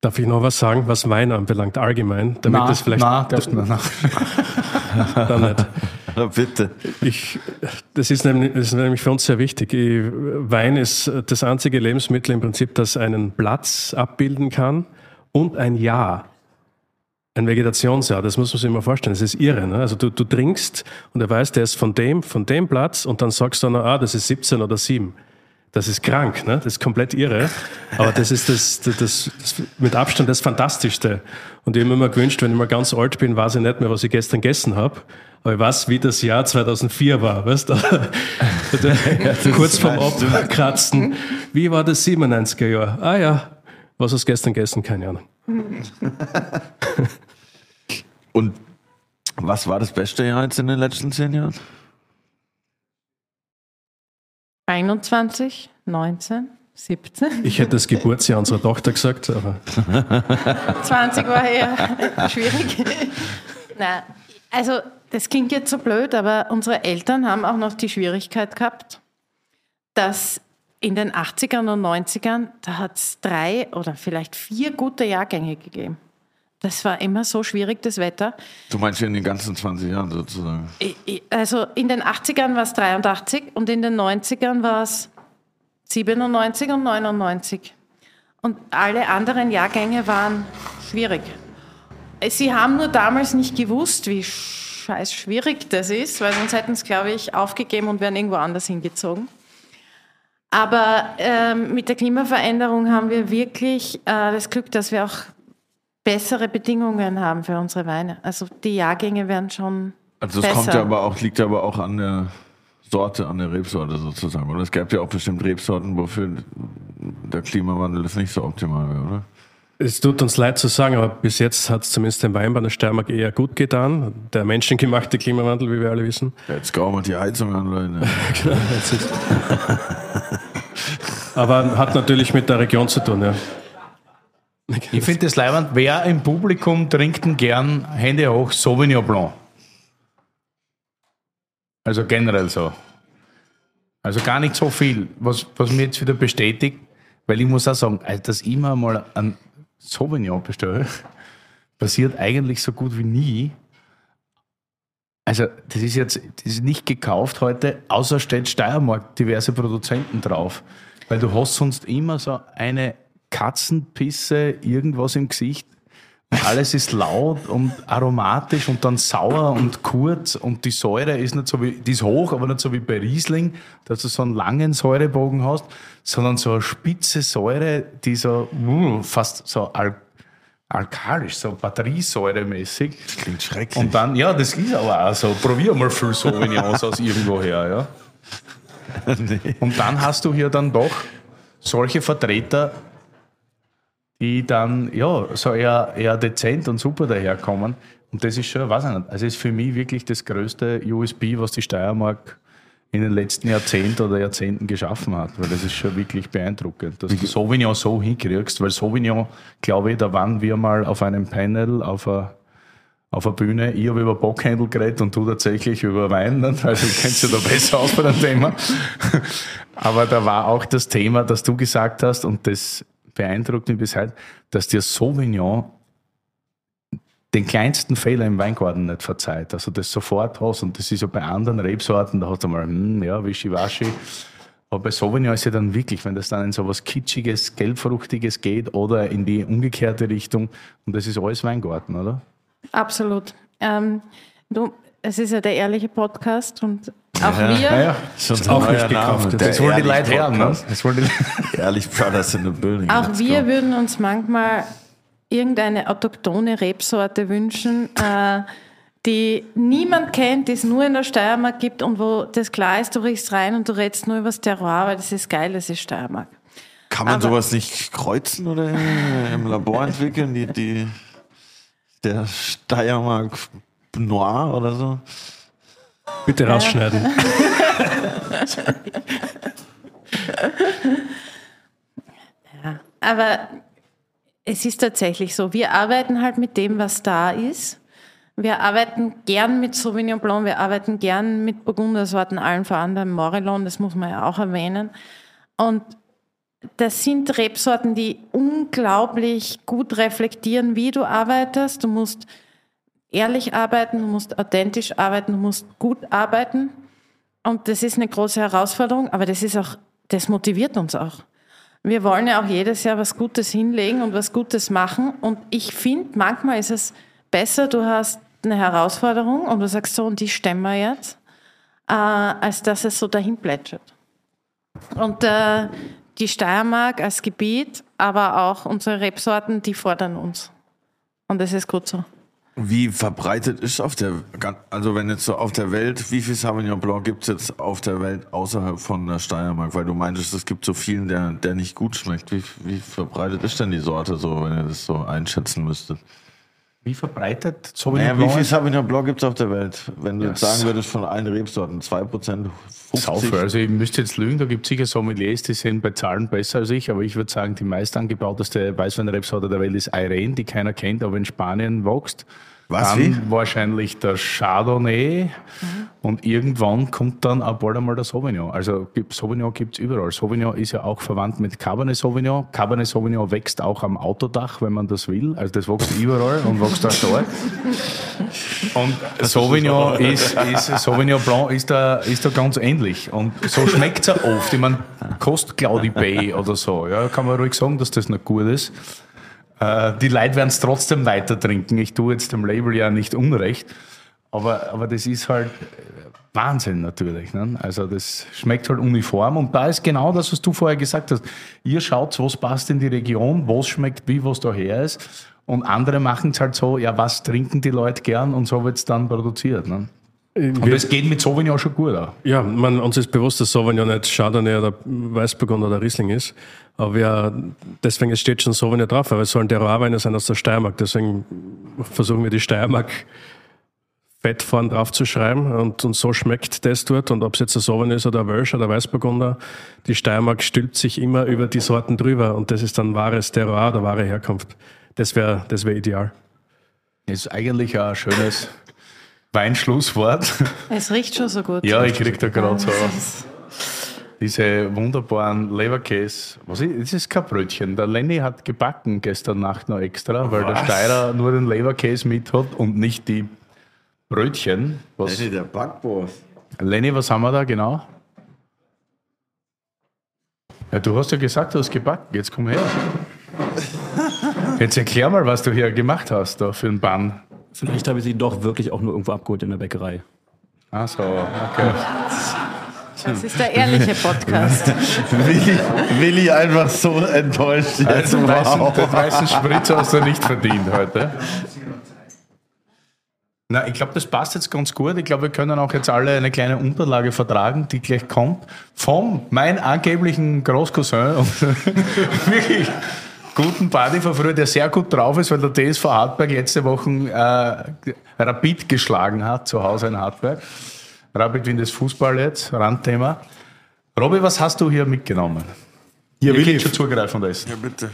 Speaker 4: Darf ich noch was sagen, was Wein anbelangt, allgemein?
Speaker 2: Damit na, das vielleicht. Na, darfst du nach.
Speaker 4: Dann nicht. Ja, bitte. Ich, das, ist nämlich, das ist nämlich für uns sehr wichtig. Wein ist das einzige Lebensmittel im Prinzip, das einen Platz abbilden kann und ein Jahr. Ein Vegetationsjahr, das muss man sich immer vorstellen. Das ist irre. Ne? Also du, du trinkst und er weiß, der ist von dem, von dem Platz und dann sagst du, noch, ah, das ist 17 oder 7. Das ist krank, ne? das ist komplett irre. Aber das ist das, das, das, das mit Abstand das Fantastischste. Und ich habe mir immer gewünscht, wenn ich mal ganz alt bin, weiß ich nicht mehr, was ich gestern gegessen habe. Aber ich weiß, wie das Jahr 2004 war, weißt du? ja, Kurz vorm Abkratzen. Wie war das 97er Jahr? Ah ja, was hast du gestern gegessen? Keine Ahnung.
Speaker 1: Und was war das beste Jahr jetzt in den letzten zehn Jahren?
Speaker 3: 21, 19, 17.
Speaker 4: Ich hätte das Geburtsjahr unserer Tochter gesagt, aber.
Speaker 3: 20 war eher schwierig. Nein, also das klingt jetzt so blöd, aber unsere Eltern haben auch noch die Schwierigkeit gehabt, dass in den 80ern und 90ern, da hat es drei oder vielleicht vier gute Jahrgänge gegeben. Das war immer so schwierig, das Wetter.
Speaker 1: Du meinst in den ganzen 20 Jahren sozusagen?
Speaker 3: Also in den 80ern war es 83 und in den 90ern war es 97 und 99. Und alle anderen Jahrgänge waren schwierig. Sie haben nur damals nicht gewusst, wie scheiß schwierig das ist, weil sonst hätten es, glaube ich, aufgegeben und wären irgendwo anders hingezogen. Aber ähm, mit der Klimaveränderung haben wir wirklich äh, das Glück, dass wir auch bessere Bedingungen haben für unsere Weine. Also die Jahrgänge werden schon.
Speaker 1: Also das
Speaker 3: besser.
Speaker 1: kommt ja aber auch, liegt ja aber auch an der Sorte, an der Rebsorte sozusagen. Oder es gab ja auch bestimmt Rebsorten, wofür der Klimawandel ist nicht so optimal wäre, oder?
Speaker 4: Es tut uns leid zu sagen, aber bis jetzt hat es zumindest den Weinbau der Steiermark eher gut getan. Der menschengemachte Klimawandel, wie wir alle wissen.
Speaker 1: Jetzt gehen wir die Heizung an, Leute.
Speaker 4: Genau, aber hat natürlich mit der Region zu tun, ja.
Speaker 2: Ich finde das leibend. Wer im Publikum trinkt denn gern Hände hoch Sauvignon Blanc? Also generell so. Also gar nicht so viel, was, was mir jetzt wieder bestätigt, weil ich muss auch sagen, also dass ich mir mal ein Sauvignon bestelle, passiert eigentlich so gut wie nie. Also das ist jetzt das ist nicht gekauft heute, außer steht Steiermark diverse Produzenten drauf. Weil du hast sonst immer so eine Katzenpisse, irgendwas im Gesicht. Alles ist laut und aromatisch und dann sauer und kurz und die Säure ist nicht so wie, die ist hoch, aber nicht so wie bei Riesling, dass du so einen langen Säurebogen hast, sondern so eine spitze Säure, die so mm, fast so al alkalisch, so batteriesäuremäßig.
Speaker 1: Klingt schrecklich.
Speaker 2: Und dann, ja, das ist aber auch so. Probier mal viel Sauvignons aus irgendwoher, ja. Und dann hast du hier dann doch solche Vertreter, die dann, ja, so eher, eher dezent und super daherkommen. Und das ist schon, weiß ich nicht, also ist für mich wirklich das größte USB, was die Steiermark in den letzten Jahrzehnten oder Jahrzehnten geschaffen hat, weil das ist schon wirklich beeindruckend, dass du Sauvignon so hinkriegst, weil Sauvignon, glaube ich, da waren wir mal auf einem Panel, auf einer auf der Bühne, ich habe über Bockhändel geredet und du tatsächlich über Wein, also du kennst ja da besser aus bei dem Thema. Aber da war auch das Thema, das du gesagt hast und das beeindruckt mich bis heute, dass dir Sauvignon den kleinsten Fehler im Weingarten nicht verzeiht. Also das sofort hast und das ist ja bei anderen Rebsorten, da hast du mal, hm, ja, wischiwaschi. Aber bei Sauvignon ist ja dann wirklich, wenn das dann in so was Kitschiges, Gelbfruchtiges geht oder in die umgekehrte Richtung und das ist alles Weingarten, oder?
Speaker 3: Absolut. Ähm, du, es ist ja der ehrliche Podcast und auch wir,
Speaker 2: ja.
Speaker 1: Schon
Speaker 4: auch nicht gekauft.
Speaker 1: Der
Speaker 2: Das wollen die
Speaker 1: Ehrlich
Speaker 2: Leute hören, ne? Das wollen die Leute.
Speaker 1: Ehrlich Brothers in the Building.
Speaker 3: auch
Speaker 1: Let's
Speaker 3: wir
Speaker 1: go.
Speaker 3: würden uns manchmal irgendeine autochtone Rebsorte wünschen, äh, die niemand kennt, die es nur in der Steiermark gibt und wo das klar ist, du riechst rein und du redest nur über das Terroir, weil das ist geil, das ist Steiermark.
Speaker 1: Kann man
Speaker 3: aber-
Speaker 1: sowas nicht kreuzen oder im Labor entwickeln? Die, die, der Steiermark Noir oder so?
Speaker 4: Bitte rausschneiden.
Speaker 3: Aber es ist tatsächlich so, wir arbeiten halt mit dem, was da ist. Wir arbeiten gern mit Sauvignon Blanc, wir arbeiten gern mit Burgundersorten, allen voran beim Morillon, das muss man ja auch erwähnen. Und das sind Rebsorten, die unglaublich gut reflektieren, wie du arbeitest. Du musst ehrlich arbeiten, du musst authentisch arbeiten, du musst gut arbeiten. Und das ist eine große Herausforderung, aber das ist auch, das motiviert uns auch. Wir wollen ja auch jedes Jahr was Gutes hinlegen und was Gutes machen. Und ich finde, manchmal ist es besser, du hast eine Herausforderung und du sagst so, und die stemmen wir jetzt, äh, als dass es so dahin plätschert. Und äh, die Steiermark als Gebiet, aber auch unsere Rebsorten, die fordern uns. Und das ist gut so.
Speaker 1: Wie verbreitet ist auf der, also wenn jetzt so auf der Welt, wie viel Sauvignon Blanc gibt es jetzt auf der Welt außerhalb von der Steiermark? Weil du meintest, es gibt so vielen, der, der nicht gut schmeckt. Wie, wie verbreitet ist denn die Sorte so, wenn ihr das so einschätzen müsstet?
Speaker 2: Wie verbreitet Sauvignon
Speaker 1: Naja, wie
Speaker 2: Blanc
Speaker 1: viel
Speaker 2: ist?
Speaker 1: Sauvignon Blanc gibt es auf der Welt? Wenn du jetzt
Speaker 2: Ja,
Speaker 1: sagen würdest von allen Rebsorten, 2%, 50?
Speaker 2: Saufer. Also ich müsste jetzt lügen, da gibt es sicher Sommeliers, die sind bei Zahlen besser als ich, aber ich würde sagen, die meist angebauteste Weißweinrebsorte der Welt ist Irene, die keiner kennt, aber in Spanien wächst.
Speaker 1: Was,
Speaker 2: Dann
Speaker 1: wie?
Speaker 2: wahrscheinlich der Chardonnay und irgendwann kommt dann auch bald einmal der Sauvignon. Also Sauvignon gibt es überall. Sauvignon ist ja auch verwandt mit Cabernet Sauvignon. Cabernet Sauvignon wächst auch am Autodach, wenn man das will. Also das wächst überall und wächst auch dort. Und Sauvignon ist, ist, Sauvignon Blanc ist da, ist da ganz ähnlich. Und so schmeckt es ja oft. Ich meine, kostet Claudi Bay oder so. Ja, kann man ruhig sagen, dass das nicht gut ist. Äh, die Leute werden es trotzdem weiter trinken. Ich tue jetzt dem Label ja nicht unrecht. Aber, aber das ist halt Wahnsinn natürlich. Ne? Also das schmeckt halt uniform. Und da ist genau das, was du vorher gesagt hast. Ihr schaut, was passt in die Region, was schmeckt wie, was daher ist. Und andere machen es halt so, ja, was trinken die Leute gern? Und so wird es dann produziert. Ne? Und das geht mit Sauvignon schon gut auch.
Speaker 4: Ja, man, uns ist bewusst, dass Sauvignon nicht Chardonnay oder Weißburgunder oder Riesling ist. Aber wir, deswegen es steht schon Sauvignon drauf, weil es sollen Terroirweine sein aus der Steiermark. Deswegen versuchen wir die Steiermark fett vorn drauf zu schreiben und, und so schmeckt das dort. Und ob es jetzt ein Sauvignon ist oder ein Welsch oder Weißburgunder, die Steiermark stülpt sich immer über die Sorten drüber und das ist dann wahres Terroir oder wahre Herkunft. Das wäre das wär ideal.
Speaker 2: Das ist eigentlich ein schönes Weinschlusswort.
Speaker 3: Es riecht schon so gut.
Speaker 2: Ja, ich krieg da gerade so diese wunderbaren Leberkäse. Was ist, das ist kein Brötchen. Der Lenny hat gebacken gestern Nacht noch extra, weil der Steirer nur den Leberkäse mit hat und nicht die Brötchen. Was,
Speaker 1: der Backboss.
Speaker 2: Lenny, was haben wir da genau? Ja, du hast ja gesagt, du hast gebacken. Jetzt komm her. Jetzt erklär mal, was du hier gemacht hast da für einen Bann.
Speaker 5: Vielleicht habe ich sie doch wirklich auch nur irgendwo abgeholt in der Bäckerei.
Speaker 2: Ach so, okay.
Speaker 3: Das ist der ehrliche Podcast.
Speaker 1: Willi, Willi einfach so enttäuscht. Jetzt.
Speaker 2: Also den weißen, den weißen Spritzer hast du nicht verdient heute. Na, ich glaube, das passt jetzt ganz gut. Ich glaube, wir können auch jetzt alle eine kleine Unterlage vertragen, die gleich kommt. Vom mein angeblichen Großcousin und wirklich guten Buddy von früher, der sehr gut drauf ist, weil der TSV Hartberg letzte Woche äh, Rapid geschlagen hat, zu Hause in Hartberg. Rapid Wien das Fußball jetzt, Randthema. Robby, was hast du hier mitgenommen?
Speaker 6: Ja,
Speaker 2: Ihr könnt schon zugreifen und essen.
Speaker 1: bitte.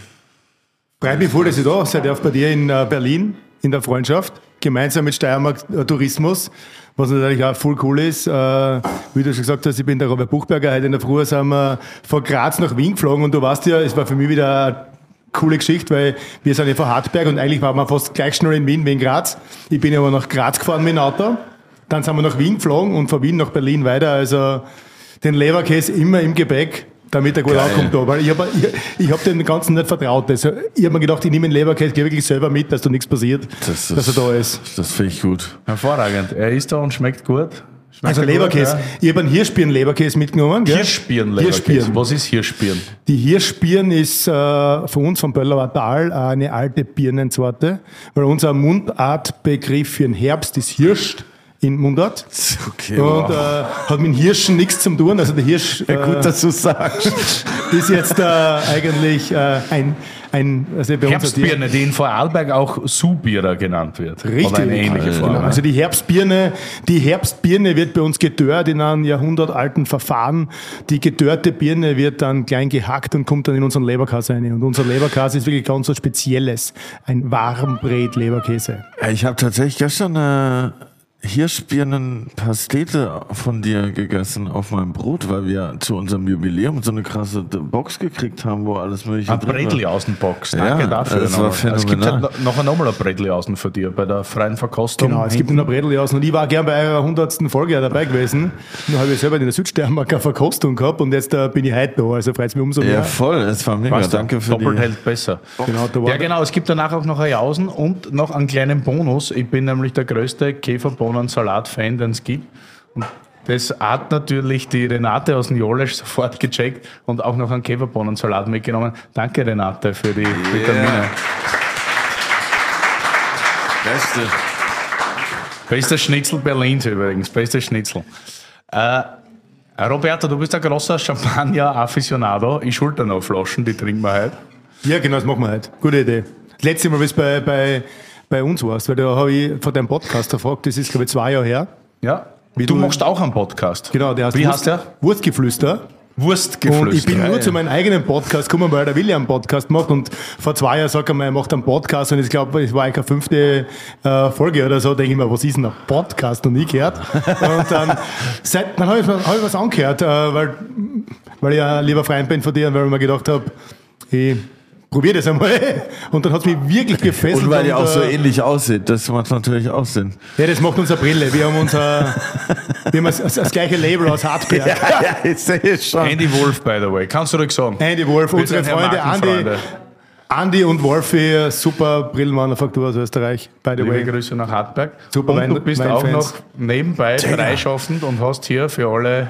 Speaker 6: freut mich voll, dass ich da seid. Ich bei dir in äh, Berlin in der Freundschaft, gemeinsam mit Steiermark äh, Tourismus, was natürlich auch voll cool ist. Äh, wie du schon gesagt hast, ich bin der Robert Buchberger. Heute in der Früh sind wir von Graz nach Wien geflogen und du weißt ja, es war für mich wieder eine coole Geschichte, weil wir sind ja von Hartberg und eigentlich waren wir fast gleich schnell in Wien wie in Graz. Ich bin aber nach Graz gefahren mit dem Auto. Dann sind wir nach Wien geflogen und von Wien nach Berlin weiter. Also den Leberkäse immer im Gepäck, damit er gut ankommt da. Weil ich habe ich, ich hab dem Ganzen nicht vertraut. Also, ich habe mir gedacht, ich nehme den Leberkäse geh wirklich selber mit, dass da nichts passiert,
Speaker 1: Das
Speaker 6: dass er da ist.
Speaker 1: Das finde ich gut.
Speaker 2: Hervorragend. Er ist da und schmeckt gut. Schmeckt
Speaker 6: Also
Speaker 2: er gut,
Speaker 6: Leberkäse.
Speaker 2: ja.
Speaker 6: Ich habe einen Hirschbirnen-Leberkäse mitgenommen.
Speaker 2: Hirschbirnen. Was ist Hirschbirnen?
Speaker 6: Die Hirschbirn ist äh, von uns vom Böllauer Tal eine alte Birnensorte, weil unser Mundartbegriff für den Herbst ist Hirscht in Mundart.
Speaker 1: Okay,
Speaker 6: Und
Speaker 1: wow.
Speaker 6: äh, hat mit dem Hirschen nichts zu tun. Also der Hirsch äh,
Speaker 1: Gut, dass du sagst.
Speaker 6: ist jetzt äh, eigentlich äh, ein, ein also bei uns hat die-
Speaker 2: Herbstbirne, die in Vorarlberg auch Subira genannt wird.
Speaker 6: Richtig.
Speaker 2: Oder eine ähnliche Form.
Speaker 6: Genau. Also die Herbstbirne, die Herbstbirne wird bei uns gedörrt in einem jahrhundertalten Verfahren. Die gedörrte Birne wird dann klein gehackt und kommt dann in unseren Leberkäse rein. Und unser Leberkäse ist wirklich ganz was Spezielles. Ein Warmbret-Leberkäse.
Speaker 1: Ich habe tatsächlich gestern eine Hirschbirnenpastete von dir gegessen auf meinem Brot, weil wir zu unserem Jubiläum so eine krasse Box gekriegt haben, wo alles mögliche
Speaker 2: Ein
Speaker 1: drin
Speaker 2: Bredli. Außenbox. Danke
Speaker 1: Ja,
Speaker 2: dafür.
Speaker 1: das war
Speaker 2: es gibt halt noch nochmal ein Bredli außen für dir bei der freien Verkostung.
Speaker 6: Genau, es gibt noch Bredel aus. Und ich war gern bei eurer 100. Folge dabei gewesen. Nur habe ich selber in der Südsteiermark eine Verkostung gehabt und jetzt äh, bin ich heute da. Also freut es mich umso mehr.
Speaker 1: Ja, voll, es war mega.
Speaker 2: Weißt du,
Speaker 1: Danke für
Speaker 2: Doppelt
Speaker 1: die.
Speaker 2: hält besser.
Speaker 6: Genau, da war
Speaker 2: Ja, genau. Es gibt danach auch noch ein Jausen und noch einen kleinen Bonus. Ich bin nämlich der größte Käferbohnen-Salat-Fan, den es gibt. Und das hat natürlich die Renate aus dem Jolesch sofort gecheckt und auch noch einen Käferbohnensalat mitgenommen. Danke, Renate, für die Vitamine.
Speaker 1: Beste.
Speaker 2: Bester Schnitzel Berlins übrigens. Bester Schnitzel. Äh, Roberto, du bist ein großer Champagner-Afficionado. Ich schulter noch Flaschen, die trinken wir heute.
Speaker 6: Ja, genau, das machen wir heute. Gute Idee. Das letzte Mal, wie es bei, bei, bei uns warst, weil da habe ich von deinem Podcast erfragt, das ist, glaube ich, zwei Jahre her.
Speaker 2: Ja. Du
Speaker 6: du-
Speaker 2: machst auch einen Podcast.
Speaker 6: Genau, der heißt
Speaker 2: Wie
Speaker 6: Wurst-
Speaker 2: heißt der?
Speaker 6: Wurstgeflüster.
Speaker 2: Wurstgeflüster.
Speaker 6: Und ich bin
Speaker 2: Ja,
Speaker 6: nur
Speaker 2: ja.
Speaker 6: zu meinem eigenen Podcast gekommen, weil der Willi einen Podcast macht. Und vor zwei Jahren sagt er mir, er macht einen Podcast. Und ich glaube, es war eigentlich eine fünfte äh, Folge oder so. Denke ich mir, was ist denn ein Podcast? Und nie gehört. Und dann, seit, dann habe ich, hab ich was angehört, äh, weil, weil ich ein lieber Freund bin von dir und weil ich mir gedacht habe, ich probiere das einmal. Und dann hat es mich wirklich gefesselt.
Speaker 1: Und weil ihr auch so
Speaker 6: äh,
Speaker 1: ähnlich aussieht, das macht natürlich auch Sinn.
Speaker 6: Ja, das macht unsere Brille. Wir haben unser, wir haben das, das gleiche Label aus Hartberg.
Speaker 1: ja, ich sehe es schon.
Speaker 2: Andy Wolf, by the way. Kannst du ruhig sagen.
Speaker 6: Andy Wolf,
Speaker 2: Wir
Speaker 6: unsere
Speaker 2: ja
Speaker 6: Freunde Andy. Andy und Wolfi, super Brillenmanufaktur aus Österreich, by the
Speaker 2: Liebe
Speaker 6: way.
Speaker 2: Grüße nach Hartberg.
Speaker 6: Super
Speaker 2: und du bist auch
Speaker 6: Weinfans.
Speaker 2: noch nebenbei freischaffend und hast hier für alle,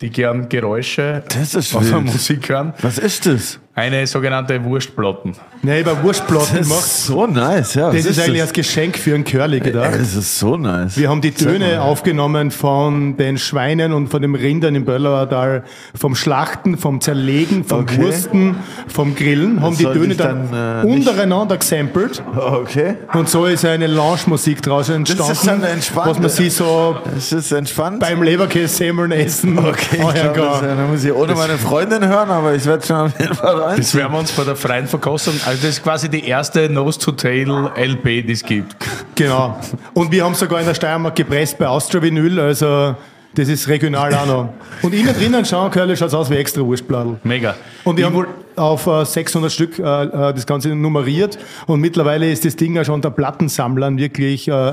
Speaker 2: die gern Geräusche
Speaker 1: Das ist
Speaker 2: aus der. Musik hören,
Speaker 1: Was ist das?
Speaker 2: Eine sogenannte Wurstplatten.
Speaker 6: Ich habe Wurstplatten
Speaker 1: Das
Speaker 6: gemacht.
Speaker 1: ist so nice, ja.
Speaker 6: Das
Speaker 1: Was
Speaker 6: ist eigentlich als Geschenk für einen Curly gedacht.
Speaker 1: Das ist so nice.
Speaker 6: Wir haben die Töne
Speaker 1: mal.
Speaker 6: aufgenommen von den Schweinen und von den Rindern im Böllauertal, vom Schlachten, vom Zerlegen, vom
Speaker 1: Okay.
Speaker 6: Wursten, vom Grillen, haben die
Speaker 1: sollte
Speaker 6: Töne dann,
Speaker 1: dann, äh,
Speaker 6: untereinander gesampelt
Speaker 1: Okay.
Speaker 6: und so ist eine Lounge-Musik draus entstanden,
Speaker 1: ist dann entspannt.
Speaker 6: was man sich so
Speaker 1: Es ist entspannt.
Speaker 6: beim Leberkäse-Semmeln essen
Speaker 1: okay, ich glaub, das,
Speaker 6: kann.
Speaker 1: ja, da muss ich ohne meine Freundin hören, aber ich werde schon auf jeden Fall rein.
Speaker 2: Das werden wir uns bei der freien Verkostung, also das ist quasi die erste Nose-to-Tail-LP, die es gibt.
Speaker 6: Genau. Und wir haben sogar in der Steiermark gepresst bei Austria Vinyl, also das ist regional auch noch. Und innen drinnen schauen, Curly, schaut aus wie extra Wurstpladel.
Speaker 2: Mega.
Speaker 6: Und die
Speaker 2: Ich
Speaker 6: haben
Speaker 2: woll-
Speaker 6: auf äh, 600 Stück äh, äh, das Ganze nummeriert und mittlerweile ist das Ding ja schon der Plattensammlern wirklich äh,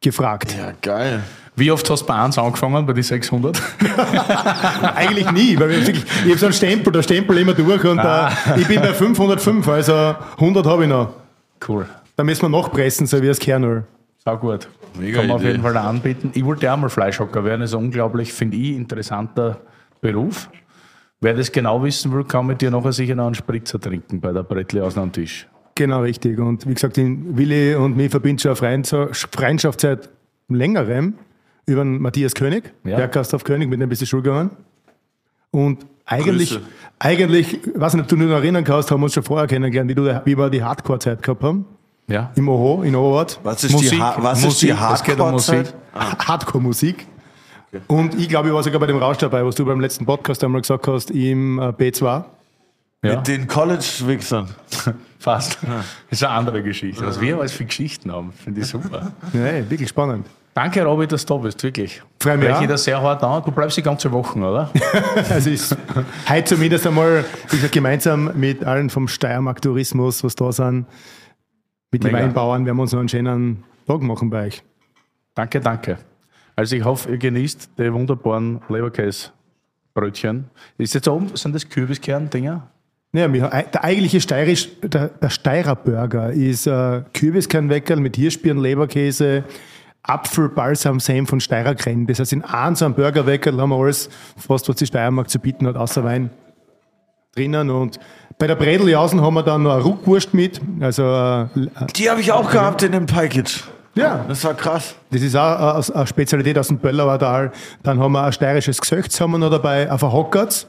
Speaker 6: gefragt.
Speaker 1: Ja, geil.
Speaker 2: Wie oft hast du bei 1 angefangen, bei die 600?
Speaker 6: Eigentlich nie, weil wirklich, ich habe so einen Stempel, der Stempel immer durch und
Speaker 2: Ah.
Speaker 6: äh, ich bin bei 505, also 100 habe ich noch.
Speaker 2: Cool.
Speaker 6: Da müssen wir nachpressen, so wie das Kernöl.
Speaker 2: Sau gut.
Speaker 1: Mega
Speaker 2: Kann man auf jeden Fall anbieten. Ich wollte auch mal Fleischhocker werden. Das ist ein unglaublich, finde ich, interessanter Beruf. Wer das genau wissen will, kann mit dir nachher sicher noch einen Spritzer trinken bei der Brettle aus am Tisch.
Speaker 6: Genau, richtig. Und wie gesagt, den Willi und mich verbindet schon eine Freundschaft seit längerem über den Matthias König,
Speaker 2: Ja.
Speaker 6: Bergkastorf König, mit dem bist du Schule gegangen. Und eigentlich,
Speaker 1: Grüße. eigentlich,
Speaker 6: weiß nicht, ob du dich noch erinnern kannst, haben wir uns schon vorher kennengelernt, wie, du, wie wir die Hardcore-Zeit gehabt haben.
Speaker 2: Ja.
Speaker 6: Im OHO, in Oberort.
Speaker 1: Was ist
Speaker 2: Musik,
Speaker 1: die, ha was ist die
Speaker 2: Musik, es geht um
Speaker 1: Hardcore-Zeit?
Speaker 2: Musik.
Speaker 6: Hardcore-Musik. Und ich glaube, ich war sogar bei dem Rausch dabei, was du beim letzten Podcast einmal gesagt hast, im äh, B2.
Speaker 2: Ja,
Speaker 1: Mit den College-Wichsern.
Speaker 2: fast. Das ist eine andere Geschichte. Was wir alles für Geschichten haben, finde ich super.
Speaker 6: Nee, wirklich spannend.
Speaker 2: Danke, Robby, dass du da bist, wirklich.
Speaker 6: Freu mich
Speaker 2: ich das sehr hart an. Du bleibst die ganze Woche, oder?
Speaker 6: Also ist heute zumindest einmal, gesagt, gemeinsam mit allen vom Steiermark Tourismus, was da sind, mit den. Weinbauern, werden wir uns noch einen schönen Tag machen bei euch.
Speaker 2: Danke, danke. Also ich hoffe, ihr genießt die wunderbaren Leberkäse-Brötchen. Ist jetzt oben, sind das Kürbiskern-Dinger?
Speaker 6: Wir, der eigentliche Steirisch, der, der Steirer Burger ist äh, Kürbiskernweckerl mit Hirschbirn, Leberkäse, Apfel, Balsam, Senf von Steirer. Das heißt, in einem so einem Burgerweckerl haben wir alles, fast was die Steiermark zu bieten hat, außer Wein drinnen. Und bei der Bredeljausen haben wir dann noch eine Ruckwurst mit. Also, äh,
Speaker 1: Die habe ich auch gehabt in dem Package.
Speaker 6: ja,
Speaker 1: Das war krass.
Speaker 6: Das ist auch äh, eine Spezialität aus dem Böllauer Tal. Dann haben wir ein steirisches Gesöchts haben wir noch dabei, auf Hockertz,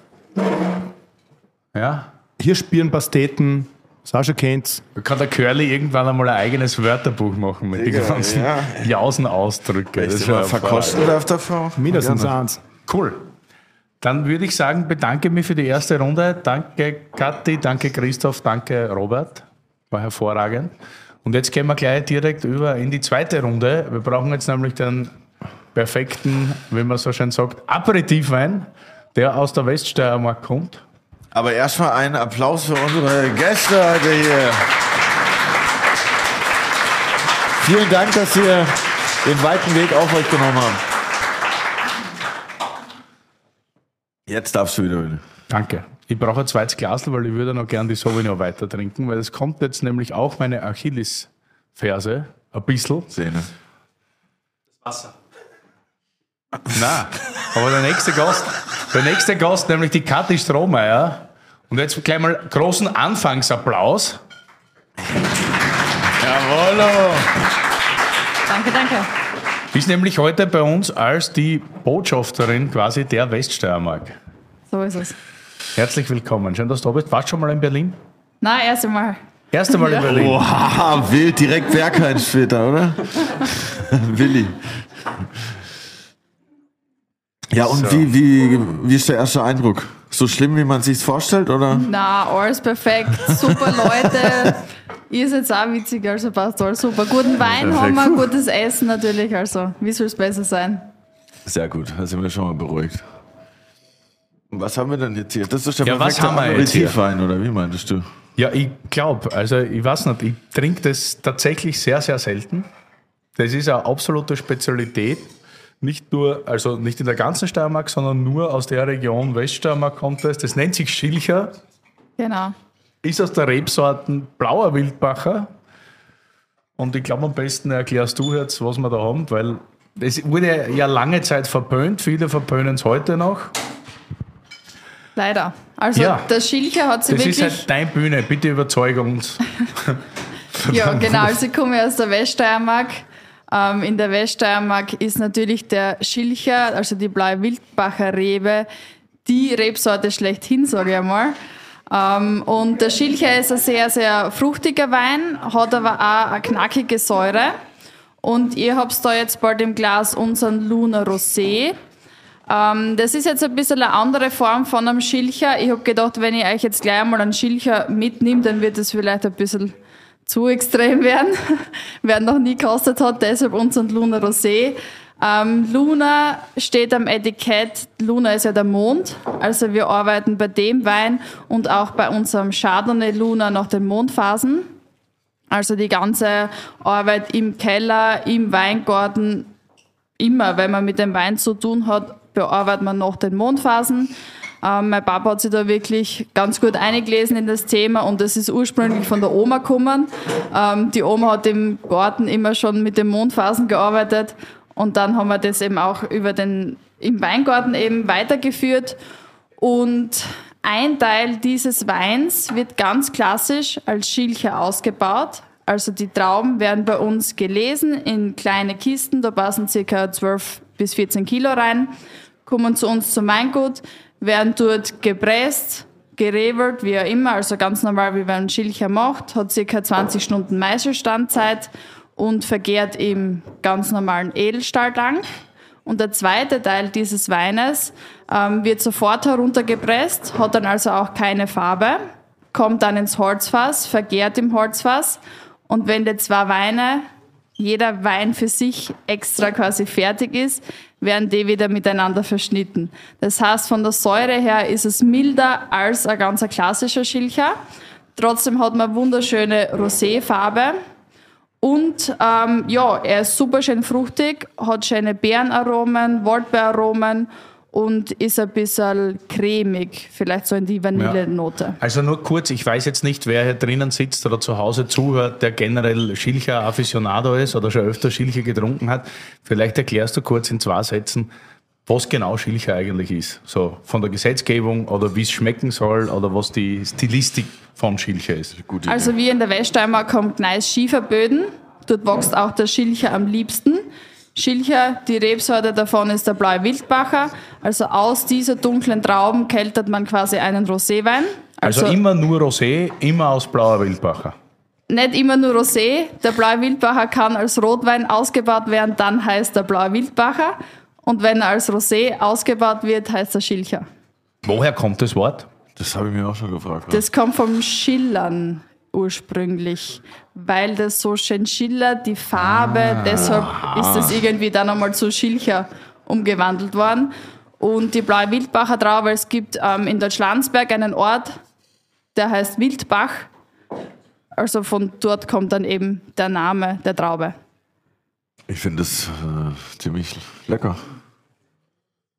Speaker 2: Ja.
Speaker 6: Hirschbirnpasteten, das auch schon kennt.
Speaker 2: Da kann der Curly irgendwann einmal ein eigenes Wörterbuch machen mit den ganzen
Speaker 1: ja.
Speaker 2: Jausenausdrücke. Das ja
Speaker 1: verkosten darf davor.
Speaker 6: Mindestens eins.
Speaker 2: Cool. Dann würde ich sagen, bedanke mich für die erste Runde. Danke Kathi, danke Christoph, danke Robert. War hervorragend. Und jetzt gehen wir gleich direkt über in die zweite Runde. Wir brauchen jetzt nämlich den perfekten, wie man so schön sagt, Aperitivwein, der aus der Weststeiermark kommt.
Speaker 1: Aber erstmal einen Applaus für unsere Gäste heute hier. Vielen Dank, dass ihr den weiten Weg auf euch genommen habt. Jetzt darfst du wieder.
Speaker 2: Danke. Ich brauche ein zweites Glas, weil ich würde noch gern die Sauvignon weiter trinken, weil es kommt jetzt nämlich auch meine Achilles-Ferse, ein bisschen.
Speaker 1: Szene.
Speaker 2: Nein, aber der nächste Gast, der nächste Gast, nämlich die Kathi Strohmeier. Und jetzt gleich mal großen Anfangsapplaus. Jawollo!
Speaker 3: Danke, danke.
Speaker 2: Ist nämlich heute bei uns als die Botschafterin quasi der Weststeiermark.
Speaker 7: So ist es.
Speaker 2: Herzlich willkommen. Schön, dass du da bist. Warst du schon mal in Berlin?
Speaker 7: Na, erst einmal.
Speaker 2: Erste Mal in Berlin.
Speaker 1: Wow, wild, direkt Bergheim später, oder? Willi. Ja, und
Speaker 2: So.
Speaker 1: wie, wie, wie ist der erste Eindruck? So schlimm, wie man sich's vorstellt, oder?
Speaker 7: Na, alles perfekt. Super Leute. Ihr seid auch witzig, also passt alles super. Guten Wein
Speaker 1: Perfekt.
Speaker 7: haben wir, gutes Essen natürlich, also wie soll es besser sein?
Speaker 1: Sehr gut, da sind wir schon mal beruhigt. Und was haben wir denn jetzt hier? Das ist der
Speaker 2: Ja, was
Speaker 1: perfekte
Speaker 2: haben wir jetzt hier?
Speaker 1: Aperitivwein, oder wie meintest du?
Speaker 2: Ja, ich glaube, also ich weiß nicht, ich trinke das tatsächlich sehr, sehr selten. Das ist eine absolute Spezialität. Nicht nur, also nicht in der ganzen Steiermark, sondern nur aus der Region Weststeiermark kommt das. Das nennt sich Schilcher,
Speaker 7: Genau.
Speaker 2: ist aus der Rebsorten Blauer Wildbacher. Und ich glaube, am besten erklärst du jetzt, was wir da haben, weil es wurde ja lange Zeit verpönt. Viele verpönen es heute noch.
Speaker 7: Leider. Also
Speaker 2: Ja.
Speaker 7: der Schilcher hat sich
Speaker 2: Das ist
Speaker 7: wirklich...
Speaker 2: halt deine Bühne, bitte überzeug uns.
Speaker 7: Ja, genau. Also ich komme aus der Weststeiermark. Ähm, in der Weststeiermark ist natürlich der Schilcher, also die blaue Wildbacher Rebe, die Rebsorte schlechthin, sage ich einmal. Ähm, und der Schilcher ist ein sehr, sehr fruchtiger Wein, hat aber auch eine knackige Säure. Und ihr habt da jetzt bald im Glas unseren Luna Rosé. Ähm, das ist jetzt ein bisschen eine andere Form von einem Schilcher. Ich habe gedacht, wenn ich euch jetzt gleich einmal einen Schilcher mitnehme, dann wird es vielleicht ein bisschen zu extrem werden. Wer noch nie gekostet hat, deshalb unseren Luna Rosé. Ähm, Luna steht am Etikett, Luna ist ja der Mond, also wir arbeiten bei dem Wein und auch bei unserem Chardonnay Luna nach den Mondphasen. Also die ganze Arbeit im Keller, im Weingarten, immer, wenn man mit dem Wein zu tun hat, bearbeitet man nach den Mondphasen. Ähm, mein Papa hat sich da wirklich ganz gut eingelesen in das Thema und das ist ursprünglich von der Oma gekommen. Ähm, die Oma hat im Garten immer schon mit den Mondphasen gearbeitet und dann haben wir das eben auch über den, im Weingarten eben weitergeführt. Und ein Teil dieses Weins wird ganz klassisch als Schilcher ausgebaut. Also die Trauben werden bei uns gelesen in kleine Kisten, da passen ca. 12 bis 14 Kilo rein, kommen zu uns zum Weingut, werden dort gepresst, gerebelt, wie auch immer, also ganz normal, wie man Schilcher macht, hat ca. 20 Stunden Meißelstandzeit und vergärt im ganz normalen Edelstahltank. Und der zweite Teil dieses Weines ähm, wird sofort heruntergepresst, hat dann also auch keine Farbe, kommt dann ins Holzfass, vergärt im Holzfass. Und wenn die zwei Weine, jeder Wein für sich extra quasi fertig ist, werden die wieder miteinander verschnitten. Das heißt, von der Säure her ist es milder als ein ganz klassischer Schilcher. Trotzdem hat man wunderschöne Roséfarbe. Und ähm, ja, er ist super schön fruchtig, hat schöne Beerenaromen, Waldbeeraromen und ist ein bisschen cremig, vielleicht so in die Vanillenote.
Speaker 2: Also nur kurz, ich weiß jetzt nicht, wer hier drinnen sitzt oder zu Hause zuhört, der generell Schilcher Aficionado ist oder schon öfter Schilcher getrunken hat. Vielleicht erklärst du kurz in zwei Sätzen, was genau Schilcher eigentlich ist. So von der Gesetzgebung oder wie es schmecken soll oder was die Stilistik von Schilcher ist. Gut.
Speaker 7: Also wir in der Weststeiermark haben Gneis Schieferböden. Dort wächst auch der Schilcher am liebsten. Schilcher, die Rebsorte davon ist der blaue Wildbacher. Also aus dieser dunklen Trauben keltert man quasi einen Roséwein.
Speaker 2: Also, immer nur Rosé, immer aus blauer Wildbacher.
Speaker 7: nicht immer nur Rosé. Der blaue Wildbacher kann als Rotwein ausgebaut werden, dann heißt er blaue Wildbacher. Und wenn er als Rosé ausgebaut wird, heißt er Schilcher.
Speaker 2: Woher kommt das Wort?
Speaker 1: Das habe ich mir auch schon gefragt.
Speaker 7: Das kommt vom Schillern ursprünglich, weil das so schön schillert, die Farbe, deshalb ist das irgendwie dann einmal zu Schilcher umgewandelt worden. Und die blaue Wildbacher Traube, es gibt ähm, in Deutschlandsberg einen Ort, der heißt Wildbach. Also von dort kommt dann eben der Name der Traube.
Speaker 1: Ich finde das äh, ziemlich lecker.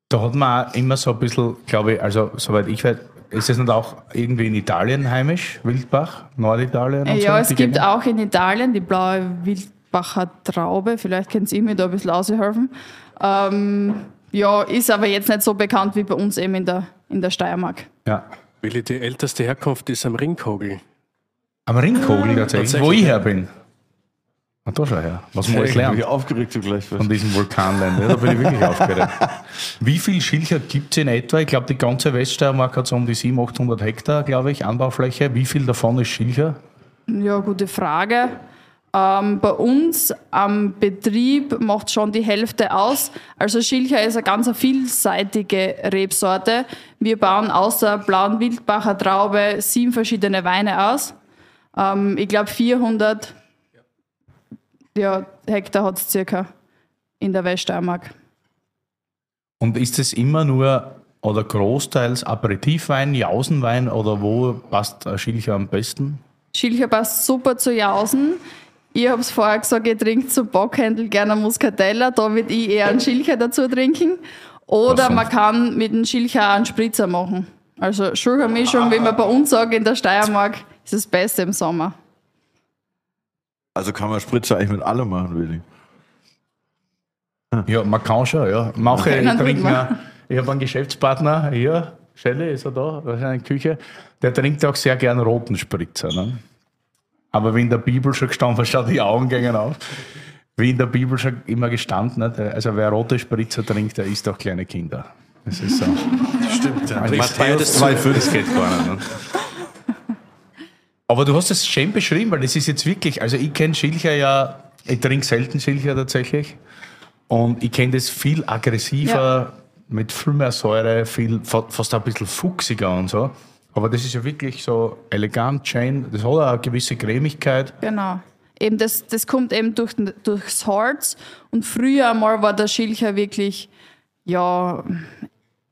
Speaker 2: Da hat man auch immer so ein bisschen, glaube ich, also soweit ich weiß, ist es nicht auch irgendwie in Italien heimisch, Wildbach, Norditalien? Und
Speaker 7: Ja,
Speaker 2: so,
Speaker 7: es gibt
Speaker 2: Gegend?
Speaker 7: auch in Italien die blaue Wildbacher Traube. Vielleicht könnt ihr mir da ein bisschen aushelfen. Ähm, ja, ist aber jetzt nicht so bekannt wie bei uns eben in der, in der Steiermark.
Speaker 2: Ja.
Speaker 4: Willi, die älteste Herkunft ist am Ringkogel.
Speaker 2: Am Ringkogel tatsächlich, wo ich her bin. Da schau her, was man alles
Speaker 1: Ich bin
Speaker 2: lernt
Speaker 1: aufgeregt zugleich.
Speaker 2: von diesem Vulkanland. Ja, da bin ich wirklich aufgeregt. Wie viel Schilcher gibt es in etwa? Ich glaube, die ganze Weststeiermark hat so um die 700, 800 Hektar, glaube ich, Anbaufläche. Wie viel davon ist Schilcher?
Speaker 7: Ja, gute Frage. Ähm, bei uns am Betrieb macht schon die Hälfte aus. Also Schilcher ist eine ganz vielseitige Rebsorte. Wir bauen außer blauen Wildbacher Traube sieben verschiedene Weine aus. Ähm, ich glaube 400 ja, Hektar hat es circa in der Weststeiermark.
Speaker 2: Und ist es immer nur oder großteils Aperitivwein, Jausenwein oder wo passt Schilcher am besten?
Speaker 7: Schilcher passt super zu Jausen. Ich habe es vorher gesagt, ich trinke zum Bockhändel gerne Muscatella. Da würde ich eher einen Schilcher dazu trinken. Oder man kann mit dem Schilcher auch einen Spritzer machen. Also Sugarmischung, wie man bei uns sagt in der Steiermark, ist das Beste im Sommer.
Speaker 1: Also kann man Spritzer eigentlich mit allem machen, Willi.
Speaker 2: Ja, man kann schon, ja. Manche
Speaker 7: tut
Speaker 2: trinken auch, ich habe einen Geschäftspartner hier, Shelley ist er da, wahrscheinlich in der Küche. Der trinkt auch sehr gern roten Spritzer. Ne? Aber wie in der Bibel schon gestanden, schaut die Augen gingen auf. Wie in der Bibel schon immer gestanden, ne? also wer rote Spritzer trinkt, der isst auch kleine Kinder. Das ist so.
Speaker 1: Stimmt, ja.
Speaker 2: Matthäus 2,5. Das geht gar nicht. Ne? Aber du hast es schön beschrieben, weil das ist jetzt wirklich, also ich kenne Schilcher ja, ich trinke selten Schilcher tatsächlich. Und ich kenne das viel aggressiver, ja. mit viel mehr Säure, viel, fast ein bisschen fuchsiger und so. Aber das ist ja wirklich so elegant, schön, das hat auch eine gewisse Cremigkeit.
Speaker 7: Genau. Eben das, das kommt eben durch, durchs Harz. Und früher einmal war der Schilcher wirklich, ja,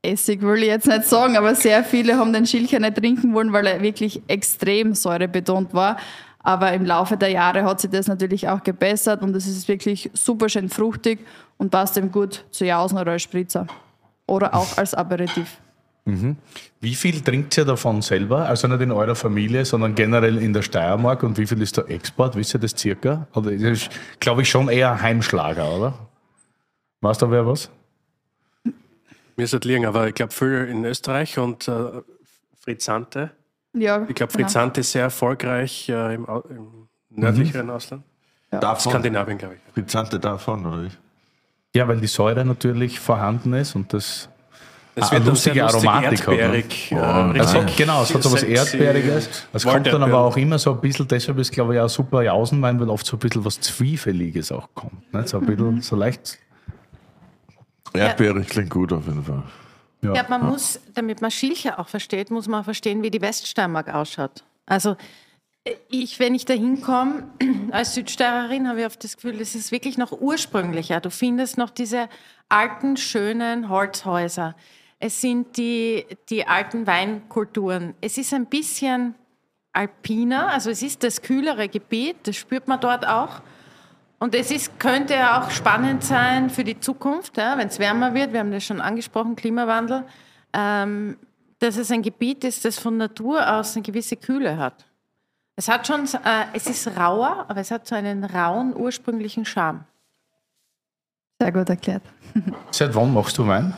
Speaker 7: Essig will ich jetzt nicht sagen, aber sehr viele haben den Schilcher nicht trinken wollen, weil er wirklich extrem säurebetont war. Aber im Laufe der Jahre hat sich das natürlich auch gebessert und es ist wirklich super schön fruchtig und passt eben gut zu Jausen oder als Spritzer. Oder auch als Aperitif.
Speaker 2: Mhm. Wie viel trinkt ihr davon selber? Also nicht in eurer Familie, sondern generell in der Steiermark und wie viel ist der Export? Wisst ihr das circa? Oder ist glaube ich, schon eher Heimschlager, oder? Weißt du wer was?
Speaker 4: Mir ist liegen, aber ich glaube, viel in Österreich und äh, Frizzante.
Speaker 7: Ja,
Speaker 4: ich glaube, Frizzante genau. ist sehr erfolgreich äh, im, im nördlicheren mhm. Ausland.
Speaker 1: Ja. Davon?
Speaker 4: Skandinavien, glaube ich.
Speaker 1: Frizzante davon, oder wie?
Speaker 2: Ja, weil die Säure natürlich vorhanden ist und das
Speaker 4: es wird lustige Aromatik erdbeerig,
Speaker 2: hat. Ne? Oh, also, genau, es hat so was Erdbeeriges. Es kommt dann aber auch immer so ein bisschen, deshalb ist glaube ich auch super Jausenwein, weil oft so ein bisschen was Zwiefeliges auch kommt. Ne? So ein bisschen, so leicht
Speaker 1: Erdbeerig klingt gut auf jeden Fall.
Speaker 3: Ja, ja man muss, damit man Schilcher auch versteht, muss man verstehen, wie die Weststeiermark ausschaut. Also ich, wenn ich da hinkomme, als Südsteirerin, habe ich oft das Gefühl, es ist wirklich noch ursprünglicher. Du findest noch diese alten, schönen Holzhäuser. Es sind die, die alten Weinkulturen. Es ist ein bisschen alpiner, also es ist das kühlere Gebiet, das spürt man dort auch. Und es ist, könnte ja auch spannend sein für die Zukunft, ja, wenn es wärmer wird, wir haben das schon angesprochen, Klimawandel, ähm, dass es ein Gebiet ist, das von Natur aus eine gewisse Kühle hat. Es hat schon, äh, es ist rauer, aber es hat so einen rauen, ursprünglichen Charme.
Speaker 7: Sehr gut erklärt.
Speaker 2: Seit wann machst du Wein?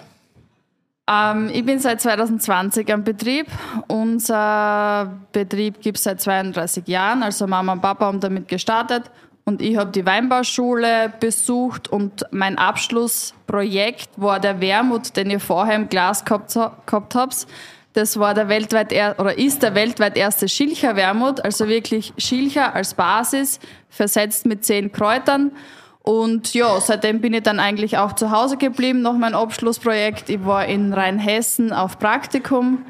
Speaker 7: Ähm, ich bin seit 2020 am Betrieb. Unser Betrieb gibt es seit 32 Jahren. Also Mama und Papa haben damit gestartet und ich habe die Weinbauschule besucht und mein Abschlussprojekt war der Wermut, den ihr vorher im Glas gehabt, gehabt habt. Das war der weltweit er, oder ist der weltweit erste Schilcher Wermut, also wirklich Schilcher als Basis, versetzt mit zehn Kräutern. Und ja, seitdem bin ich dann eigentlich auch zu Hause geblieben, noch mein Abschlussprojekt. Ich war in Rheinhessen auf Praktikum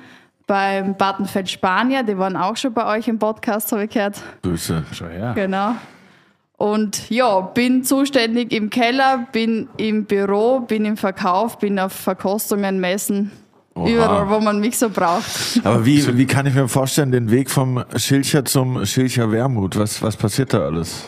Speaker 7: beim Battenfeld Spanier, die waren auch schon bei euch im Podcast, habe ich gehört.
Speaker 1: Grüße.
Speaker 2: Schon her.
Speaker 7: Genau. Und ja, bin zuständig im Keller, bin im Büro, bin im Verkauf, bin auf Verkostungen, Messen, Oha. überall, wo man mich so braucht.
Speaker 1: Aber wie, wie kann ich mir vorstellen, den Weg vom Schilcher zum Schilcher Wermut? Was, was passiert da alles?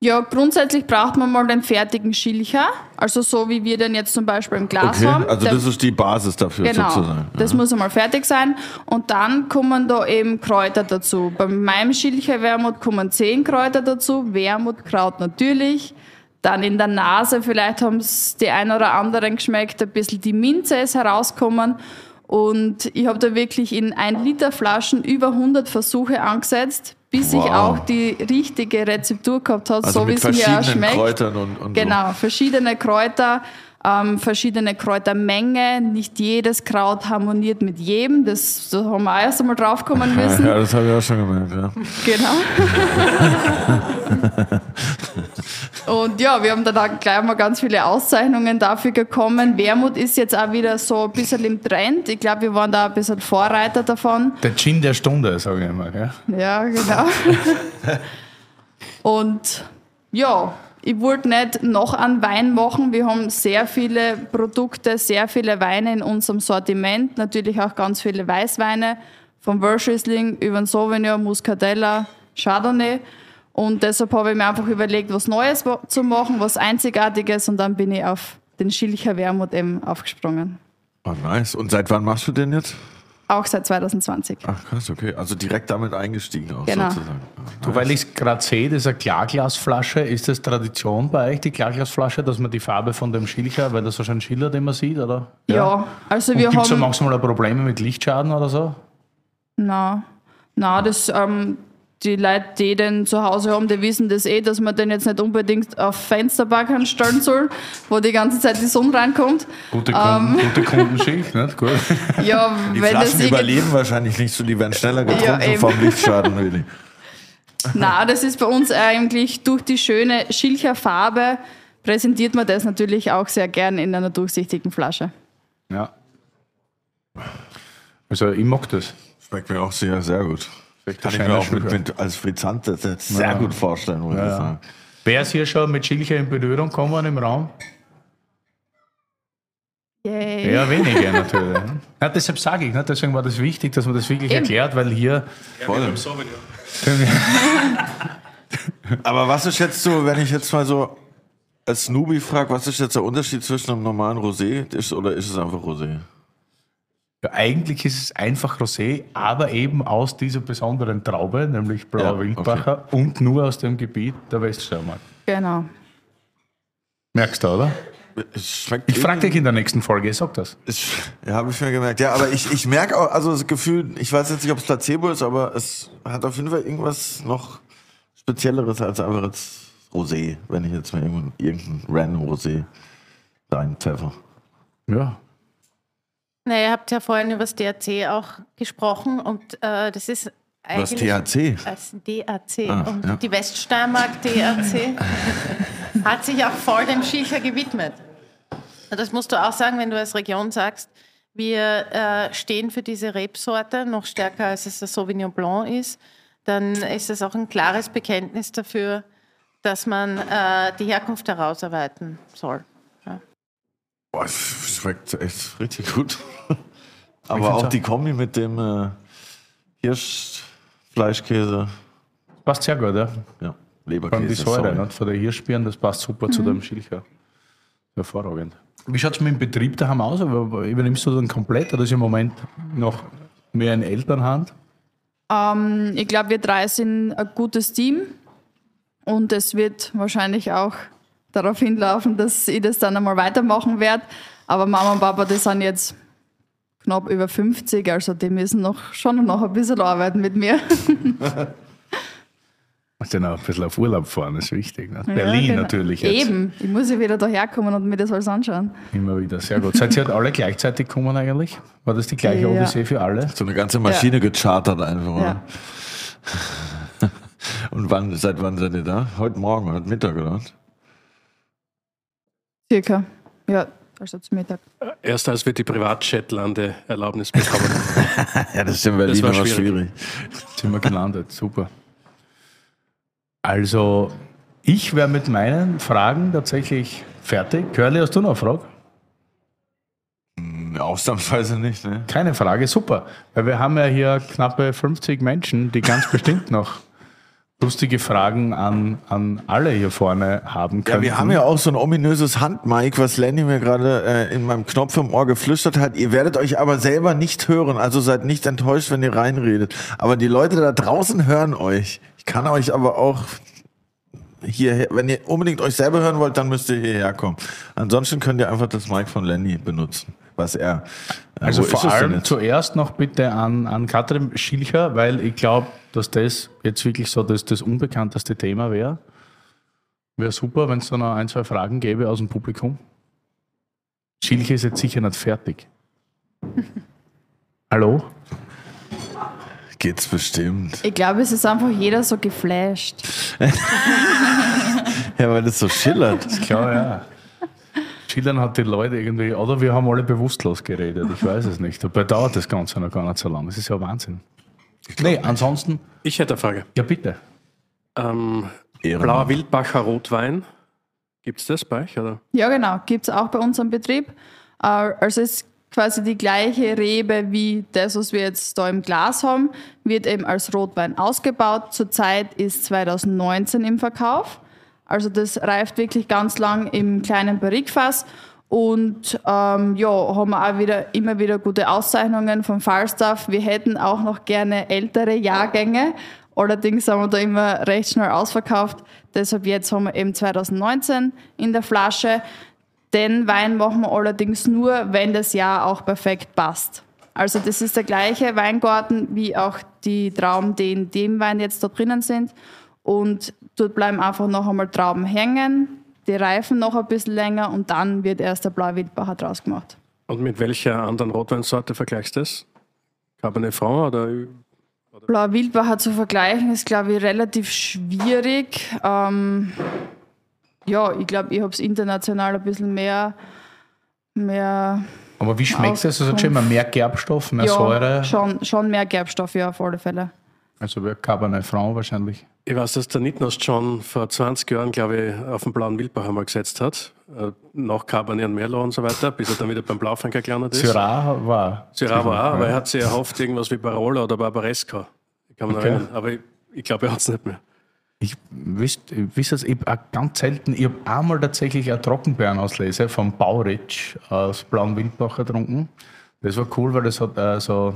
Speaker 7: Ja, grundsätzlich braucht man mal den fertigen Schilcher, also so wie wir den jetzt zum Beispiel im Glas okay, haben.
Speaker 1: Also das ist die Basis dafür
Speaker 7: genau,
Speaker 1: sozusagen.
Speaker 7: Das muss einmal fertig sein und dann kommen da eben Kräuter dazu. Bei meinem Schilcher Wermut kommen zehn Kräuter dazu, Wermutkraut natürlich. Dann in der Nase, vielleicht haben es die ein oder anderen geschmeckt, ein bisschen die Minze ist herauskommen. Und ich habe da wirklich in ein Liter Flaschen über 100 Versuche angesetzt, bis wow. ich auch die richtige Rezeptur gehabt habe,
Speaker 1: also
Speaker 7: so wie es mir auch schmeckt.
Speaker 1: Kräutern und, und
Speaker 7: genau, verschiedene Kräuter, ähm, verschiedene Kräutermenge. Nicht jedes Kraut harmoniert mit jedem. Das, das haben wir auch erst einmal draufkommen müssen.
Speaker 1: Ja, das habe ich auch schon gemerkt, ja.
Speaker 7: Genau. Und ja, wir haben dann auch gleich mal ganz viele Auszeichnungen dafür bekommen. Wermut ist jetzt auch wieder so ein bisschen im Trend. Ich glaube, wir waren da ein bisschen Vorreiter davon.
Speaker 2: Der Gin der Stunde, sage ich mal. Ja,
Speaker 7: ja genau. Und ja, ich wollte nicht noch einen Wein machen. Wir haben sehr viele Produkte, sehr viele Weine in unserem Sortiment. Natürlich auch ganz viele Weißweine. Vom Welschriesling über den Sauvignon, Muscatella, Chardonnay. Und deshalb habe ich mir einfach überlegt, was Neues zu machen, was Einzigartiges und dann bin ich auf den Schilcher Wermut eben aufgesprungen.
Speaker 1: Oh, nice. Und seit wann machst du den jetzt?
Speaker 7: Auch seit 2020.
Speaker 1: Ach krass, okay. Also direkt damit eingestiegen auch
Speaker 7: genau.
Speaker 1: sozusagen.
Speaker 2: Nice. Du, weil ich es gerade sehe, das ist eine Klarglasflasche. Ist das Tradition bei euch, die Klarglasflasche, dass man die Farbe von dem Schilcher, weil das so ein Schiller, den man sieht, oder?
Speaker 7: Ja, also
Speaker 2: Und
Speaker 7: wir
Speaker 2: gibt es
Speaker 7: haben.
Speaker 2: manchmal Probleme mit Lichtschaden oder so?
Speaker 7: Na, na, das, ähm, die Leute, die den zu Hause haben, die wissen das eh, dass man den jetzt nicht unbedingt auf Fensterbacken stellen soll, wo die ganze Zeit die Sonne reinkommt.
Speaker 2: Gute, Kunden, gute Kundenschicht, nicht? Gut.
Speaker 7: Ja,
Speaker 1: Die
Speaker 7: wenn das
Speaker 1: Flaschen
Speaker 7: irgend-
Speaker 1: überleben wahrscheinlich nicht so, die werden schneller getrunken
Speaker 7: Ja,
Speaker 1: vom Lichtschaden. Really.
Speaker 7: Na, das ist bei uns eigentlich durch die schöne Schilcher Farbe präsentiert man das natürlich auch sehr gern in einer durchsichtigen Flasche.
Speaker 2: Ja. Also, ich mag das.
Speaker 1: Schmeckt mir auch sehr, sehr gut.
Speaker 2: Vielleicht
Speaker 1: Kann ich mir auch mit, mit, als Frizzant das jetzt sehr
Speaker 2: Ja.
Speaker 1: gut vorstellen, muss ich
Speaker 2: Ja,
Speaker 1: sagen.
Speaker 2: Wer ist hier schon mit Schilcher in Berührung gekommen im Raum?
Speaker 7: Yay.
Speaker 2: Ja, wenige natürlich. Ja, deshalb sage ich, ne? deswegen war das wichtig, dass man das wirklich
Speaker 7: Eben.
Speaker 2: erklärt, weil hier.
Speaker 1: Voll. Aber was ist jetzt so, wenn ich jetzt mal so als Snoopy frage, was ist jetzt der Unterschied zwischen einem normalen Rosé ist, oder ist es einfach Rosé?
Speaker 2: Ja, eigentlich ist es einfach Rosé, aber eben aus dieser besonderen Traube, nämlich Blauer
Speaker 1: Ja,
Speaker 2: Wildbacher und nur aus dem Gebiet der Weststeiermark.
Speaker 7: Genau.
Speaker 2: Merkst du, oder? Ich frage dich in der nächsten Folge, sag das.
Speaker 1: Ich, ja, habe ich mir gemerkt. Ja, aber ich, ich merke auch, also das Gefühl, ich weiß jetzt nicht, ob es Placebo ist, aber es hat auf jeden Fall irgendwas noch Spezielleres als einfach jetzt Rosé, wenn ich jetzt mal irgendein, irgendein random Rosé reinpfeffer.
Speaker 2: Ja.
Speaker 3: Na, ihr habt ja vorhin über das DAC auch gesprochen und äh, das ist
Speaker 1: Was THC?
Speaker 3: als DAC
Speaker 1: Ah,
Speaker 3: und
Speaker 1: ja.
Speaker 3: die Weststeiermark DAC hat sich auch voll dem Schilcher gewidmet. Das musst du auch sagen, wenn du als Region sagst, wir äh, stehen für diese Rebsorte noch stärker, als es der Sauvignon Blanc ist, dann ist es auch ein klares Bekenntnis dafür, dass man äh, die Herkunft herausarbeiten soll.
Speaker 1: Boah, es schmeckt echt richtig gut. Aber auch die Kombi mit dem äh, Hirschfleischkäse,
Speaker 2: Passt sehr gut, ja.
Speaker 1: ja, Leberkäse.
Speaker 2: die Säure nicht? von der Hirschbeeren, das passt super zu dem Schilcher. Hervorragend. Wie schaut es mit dem Betrieb daheim aus? Aber Übernimmst du dann komplett oder ist im Moment noch mehr in Elternhand?
Speaker 7: Ähm, ich glaube, wir drei sind ein gutes Team und es wird wahrscheinlich auch darauf hinlaufen, dass ich das dann einmal weitermachen werde. Aber Mama und Papa, die sind jetzt knapp über 50, also die müssen noch, schon noch ein bisschen arbeiten mit mir.
Speaker 2: Musst ja noch ein bisschen auf Urlaub fahren, ist wichtig. Berlin
Speaker 7: Ja, genau.
Speaker 2: natürlich jetzt.
Speaker 7: Eben, ich muss ja wieder daherkommen und mir das alles anschauen.
Speaker 2: Immer wieder, sehr gut. Seid ihr halt alle gleichzeitig gekommen eigentlich? War das die gleiche
Speaker 7: Ja.
Speaker 2: Odyssee für alle?
Speaker 1: So eine ganze Maschine gechartert einfach.
Speaker 7: Ja.
Speaker 1: Oder? Und wann, seit wann seid ihr da? Heute Morgen, heute Mittag, oder? was?
Speaker 7: Circa. Ja, also zum Mittag.
Speaker 4: Erst als wir die Privatjet-Landeerlaubnis bekommen.
Speaker 1: Ja, das ist in Berlin
Speaker 4: Das war
Speaker 1: immer
Speaker 4: schwierig.
Speaker 1: schwierig.
Speaker 2: Sind wir gelandet, super. Also, ich wäre mit meinen Fragen tatsächlich fertig. Curly, hast du noch eine Frage?
Speaker 1: Ausnahmsweise nicht, ne?
Speaker 2: Keine Frage, super. Weil wir haben ja hier knappe 50 Menschen, die ganz bestimmt noch lustige Fragen an, an alle hier vorne haben können.
Speaker 1: Ja, wir haben ja auch so ein ominöses Handmic, was Lenny mir gerade äh, in meinem Knopf im Ohr geflüstert hat. Ihr werdet euch aber selber nicht hören, also seid nicht enttäuscht, wenn ihr reinredet. Aber die Leute da draußen hören euch. Ich kann euch aber auch hierher, wenn ihr unbedingt euch selber hören wollt, dann müsst ihr hierher kommen. Ansonsten könnt ihr einfach das Mic von Lenny benutzen, was er. Äh,
Speaker 2: Also
Speaker 1: wo ist
Speaker 2: vor allem
Speaker 1: jetzt?
Speaker 2: zuerst noch bitte an, an Katrin Schilcher, weil ich glaube, dass das jetzt wirklich so das, das unbekannteste Thema wäre. Wäre super, wenn es da noch ein, zwei Fragen gäbe aus dem Publikum. Schilcher ist jetzt sicher nicht fertig. Hallo?
Speaker 1: Geht's bestimmt.
Speaker 7: Ich glaube, es ist einfach jeder so geflasht.
Speaker 1: Ja, weil das so schillert.
Speaker 2: Klar, ja. Schillern hat die Leute irgendwie, oder wir haben alle bewusstlos geredet, ich weiß es nicht. Dabei dauert das Ganze noch gar nicht so lange. Das ist ja Wahnsinn. Nee, ansonsten,
Speaker 4: Ich hätte eine Frage.
Speaker 2: ja bitte.
Speaker 4: Ähm. Blauer Wildbacher Rotwein. Gibt es das bei euch? Oder?
Speaker 7: Ja, genau. Gibt es auch bei uns am Betrieb. Äh, Also es ist quasi die gleiche Rebe wie das, was wir jetzt da im Glas haben, wird eben als Rotwein ausgebaut. Zurzeit ist 2019 im Verkauf. Also das reift wirklich ganz lang im kleinen Barrikfass. Und ähm, ja, haben wir auch wieder immer wieder gute Auszeichnungen vom Falstaff. Wir hätten auch noch gerne ältere Jahrgänge. Allerdings sind wir da immer recht schnell ausverkauft. Deshalb jetzt haben wir eben 2019 in der Flasche. Den Wein machen wir allerdings nur, wenn das Jahr auch perfekt passt. Also das ist der gleiche Weingarten wie auch die Trauben, die in dem Wein jetzt da drinnen sind. Und dort bleiben einfach noch einmal Trauben hängen, die reifen noch ein bisschen länger und dann wird erst der Blaue Wildbacher draus gemacht.
Speaker 4: Und mit welcher anderen Rotweinsorte vergleichst du das? Cabernet Franc oder
Speaker 7: Blauer Wildbacher zu vergleichen ist, glaube ich, relativ schwierig. Ähm, ja, ich glaube, ich habe es international ein bisschen mehr, mehr
Speaker 2: Aber wie schmeckt es? Also schon immer mehr Gerbstoff, mehr
Speaker 7: ja,
Speaker 2: Säure.
Speaker 7: Schon, schon mehr Gerbstoff, ja, auf alle Fälle.
Speaker 2: Also Cabernet Franc wahrscheinlich.
Speaker 4: Ich weiß, dass der Nitnost schon vor 20 Jahren, glaube ich, auf den blauen Wildbach einmal gesetzt hat. Äh, Nach Cabernet und Merlot und so weiter, bis er dann wieder beim Blaufränker gelandet ist.
Speaker 2: Syrah war.
Speaker 4: Syrah war auch, aber er hat sich erhofft, irgendwas wie Barolo oder Barbaresca. Ich kann mich
Speaker 2: Okay.
Speaker 4: erinnern. Aber ich, ich glaube, er hat es nicht mehr.
Speaker 2: Ich wisst es, ich habe ganz selten, ich habe einmal tatsächlich eine Trockenbeerenauslese vom Bauritsch aus Blauen Wildbacher getrunken. Das war cool, weil das hat äh, so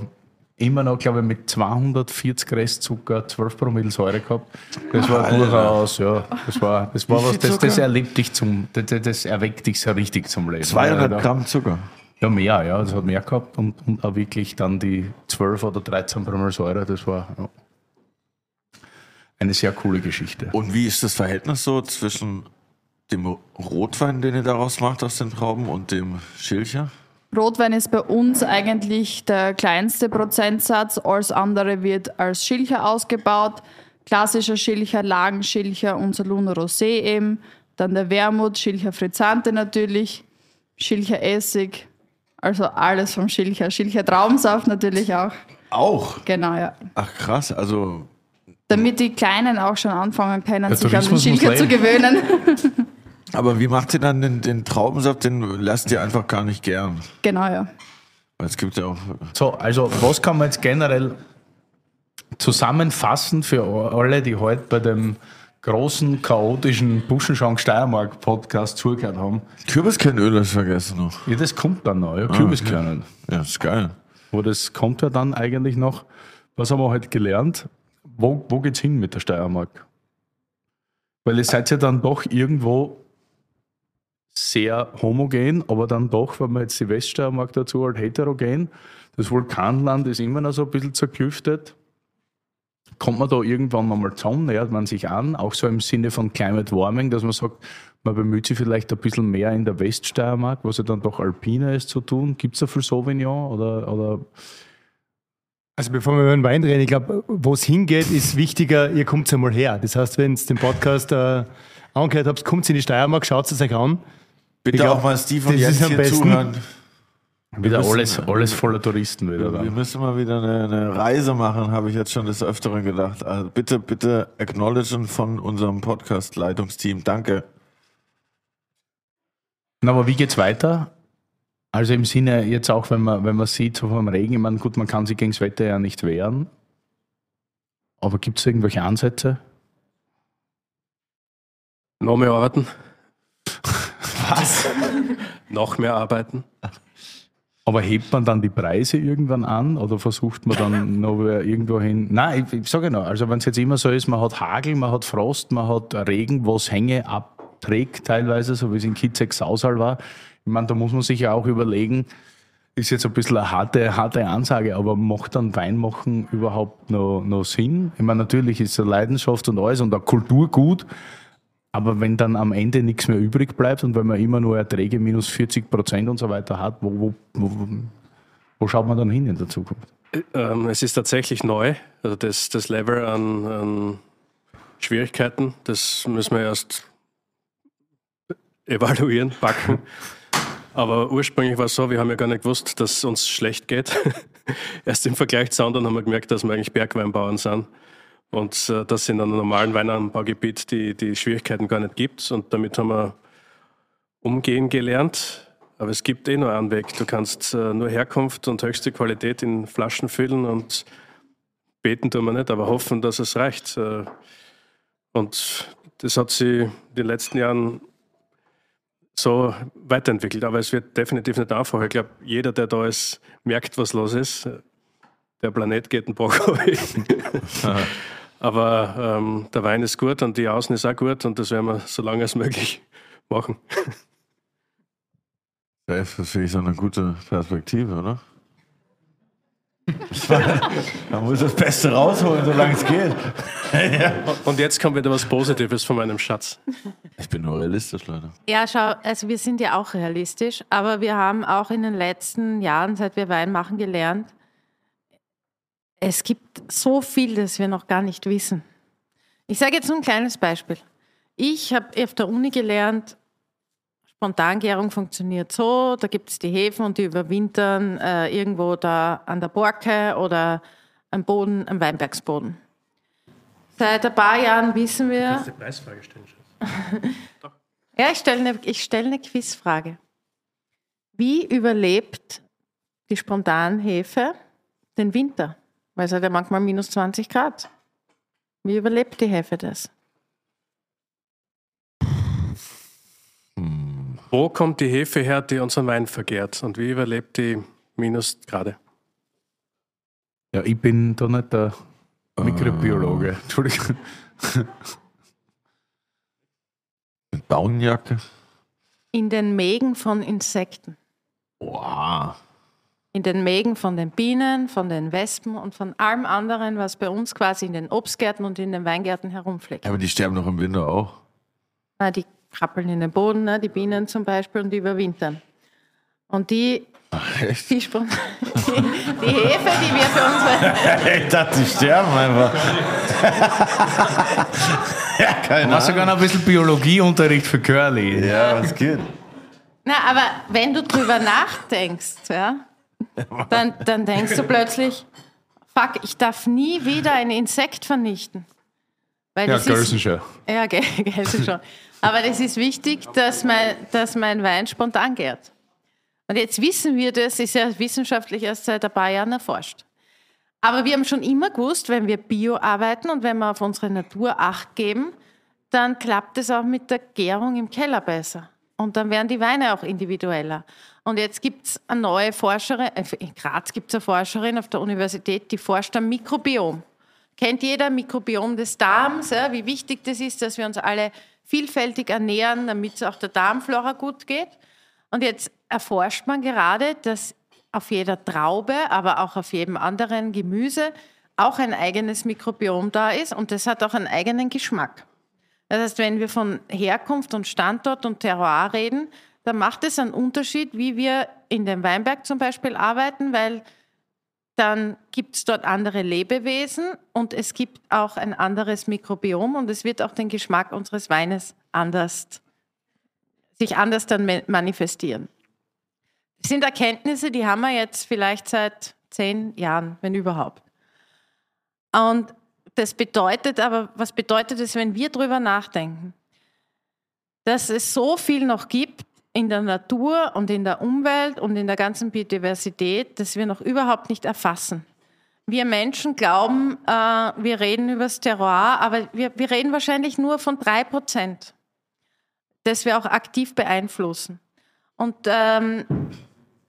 Speaker 2: immer noch, glaube ich, mit 240 Restzucker 12 Promille Säure gehabt. Das war durchaus, ja, das war, das war was, das, das erlebt dich zum, das, das- erweckt dich so richtig zum Leben.
Speaker 1: 200
Speaker 2: ja,
Speaker 1: Gramm Zucker.
Speaker 2: Ja, mehr, ja, das hat mehr gehabt und, und auch wirklich dann die 12 oder 13 Promille Säure, das war ja, eine sehr coole Geschichte.
Speaker 1: Und wie ist das Verhältnis so zwischen dem Rotwein, den ihr daraus macht aus den Trauben, und dem Schilcher?
Speaker 7: Rotwein ist bei uns eigentlich der kleinste Prozentsatz. Alles andere wird als Schilcher ausgebaut. Klassischer Schilcher, Lagenschilcher, unser Luna Rosé eben. Dann der Wermut, Schilcher Frizzante natürlich, Schilcher Essig. Also alles vom Schilcher. Schilcher Traubensaft natürlich auch.
Speaker 1: Auch.
Speaker 7: Genau, ja.
Speaker 1: Ach krass, also
Speaker 7: Damit die Kleinen auch schon anfangen können,
Speaker 2: Der
Speaker 7: sich an den Schilcher zu gewöhnen.
Speaker 1: Aber wie macht ihr dann den, den Traubensaft? Den lasst ihr einfach gar nicht gern.
Speaker 7: genau, ja.
Speaker 1: Weil es gibt ja auch.
Speaker 2: So, also was kann man jetzt generell zusammenfassen für alle, die heute bei dem großen, chaotischen Buschenschank Steiermark Podcast zugehört haben?
Speaker 1: Kürbiskernöl ist vergessen noch.
Speaker 2: Ja, das kommt dann noch, ja, Kürbiskernel.
Speaker 1: Ja, ist geil.
Speaker 2: Wo das kommt ja dann eigentlich noch. Was haben wir heute gelernt? Wo, wo geht's hin mit der Steiermark? Weil ihr seid ja dann doch irgendwo sehr homogen, aber dann doch, wenn man jetzt die Weststeiermark dazu halt heterogen. Das Vulkanland ist immer noch so ein bisschen zerklüftet. Kommt man da irgendwann nochmal zusammen, nähert man sich an, auch so im Sinne von Climate Warming, dass man sagt, man bemüht sich vielleicht ein bisschen mehr in der Weststeiermark, was ja dann doch alpiner ist, zu tun. Gibt es da viel Sauvignon oder, oder
Speaker 6: Also bevor wir über den Wein reden, ich glaube, wo es hingeht, ist wichtiger, ihr kommt einmal her. Das heißt, wenn ihr den Podcast äh, angehört habt, kommt in die Steiermark, schaut es euch an.
Speaker 1: Bitte
Speaker 6: glaub,
Speaker 1: auch mal Steve und Jens
Speaker 6: am
Speaker 1: hier
Speaker 6: besten.
Speaker 1: zuhören.
Speaker 2: wieder alles, alles voller Touristen wieder
Speaker 1: Wir
Speaker 2: dann?
Speaker 1: müssen mal wieder eine, eine Reise machen, habe ich jetzt schon des Öfteren gedacht. Also bitte, bitte acknowledgen von unserem Podcast-Leitungsteam. Danke.
Speaker 2: Na, aber wie geht's weiter? Also im Sinne jetzt auch, wenn man, wenn man sieht, so vom Regen, ich meine, gut, man kann sich gegen das Wetter ja nicht wehren. Aber gibt es irgendwelche Ansätze?
Speaker 4: Noch mehr arbeiten. Was? Noch mehr arbeiten.
Speaker 2: Aber hebt man dann die Preise irgendwann an oder versucht man dann noch irgendwo hin? Nein, ich, ich sage genau, also wenn es jetzt immer so ist, man hat Hagel, man hat Frost, man hat Regen, was Hänge abträgt teilweise, so wie es in Kitzeck Sausal war. Ich meine, da muss man sich ja auch überlegen, ist jetzt ein bisschen eine harte, harte Ansage, aber macht dann Weinmachen überhaupt noch, noch Sinn? Ich meine, natürlich ist es eine Leidenschaft und alles und eine Kultur gut, aber wenn dann am Ende nichts mehr übrig bleibt und wenn man immer nur Erträge minus 40 Prozent und so weiter hat, wo, wo, wo, wo schaut man dann hin in der Zukunft?
Speaker 4: Ähm, es ist tatsächlich neu. Also das, das Level an, an Schwierigkeiten, das müssen wir erst evaluieren, packen. Aber ursprünglich war es so, wir haben ja gar nicht gewusst, dass es uns schlecht geht. Erst im Vergleich zu anderen haben wir gemerkt, dass wir eigentlich Bergweinbauern sind. Und äh, dass es in einem normalen Weinanbaugebiet die, die Schwierigkeiten gar nicht gibt. Und damit haben wir umgehen gelernt. Aber es gibt eh nur einen Weg. Du kannst äh, nur Herkunft und höchste Qualität in Flaschen füllen und beten tun wir nicht, aber hoffen, dass es reicht. Äh, Und das hat sich in den letzten Jahren so weiterentwickelt. Aber es wird definitiv nicht einfacher. Ich glaube, jeder, der da ist, merkt, was los ist. Der Planet geht ein Bach runter. Aber ähm, der Wein ist gut und die Außen ist auch gut und das werden wir so lange als möglich machen.
Speaker 1: Das finde ich so eine gute Perspektive, oder? Man muss das Beste rausholen, solange es geht.
Speaker 4: Und jetzt kommt wieder was Positives von meinem Schatz.
Speaker 1: Ich bin nur realistisch, Leute.
Speaker 3: Ja, schau, also wir sind ja auch realistisch, aber wir haben auch in den letzten Jahren, seit wir Wein machen, gelernt, es gibt so viel, das wir noch gar nicht wissen. Ich sage jetzt nur ein kleines Beispiel. Ich habe auf der Uni gelernt, Spontangärung funktioniert so, da gibt es die Hefen und die überwintern äh, irgendwo da an der Borke oder am Boden, am Weinbergsboden. Seit ein paar Jahren wissen wir...
Speaker 4: Die Preisfrage stellen, Schatz.
Speaker 3: Ja, ich stelle eine, ich stelle eine Quizfrage. Wie überlebt die Spontanhefe den Winter? Weil es hat ja manchmal minus 20 Grad. Wie überlebt die Hefe das?
Speaker 4: Wo kommt die Hefe her, die unseren Wein vergärt? Und wie überlebt die Minusgrade?
Speaker 2: Ja, ich bin da nicht der Mikrobiologe. Entschuldigung.
Speaker 1: Mit Daunenjacke.
Speaker 3: In den Mägen von Insekten.
Speaker 1: Wow.
Speaker 3: In den Mägen von den Bienen, von den Wespen und von allem anderen, was bei uns quasi in den Obstgärten und in den Weingärten herumfliegt.
Speaker 1: Aber die sterben doch im Winter auch.
Speaker 3: Na, die krabbeln in den Boden, ne? die Bienen zum Beispiel, und die überwintern. Und die,
Speaker 1: Ach, echt?
Speaker 3: die, Spon- die, die Hefe, die wir für unsere
Speaker 1: Ich dachte, die sterben einfach. ja, keine
Speaker 2: Machst sogar noch ein bisschen Biologieunterricht für Curly.
Speaker 1: Ja, was geht?
Speaker 3: Na, aber wenn du drüber nachdenkst, ja, dann, dann denkst du plötzlich, fuck, ich darf nie wieder ein Insekt vernichten. Weil
Speaker 2: Ja,
Speaker 3: das
Speaker 2: Gelsen
Speaker 3: ist,
Speaker 2: schon.
Speaker 3: Ja, Gel- Gelsen schon. Aber das ist wichtig, dass mein, dass mein Wein spontan gärt. Und jetzt wissen wir das, ist ja wissenschaftlich erst seit ein paar Jahren erforscht. Aber wir haben schon immer gewusst, wenn wir bio arbeiten und wenn wir auf unsere Natur Acht geben, dann klappt es auch mit der Gärung im Keller besser. Und dann werden die Weine auch individueller. Und jetzt gibt es eine neue Forscherin, äh, in Graz gibt es eine Forscherin auf der Universität, die forscht am Mikrobiom. Kennt jeder Mikrobiom des Darms, ja, wie wichtig das ist, dass wir uns alle vielfältig ernähren, damit es auch der Darmflora gut geht. Und jetzt erforscht man gerade, dass auf jeder Traube, aber auch auf jedem anderen Gemüse auch ein eigenes Mikrobiom da ist und das hat auch einen eigenen Geschmack. Das heißt, wenn wir von Herkunft und Standort und Terroir reden, dann macht es einen Unterschied, wie wir in dem Weinberg zum Beispiel arbeiten, weil dann gibt es dort andere Lebewesen und es gibt auch ein anderes Mikrobiom und es wird auch den Geschmack unseres Weines anders, sich anders dann ma- manifestieren. Das sind Erkenntnisse, die haben wir jetzt vielleicht seit zehn Jahren, wenn überhaupt. Und das bedeutet aber, was bedeutet es, wenn wir drüber nachdenken? Dass es so viel noch gibt in der Natur und in der Umwelt und in der ganzen Biodiversität, das wir noch überhaupt nicht erfassen. Wir Menschen glauben, äh, wir reden über das Terroir, aber wir, wir reden wahrscheinlich nur von drei Prozent, das wir auch aktiv beeinflussen. Und ähm,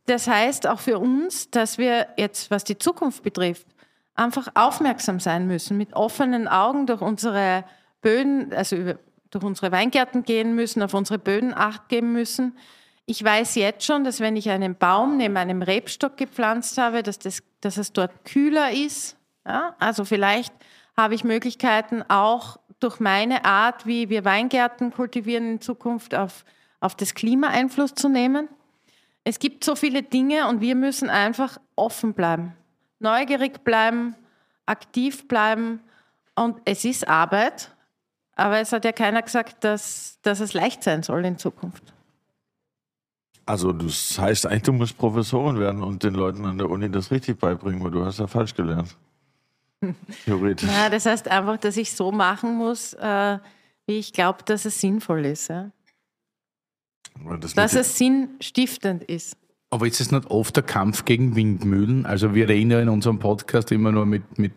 Speaker 3: das heißt auch für uns, dass wir jetzt, was die Zukunft betrifft, einfach aufmerksam sein müssen, mit offenen Augen durch unsere Böden, also durch unsere Weingärten gehen müssen, auf unsere Böden acht geben müssen. Ich weiß jetzt schon, dass wenn ich einen Baum neben einem Rebstock gepflanzt habe, dass, das, dass es dort kühler ist. Ja? Also vielleicht habe ich Möglichkeiten auch durch meine Art, wie wir Weingärten kultivieren in Zukunft, auf, auf das Klima Einfluss zu nehmen. Es gibt so viele Dinge und wir müssen einfach offen bleiben, neugierig bleiben, aktiv bleiben. Und es ist Arbeit, aber es hat ja keiner gesagt, dass, dass es leicht sein soll in Zukunft.
Speaker 1: Also das heißt eigentlich, du musst Professorin werden und den Leuten an der Uni das richtig beibringen, weil du hast ja falsch gelernt. Theoretisch.
Speaker 3: Ja, das heißt einfach, dass ich so machen muss, äh, wie ich glaube, dass es sinnvoll ist. Ja?
Speaker 1: Das
Speaker 3: Dass es sinnstiftend ist.
Speaker 2: Aber ist es nicht oft der Kampf gegen Windmühlen? Also wir reden ja in unserem Podcast immer nur mit, mit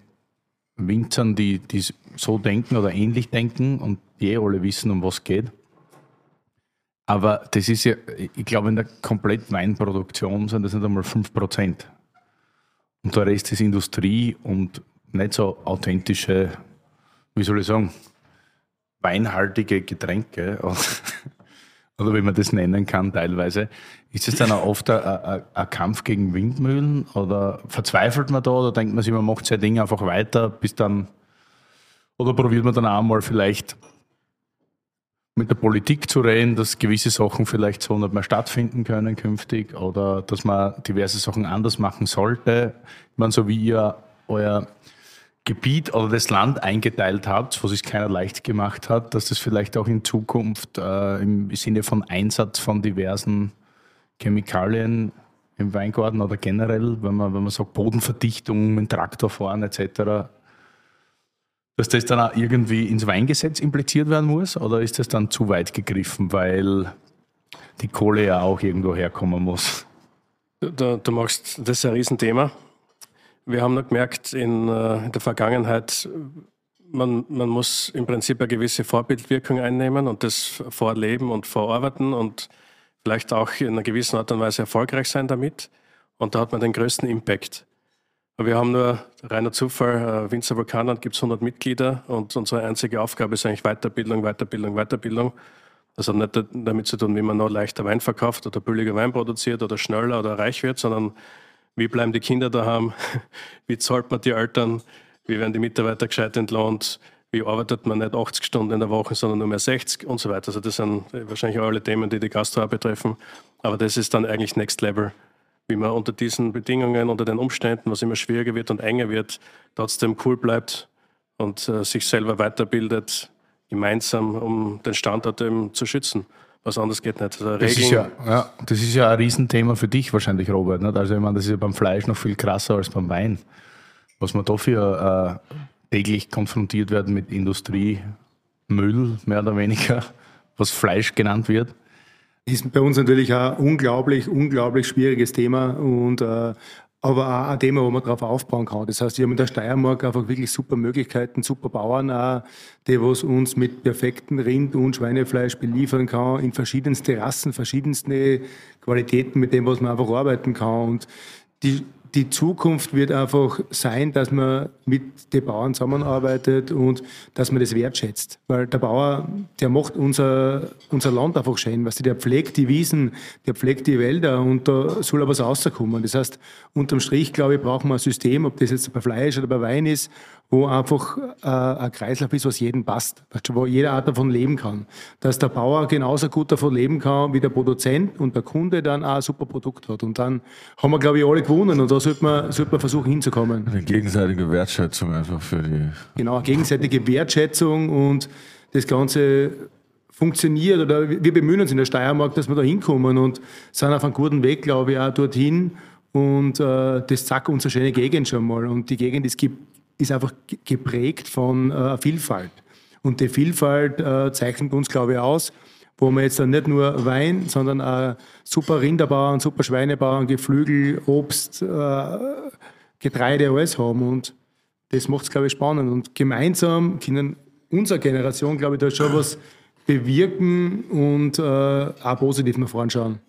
Speaker 2: Winzern, die, die so denken oder ähnlich denken und die eh alle wissen, um was geht. Aber das ist ja, ich glaube, in der kompletten Weinproduktion sind das nicht einmal 5%. Und der Rest ist Industrie und nicht so authentische wie soll ich sagen, weinhaltige Getränke oder wie man das nennen kann teilweise. Ist es dann auch oft ein, Kampf gegen Windmühlen oder verzweifelt man da oder denkt man sich, man macht sein Ding einfach weiter, bis dann, oder probiert man dann auch mal vielleicht mit der Politik zu reden, dass gewisse Sachen vielleicht so nicht mehr stattfinden können künftig oder dass man diverse Sachen anders machen sollte. Ich meine, so wie ihr euer Gebiet oder das Land eingeteilt habt, was es keiner leicht gemacht hat, dass das vielleicht auch in Zukunft äh, im Sinne von Einsatz von diversen Chemikalien im Weingarten oder generell, wenn man, wenn man sagt Bodenverdichtung mit Traktor fahren etc., dass das dann auch irgendwie ins Weingesetz impliziert werden muss oder ist das dann zu weit gegriffen, weil die Kohle ja auch irgendwo herkommen muss?
Speaker 4: Du, du machst, das ist ein Riesenthema. Wir haben noch gemerkt in, äh, in der Vergangenheit, man, man muss im Prinzip eine gewisse Vorbildwirkung einnehmen und das vorleben und verarbeiten und vielleicht auch in einer gewissen Art und Weise erfolgreich sein damit. Und da hat man den größten Impact. Wir haben nur reiner Zufall, äh, Winzer Vulkanland gibt es 100 Mitglieder und unsere einzige Aufgabe ist eigentlich Weiterbildung, Weiterbildung, Weiterbildung. Das hat nicht damit zu tun, wie man noch leichter Wein verkauft oder billiger Wein produziert oder schneller oder reich wird, sondern wie bleiben die Kinder daheim? Wie zahlt man die Eltern? Wie werden die Mitarbeiter gescheit entlohnt? Wie arbeitet man nicht 80 Stunden in der Woche, sondern nur mehr 60 und so weiter? Also das sind wahrscheinlich alle Themen, die die Gastro betreffen. Aber das ist dann eigentlich Next Level. Wie man unter diesen Bedingungen, unter den Umständen, was immer schwieriger wird und enger wird, trotzdem cool bleibt und äh, sich selber weiterbildet, gemeinsam, um den Standort eben zu schützen. Was anderes geht nicht.
Speaker 2: Also das, ist ja, ja, das ist ja ein Riesenthema für dich wahrscheinlich, Robert. Nicht? Also ich meine, das ist ja beim Fleisch noch viel krasser als beim Wein. Was man dafür äh, täglich konfrontiert werden mit Industriemüll, mehr oder weniger, was Fleisch genannt wird.
Speaker 6: Ist bei uns natürlich ein unglaublich, unglaublich schwieriges Thema und äh, aber auch ein Thema, wo man darauf aufbauen kann. Das heißt, wir haben in der Steiermark einfach wirklich super Möglichkeiten, super Bauern auch, die was uns mit perfektem Rind- und Schweinefleisch beliefern kann, in verschiedenste Rassen, verschiedenste Qualitäten, mit dem, was man einfach arbeiten kann. Und die, die Zukunft wird einfach sein, dass man mit den Bauern zusammenarbeitet und dass man das wertschätzt. Weil der Bauer, der macht unser, unser Land einfach schön. Weißt du, der pflegt die Wiesen, der pflegt die Wälder und da soll aber was rauskommen. Das heißt, unterm Strich, glaube ich, brauchen wir ein System, ob das jetzt bei Fleisch oder bei Wein ist, wo einfach äh, ein Kreislauf ist, was jedem passt, wo jeder Art davon leben kann. Dass der Bauer genauso gut davon leben kann wie der Produzent und der Kunde dann auch ein super Produkt hat. Und dann haben wir, glaube ich, alle gewonnen und da sollte man, sollte man versuchen hinzukommen.
Speaker 1: Eine gegenseitige Wertschätzung einfach für die.
Speaker 6: Genau, gegenseitige Wertschätzung und das Ganze funktioniert oder wir bemühen uns in der Steiermark, dass wir da hinkommen und sind auf einem guten Weg, glaube ich, auch dorthin. Und äh, das zeigt unsere schöne Gegend schon mal. Und die Gegend ist ist einfach geprägt von äh, Vielfalt. Und die Vielfalt äh, zeichnet uns, glaube ich, aus, wo wir jetzt dann nicht nur Wein, sondern auch super Rinderbauern, super Schweinebauern, Geflügel, Obst, äh, Getreide, alles haben. Und das macht es, glaube ich, spannend. Und gemeinsam können unsere Generation, glaube ich, da schon was bewirken und äh, auch positiv nach vorne schauen.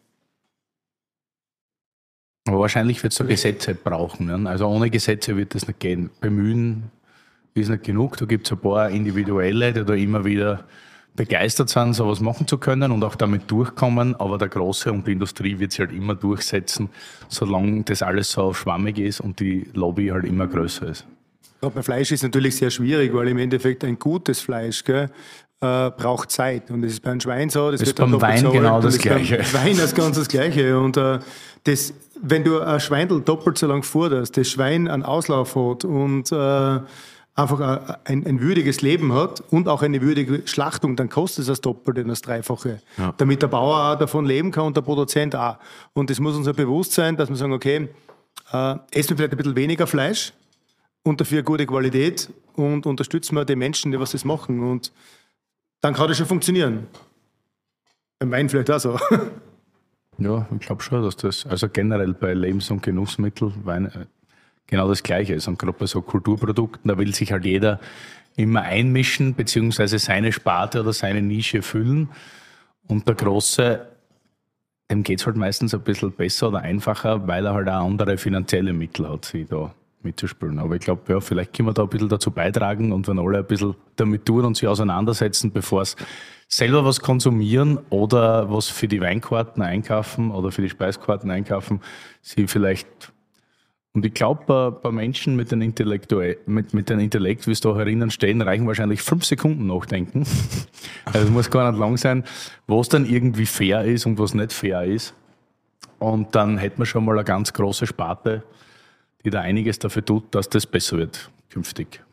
Speaker 2: Aber wahrscheinlich wird es so Gesetze brauchen. Ne? Also ohne Gesetze wird das nicht gehen. Bemühen ist nicht genug. Da gibt es ein paar Individuelle, die da immer wieder begeistert sind, sowas machen zu können und auch damit durchkommen. Aber der Große und die Industrie wird sich halt immer durchsetzen, solange das alles so schwammig ist und die Lobby halt immer größer ist.
Speaker 6: Gerade bei Fleisch ist natürlich sehr schwierig, weil im Endeffekt ein gutes Fleisch gell, äh, braucht Zeit. Und das ist beim Schwein so.
Speaker 2: Das, das ist beim Wein genau das Gleiche.
Speaker 6: Beim Wein ist ganz das Gleiche. Und äh, das, wenn du ein Schweindel doppelt so lang forderst, das Schwein einen Auslauf hat und äh, einfach ein, ein, würdiges Leben hat und auch eine würdige Schlachtung, dann kostet es das Doppelte und das Dreifache. Ja. Damit der Bauer auch davon leben kann und der Produzent auch. Und das muss uns ja bewusst sein, dass wir sagen, okay, äh, essen wir vielleicht ein bisschen weniger Fleisch und dafür gute Qualität und unterstützen wir die Menschen, die was das machen. Und dann kann das schon funktionieren. Beim Wein vielleicht auch so.
Speaker 2: Ja, ich glaube schon, dass das, also generell bei Lebens- und Genussmitteln Wein, äh, genau das Gleiche ist. Und gerade bei so Kulturprodukten, da will sich halt jeder immer einmischen, beziehungsweise seine Sparte oder seine Nische füllen. Und der Große, dem geht es halt meistens ein bisschen besser oder einfacher, weil er halt auch andere finanzielle Mittel hat, sich da mitzuspielen. Aber ich glaube, ja, vielleicht können wir da ein bisschen dazu beitragen und wenn alle ein bisschen damit tun und sich auseinandersetzen, bevor es selber was konsumieren oder was für die Weinkarten einkaufen oder für die Speiskarten einkaufen, sie vielleicht und ich glaube, bei, bei, Menschen mit dem Intellektuell, mit, mit dem Intellekt, wie es da herinnen stehen, reichen wahrscheinlich fünf Sekunden nachdenken. Also es muss gar nicht lang sein, was dann irgendwie fair ist und was nicht fair ist. Und dann hätten wir schon mal eine ganz große Sparte, die da einiges dafür tut, dass das besser wird künftig,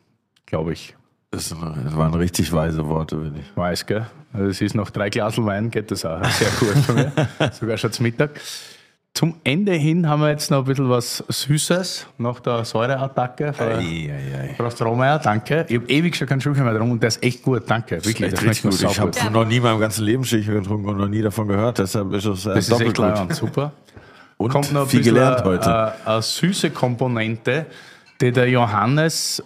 Speaker 2: glaube ich.
Speaker 1: Das, waren richtig weise Worte, würde ich.
Speaker 2: Weiß, gell? Also es ist noch drei Glas Wein, geht das auch sehr gut von mir. Sogar schon zum Mittag. Zum Ende hin haben wir jetzt noch ein bisschen was Süßes nach der Säureattacke. Frau Strohmeier, danke. Ich habe ewig schon keinen Schulchen mehr getrunken und der ist echt gut, danke. Wirklich,
Speaker 1: das richtig gut. Ich habe noch nie in meinem ganzen Leben Schilcher getrunken und noch nie davon gehört, deshalb ist es
Speaker 2: äh, das ist echt gut. super. Und Kommt noch viel gelernt heute. Eine, eine süße Komponente, die der Johannes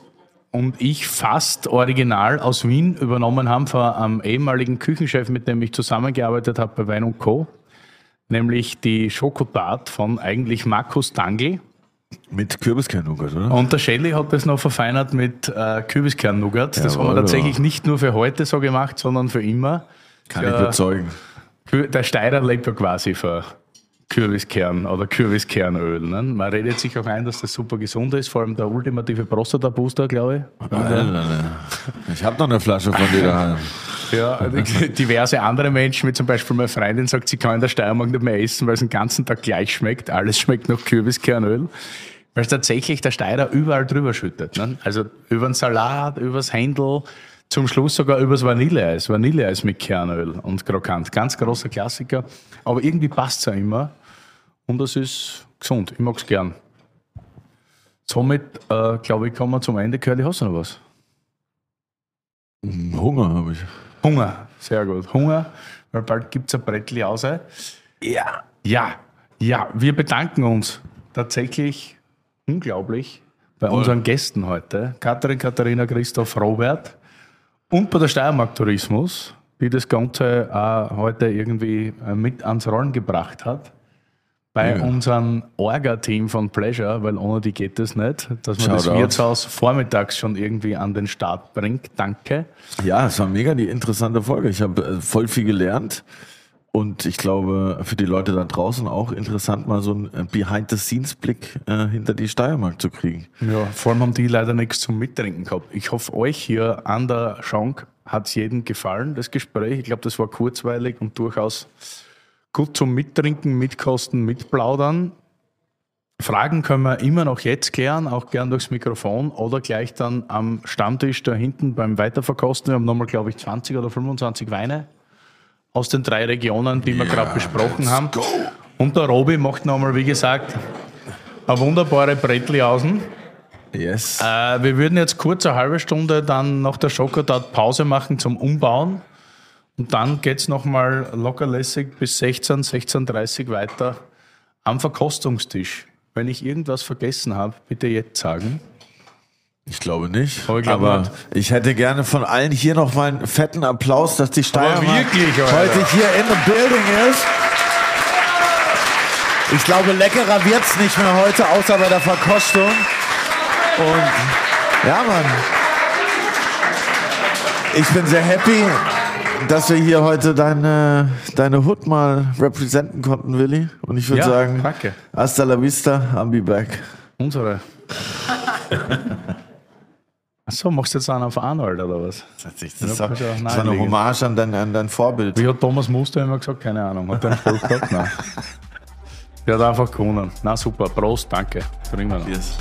Speaker 2: und ich fast original aus Wien übernommen haben von einem ehemaligen Küchenchef, mit dem ich zusammengearbeitet habe bei Wein und Co nämlich die Schokotat von eigentlich Markus Dangl.
Speaker 1: Mit Kürbiskern-Nougat, oder?
Speaker 2: Und der Shelley hat das noch verfeinert mit äh, Kürbiskern-Nougat. Das ja, haben wir tatsächlich nicht nur für heute so gemacht, sondern für immer.
Speaker 1: Kann der, ich überzeugen.
Speaker 2: Der Steirer lebt ja quasi für Kürbiskern oder Kürbiskernöl. Ne? Man redet sich auch ein, dass das super gesund ist, vor allem der ultimative Prostata-Booster, glaube ich. Nein, nein,
Speaker 1: nein. Ich habe noch eine Flasche von dir daheim.
Speaker 2: Ja, diverse andere Menschen, wie zum Beispiel meine Freundin, sagt, sie kann in der Steiermark nicht mehr essen, weil es den ganzen Tag gleich schmeckt. Alles schmeckt nach Kürbiskernöl. Weil es tatsächlich der Steirer überall drüber schüttet. Ne? Also über den Salat, übers Händel, zum Schluss sogar übers Vanilleeis. Vanilleeis mit Kernöl und krokant. Ganz großer Klassiker. Aber irgendwie passt es ja immer. Und das ist gesund. Ich mag es gern. Somit, äh, glaube ich, kommen wir zum Ende. Curly, hast du noch was?
Speaker 1: Hunger habe ich.
Speaker 2: Hunger, sehr gut. Hunger, weil bald gibt es ein Brettli aus. Ja. Ja, ja, wir bedanken uns tatsächlich unglaublich bei Voll. unseren Gästen heute. Katharin, Katharina, Christoph, Robert und bei der Steiermark Tourismus, die das Ganze auch heute irgendwie äh, mit ans Rollen gebracht hat bei ja. unserem Orga-Team von Pleasure, weil ohne die geht es nicht, dass man Shout das Wirtshaus vormittags schon irgendwie an den Start bringt. Danke.
Speaker 1: Ja, es war mega die interessante Folge. Ich habe äh, voll viel gelernt. Und ich glaube, für die Leute da draußen auch interessant, mal so einen Behind-the-Scenes-Blick äh, hinter die Steiermark zu kriegen.
Speaker 2: Ja, vor allem haben die leider nichts zum Mittrinken gehabt. Ich hoffe, euch hier an der Schank hat es jedem gefallen, das Gespräch. Ich glaube, das war kurzweilig und durchaus gut zum Mittrinken, Mitkosten, Mitplaudern. Fragen können wir immer noch jetzt klären, auch gern durchs Mikrofon oder gleich dann am Stammtisch da hinten beim Weiterverkosten. Wir haben nochmal, glaube ich, 20 oder 25 Weine aus den drei Regionen, die wir yeah, gerade besprochen haben. Go. Und der Robi macht nochmal, wie gesagt, eine wunderbare Brettli außen.
Speaker 1: Yes.
Speaker 2: Äh, wir würden jetzt kurz eine halbe Stunde dann nach der Schokotat Pause machen zum Umbauen. Und dann geht es nochmal lockerlässig bis 16, 16.30 Uhr weiter am Verkostungstisch. Wenn ich irgendwas vergessen habe, bitte jetzt sagen.
Speaker 1: Ich glaube nicht. Aber, ich, aber nicht. ich, hätte gerne von allen hier noch mal einen fetten Applaus, dass die Steiermark heute hier in the building ist. Ich glaube, leckerer wird es nicht mehr heute, außer bei der Verkostung. Und ja, Mann. Ich bin sehr happy dass wir hier heute deine, deine Hood mal repräsentieren konnten, Willi. Und ich würde ja, sagen, danke. hasta la vista, I'll be back.
Speaker 2: Unsere. Achso, machst du jetzt einen auf Arnold oder was?
Speaker 1: Das, ist, das, das, das war eine Hommage an dein, an dein Vorbild.
Speaker 2: Wie hat Thomas Muster immer gesagt? Keine Ahnung. Hat der einen Erfolg gehabt? Nein. Der hat einfach gewonnen. Na super, Prost, danke. Bringen wir noch. Cheers.